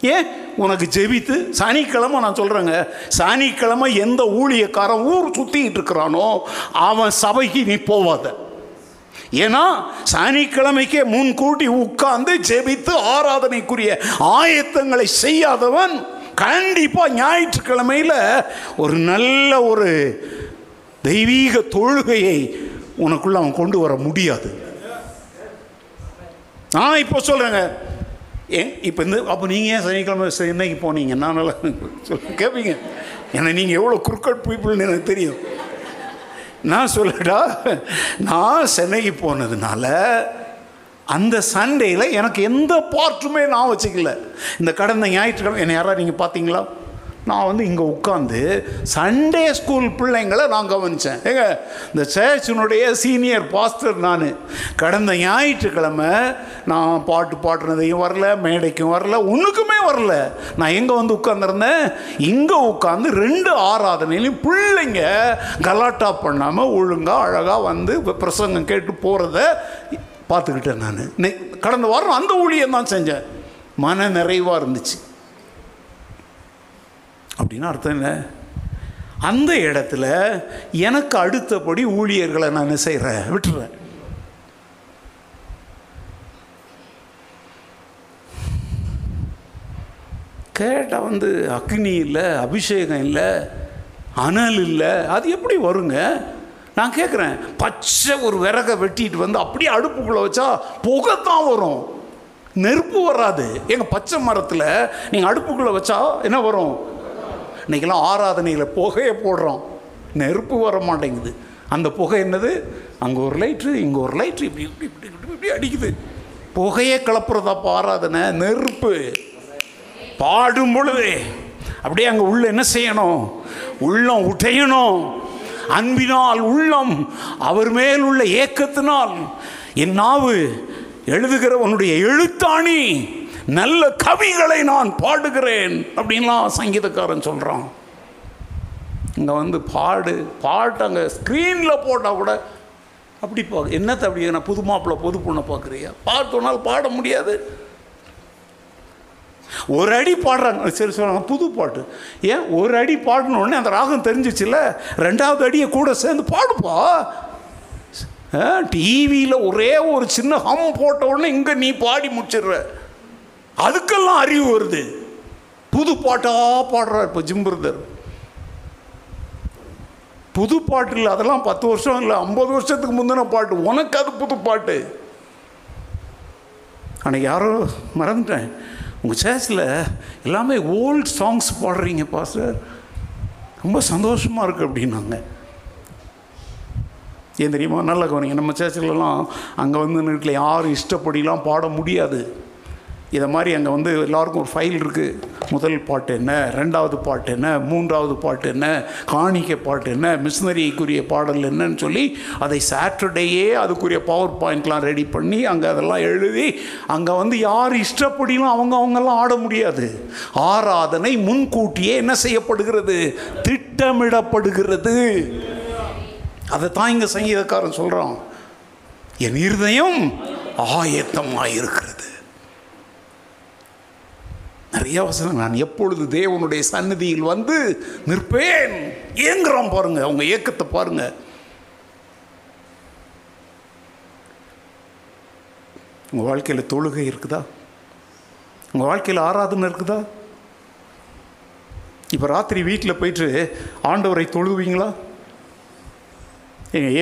ஏன்? உனக்கு ஜெபித்து சனிக்கிழமை நான் சொல்கிறேங்க சனிக்கிழமை எந்த ஊழியக்காரன் ஊர் சுற்றிக்கிட்டு இருக்கிறானோ அவன் சபைக்கு நீ போவாத. ஏன்னா சனிக்கிழமைக்கே முன்கூட்டி உட்கார்ந்து ஜெபித்து ஆராதனைக்குரிய ஆயத்தங்களை செய்யாதவன் கண்டிப்பாக ஞாயிற்றுக்கிழமையில் ஒரு நல்ல ஒரு தெய்வீக தொழுகையை உனக்குள்ள அவன் கொண்டு வர முடியாது. நான் இப்போ சொல்கிறேங்க ஏன்? இப்போ இந்த அப்போ நீங்கள் ஏன் சனிக்கிழமை சென்னைக்கு போனீங்க? நான் நல்லா சொல்ல கேட்பீங்க ஏன்னா நீங்கள் எவ்வளோ குறுக்கட் பீப்புள்னு எனக்கு தெரியும். நான் சொல்லடா நான் சென்னைக்கு போனதுனால அந்த சண்டேயில் எனக்கு எந்த பார்ட்டுமே நான் வச்சுக்கல. இந்த கடந்த ஞாயிற்றுக்கிழமை என்னை யாராவது நீங்கள் பார்த்தீங்களா? நான் வந்து இங்கே உட்காந்து சண்டே ஸ்கூல் பிள்ளைங்களை நான் கவனித்தேன் ஏங்க இந்த சேர்ச்சினுடைய சீனியர் பாஸ்டர் நான். கடந்த ஞாயிற்றுக்கிழமை நான் பாட்டு பாடுறதையும் வரல மேடைக்கும் வரல ஒன்றுக்குமே வரல. நான் எங்கே வந்து உட்காந்துருந்தேன் இங்கே உட்காந்து ரெண்டு ஆராதனையிலையும் பிள்ளைங்க கலாட்டா பண்ணாமல் ஒழுங்காக அழகாக வந்து பிரசங்கம் கேட்டு போகிறத பார்த்துக்கிட்டேன் நான். கடந்த வாரம் அந்த ஊழியம் தான் செஞ்சேன். மன நிறைவாக இருந்துச்சு. அப்படின்னு அர்த்தம் என்ன அந்த இடத்துல எனக்கு அடுத்தபடி ஊழியர்களை நான் செய்கிறேன் விட்டுறேன். கேட்டால் வந்து அக்னி இல்லை அபிஷேகம் இல்லை அனல் இல்லை அது எப்படி வருங்க? நான் கேட்குறேன் பச்சை ஒரு விறகை வெட்டிட்டு வந்து அப்படியே அடுப்புக்குள்ளே வச்சா புகைத்தான் வரும். நெருப்பு வராது. எங்கள் பச்சை மரத்தில் நீங்கள் அடுப்புக்குள்ளே வச்சா என்ன வரும்? இன்றைக்கெல்லாம் ஆராதனையில் புகையை போடுறோம். நெருப்பு வர மாட்டேங்குது. அந்த புகை என்னது? அங்கே ஒரு லைட்ரு இங்கே ஒரு லைட்ரு இப்படி இப்படி இப்படி இப்படி இப்படி அடிக்குது. புகையே கிளப்புறதாப்பா ஆராதனை? நெருப்பு. பாடும் பொழுது அப்படியே அங்கே உள்ள என்ன செய்யணும்? உள்ளம் உடையணும். அன்பினால் உள்ளம் அவர் மேல் உள்ள ஏக்கத்தினால். என் நாவு எழுதுகிறவனுடைய எழுத்தாணி. நல்ல கவிகளை நான் பாடுகிறேன் அப்படின்லாம் சங்கீதக்காரன் சொல்கிறான் இங்கே வந்து பாடு பாட்டு அங்கே ஸ்க்ரீனில் போட்டால் கூட அப்படி பா என்னத்தை அப்படி நான் புது மாப்பிள்ளை புது பொண்ணை பார்க்குறியா? பார்த்தோன்னால் பாட முடியாது. ஒரு அடி பாடுறாங்க. சரி சொல்லுவாங்க புது பாட்டு. ஏன்? ஒரு அடி பாடின உடனே அந்த ராகம் தெரிஞ்சிச்சுல ரெண்டாவது அடியை கூட சேர்ந்து பாடுப்பா. டிவியில் ஒரே ஒரு சின்ன ஹம் போட்ட உடனே இங்கே நீ பாடி முடிச்சிடுற. அதுக்கெல்லாம் அறிவு வருது. புது பாட்டாக பாடுறார் இப்போ ஜிம்பிரதர். புது பாட்டு இல்லை அதெல்லாம் பத்து வருஷம் இல்லை ஐம்பது வருஷத்துக்கு முந்தின பாட்டு. உனக்கு அது புது பாட்டு. ஆனால் யாரோ மறந்துட்டேன். உங்கள் சேர்ச்சில் எல்லாமே ஓல்ட் சாங்ஸ் பாடுறீங்க பாஸ்டர். ரொம்ப சந்தோஷமாக இருக்குது அப்படின்னாங்க. ஏன் தெரியுமா? நல்லா கவனிங்க நம்ம சேர்ச்சிலலாம் அங்கே வந்து வீட்டில் யாரும் இஷ்டப்படிலாம் பாட முடியாது. இதை மாதிரி அங்கே வந்து எல்லாருக்கும் ஒரு ஃபைல் இருக்குது முதல் பாட்டு என்ன? ரெண்டாவது பாட்டு என்ன? மூன்றாவது பாட்டு என்ன? காணிக்க பாட்டு என்ன? மிஷினரிக்குரிய பாடல் என்னன்னு சொல்லி அதை சாட்டர்டேயே அதுக்குரிய பவர் பாயிண்ட்லாம் ரெடி பண்ணி அங்கே அதெல்லாம் எழுதி அங்கே வந்து யார் இஷ்டப்படிலாம் அவங்க அவங்கெல்லாம் ஆட முடியாது. ஆராதனை முன்கூட்டியே என்ன செய்யப்படுகிறது? திட்டமிடப்படுகிறது. அதை தான் இங்கே சங்கீதக்காரன் சொல்கிறான் என் இருதயம் ஆயத்தமாக இருக்கிறது நிறைய வசனம் நான் எப்பொழுது தேவனுடைய சந்நிதியில் வந்து நிற்பேன்? ஏங்குறோம் பாருங்க. அவங்க ஏக்கத்தை பாருங்க. உங்கள் வாழ்க்கையில் தொழுகை இருக்குதா? உங்கள் வாழ்க்கையில் ஆராதனை இருக்குதா? இப்போ ராத்திரி வீட்டில் போயிட்டு ஆண்டவரை தொழுவீங்களா?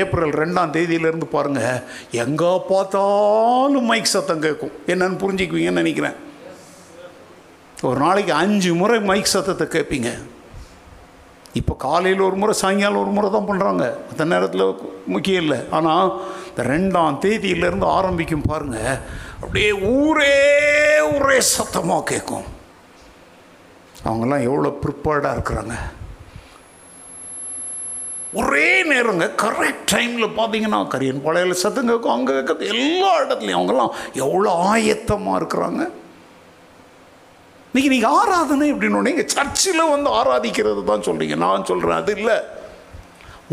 ஏப்ரல் ரெண்டாம் தேதியிலேருந்து பாருங்கள் எங்கே பார்த்தாலும் மைக் சத்தம் கேட்கும். என்னன்னு புரிஞ்சுக்குவீங்கன்னு நினைக்கிறேன். ஒரு நாளைக்கு அஞ்சு முறை மைக் சத்தத்தை கேட்பீங்க. இப்போ காலையில் ஒரு முறை சாயங்காலம் ஒரு முறை தான் பண்ணுறாங்க மற்ற நேரத்தில் முக்கியம் இல்லை. ஆனால் இந்த ரெண்டாம் தேதியிலேருந்து ஆரம்பிக்கும் பாருங்கள் அப்படியே ஊரே ஒரே சத்தமாக கேட்கும். அவங்கெல்லாம் எவ்வளோ ப்ரிப்பேர்டாக இருக்கிறாங்க. ஒரே நேரங்க கரெக்ட் டைமில் பார்த்தீங்கன்னா கரியன் பாளையில் சத்தம் கேட்கும் அங்கே கேட்குறது எல்லா இடத்துலையும் அவங்கெல்லாம் எவ்வளோ ஆயத்தமாக இருக்கிறாங்க. இன்னைக்கு நீங்கள் ஆராதனை அப்படின்னு நீங்கள் சர்ச்சில் வந்து ஆராதிக்கிறது தான் சொல்கிறீங்க நான் சொல்கிறேன் அது இல்லை.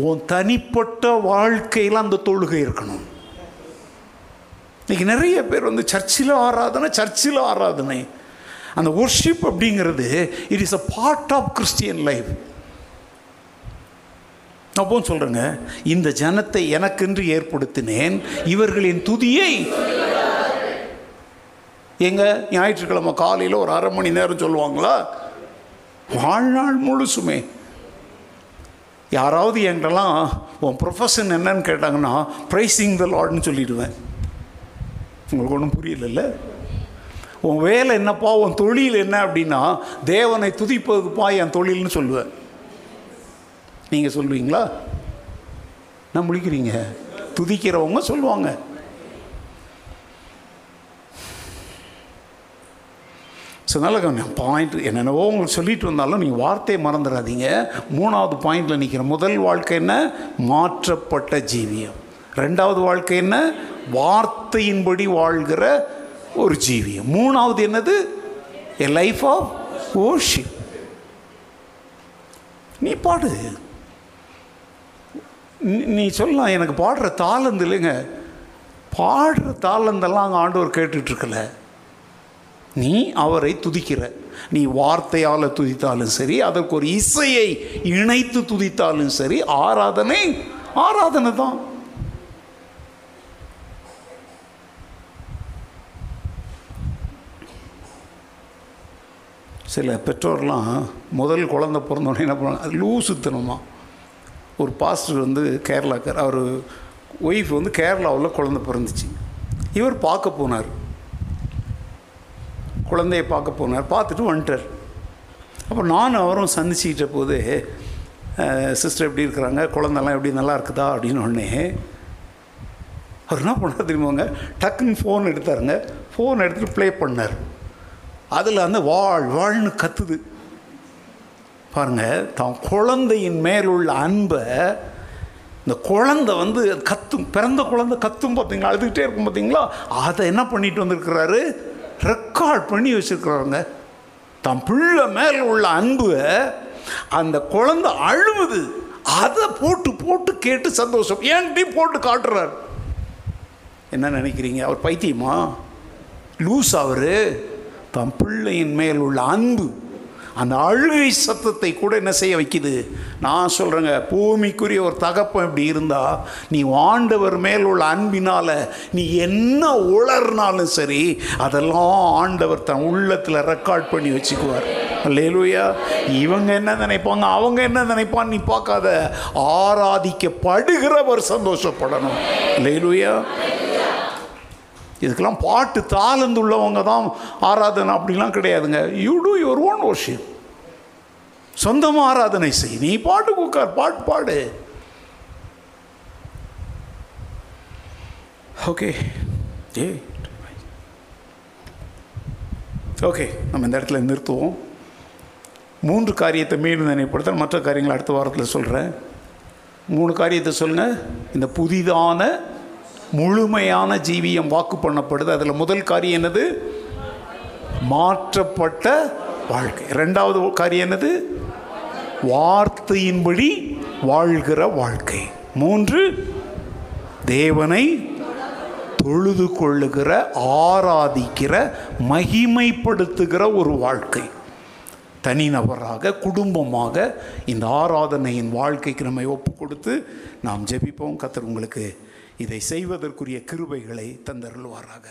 உன் தனிப்பட்ட வாழ்க்கையில் அந்த தொழுகை இருக்கணும். இன்னைக்கு நிறைய பேர் வந்து சர்ச்சில் ஆராதனை சர்ச்சில் ஆராதனை. அந்த ஒர்ஷிப் அப்படிங்கிறது it is a part of Christian life அப்போ சொல்கிறேங்க இந்த ஜனத்தை எனக்கென்று ஏற்படுத்தினேன் இவர்களின் துதியை எங்கே? ஞாயிற்றுக்கிழமை காலையில் ஒரு அரை மணி நேரம் சொல்லுவாங்களா? வாழ்நாள் முழுசுமே. யாராவது என்கிட்டலாம் உன் ப்ரொஃபஷன் என்னன்னு கேட்டாங்கன்னா ப்ரைஸிங் த லார்ட்னு சொல்லிடுவேன். உங்களுக்கு ஒன்றும் புரியலல்ல? உன் வேலை என்னப்பா? உன் தொழில் என்ன? அப்படின்னா தேவனை துதிப்பதுப்பா என் தொழில்னு சொல்லுவேன். நீங்கள் சொல்லுவீங்களா? நான் முடிக்கிறீங்க? துதிக்கிறவங்க சொல்லுவாங்க. ஸோ அதனால் பாயிண்ட் என்னென்னவோ உங்களுக்கு சொல்லிட்டு வந்தாலும் நீங்கள் வார்த்தையை மறந்துடாதீங்க. மூணாவது பாயிண்டில் நிற்கிற முதல் வாழ்க்கை என்ன? மாற்றப்பட்ட ஜீவியம். ரெண்டாவது வாழ்க்கை என்ன? வார்த்தையின்படி வாழ்கிற ஒரு ஜீவியம். மூணாவது என்னது? எ லைஃப் ஆஃப் ஓஷிப் நீ பாடு. நீ- நீ சொல்லலாம் எனக்கு பாடுற தாளந்து இல்லைங்க. பாடுற தாளந்தெல்லாம் அங்கே ஆண்டவர் கேட்டுட்ருக்கல நீ அவரை துதிக்கிற. நீ வார்த்தையால் துதித்தாலும் சரி அதற்கு ஒரு இசையை இணைத்து துதித்தாலும் சரி ஆராதனை ஆராதனை தான். சில பெற்றோர்லாம் முதல் குழந்தை பிறந்தோடனே என்ன பண்ணுவாங்க? அது லூசுத்தனமா ஒரு பாஸ்டர் வந்து கேரளாக்கார். அவர் ஒய்ஃப் வந்து கேரளாவில் குழந்தை பிறந்துச்சு. இவர் பார்க்க போனார். குழந்தைய பார்க்க போனார். பார்த்துட்டு வந்துட்டார். அப்போ நானும் அவரும் சந்திச்சுக்கிட்ட போது சிஸ்டர் எப்படி இருக்கிறாங்க? குழந்தெல்லாம் எப்படி நல்லா இருக்குதா? அப்படின்னு உடனே அவர் என்ன பண்ணார் தெரியுமாங்க? டக்குன்னு ஃபோன் எடுத்தாருங்க. ஃபோன் எடுத்துகிட்டு ப்ளே பண்ணார். அதில் அந்த வாழ் வாழ்னு கத்துது. பாருங்கள் தான் குழந்தையின் மேலுள்ள அன்பை இந்த குழந்தை வந்து கத்தும் பிறந்த குழந்தை கத்தும் பார்த்தீங்களா அழுதுகிட்டே இருக்கும் பார்த்தீங்களா அதை என்ன பண்ணிட்டு வந்திருக்கிறாரு? ரெக்கார்ட் பண்ணி வச்சுருக்குறவங்க. தன் பிள்ளை மேலே உள்ள அன்பு அந்த குழந்தை அழுவுது. அதை போட்டு போட்டு கேட்டு சந்தோஷம். ஏன்டி போட்டு காட்டுறாரு? என்ன நினைக்கிறீங்க? அவர் பைத்தியமா? லூஸ் அவர். தன் பிள்ளையின் மேல் உள்ள அன்பு. அந்த அழுகை சத்தத்தை கூட என்ன செய்ய வைக்குது? நான் சொல்கிறேங்க பூமிக்குரிய ஒரு தகப்பம் இப்படி இருந்தால் நீ ஆண்டவர் மேல் உள்ள அன்பினால் நீ என்ன உளர்னாலும் சரி அதெல்லாம் ஆண்டவர் தன் உள்ளத்தில் ரெக்கார்ட் பண்ணி வச்சுக்குவார். அல்லேலூயா. இவங்க என்ன நினைப்பாங்க? அவங்க என்ன நினைப்பான்னு நீ பார்க்காத. ஆராதிக்கப்படுகிறவர் சந்தோஷப்படணும். அல்லேலூயா. இதுக்கெல்லாம் பாட்டு தாளந்து உள்ளவங்க தான் ஆராதனை அப்படிலாம் கிடையாதுங்க. யூ டூ யுவர் ஓன் ஓஷியம் சொந்தமாக ஆராதனை செய். நீ பாட்டு உட்கார் பாட்டு பாடு. ஓகே ஏ ஓகே நம்ம இந்த இடத்துல நிறுத்துவோம். மூன்று காரியத்தை மீண்டும் நினைப்படுத்த மற்ற காரியங்களை அடுத்த வாரத்தில் சொல்கிறேன் மூணு காரியத்தை சொல்லுங்கள் இந்த புதிதான முழுமையான ஜீவியம் வாக்கு பண்ணப்படுது. அதில் முதல் காரியம் என்னது? மாற்றப்பட்ட வாழ்க்கை. ரெண்டாவது காரியம் என்னது? வார்த்தையின்படி வாழ்கிற வாழ்க்கை. மூன்று தேவனை தொழுது கொள்ளுகிற ஆராதிக்கிற மகிமைப்படுத்துகிற ஒரு வாழ்க்கை. தனிநபராக குடும்பமாக இந்த ஆராதனையின் வாழ்க்கைக்கு நம்மை ஒப்பு கொடுத்து நாம் ஜெபிப்போம். கத்தர் உங்களுக்கு இதை செய்வதற்குரிய கிருபைகளை தந்தருள்வாராக.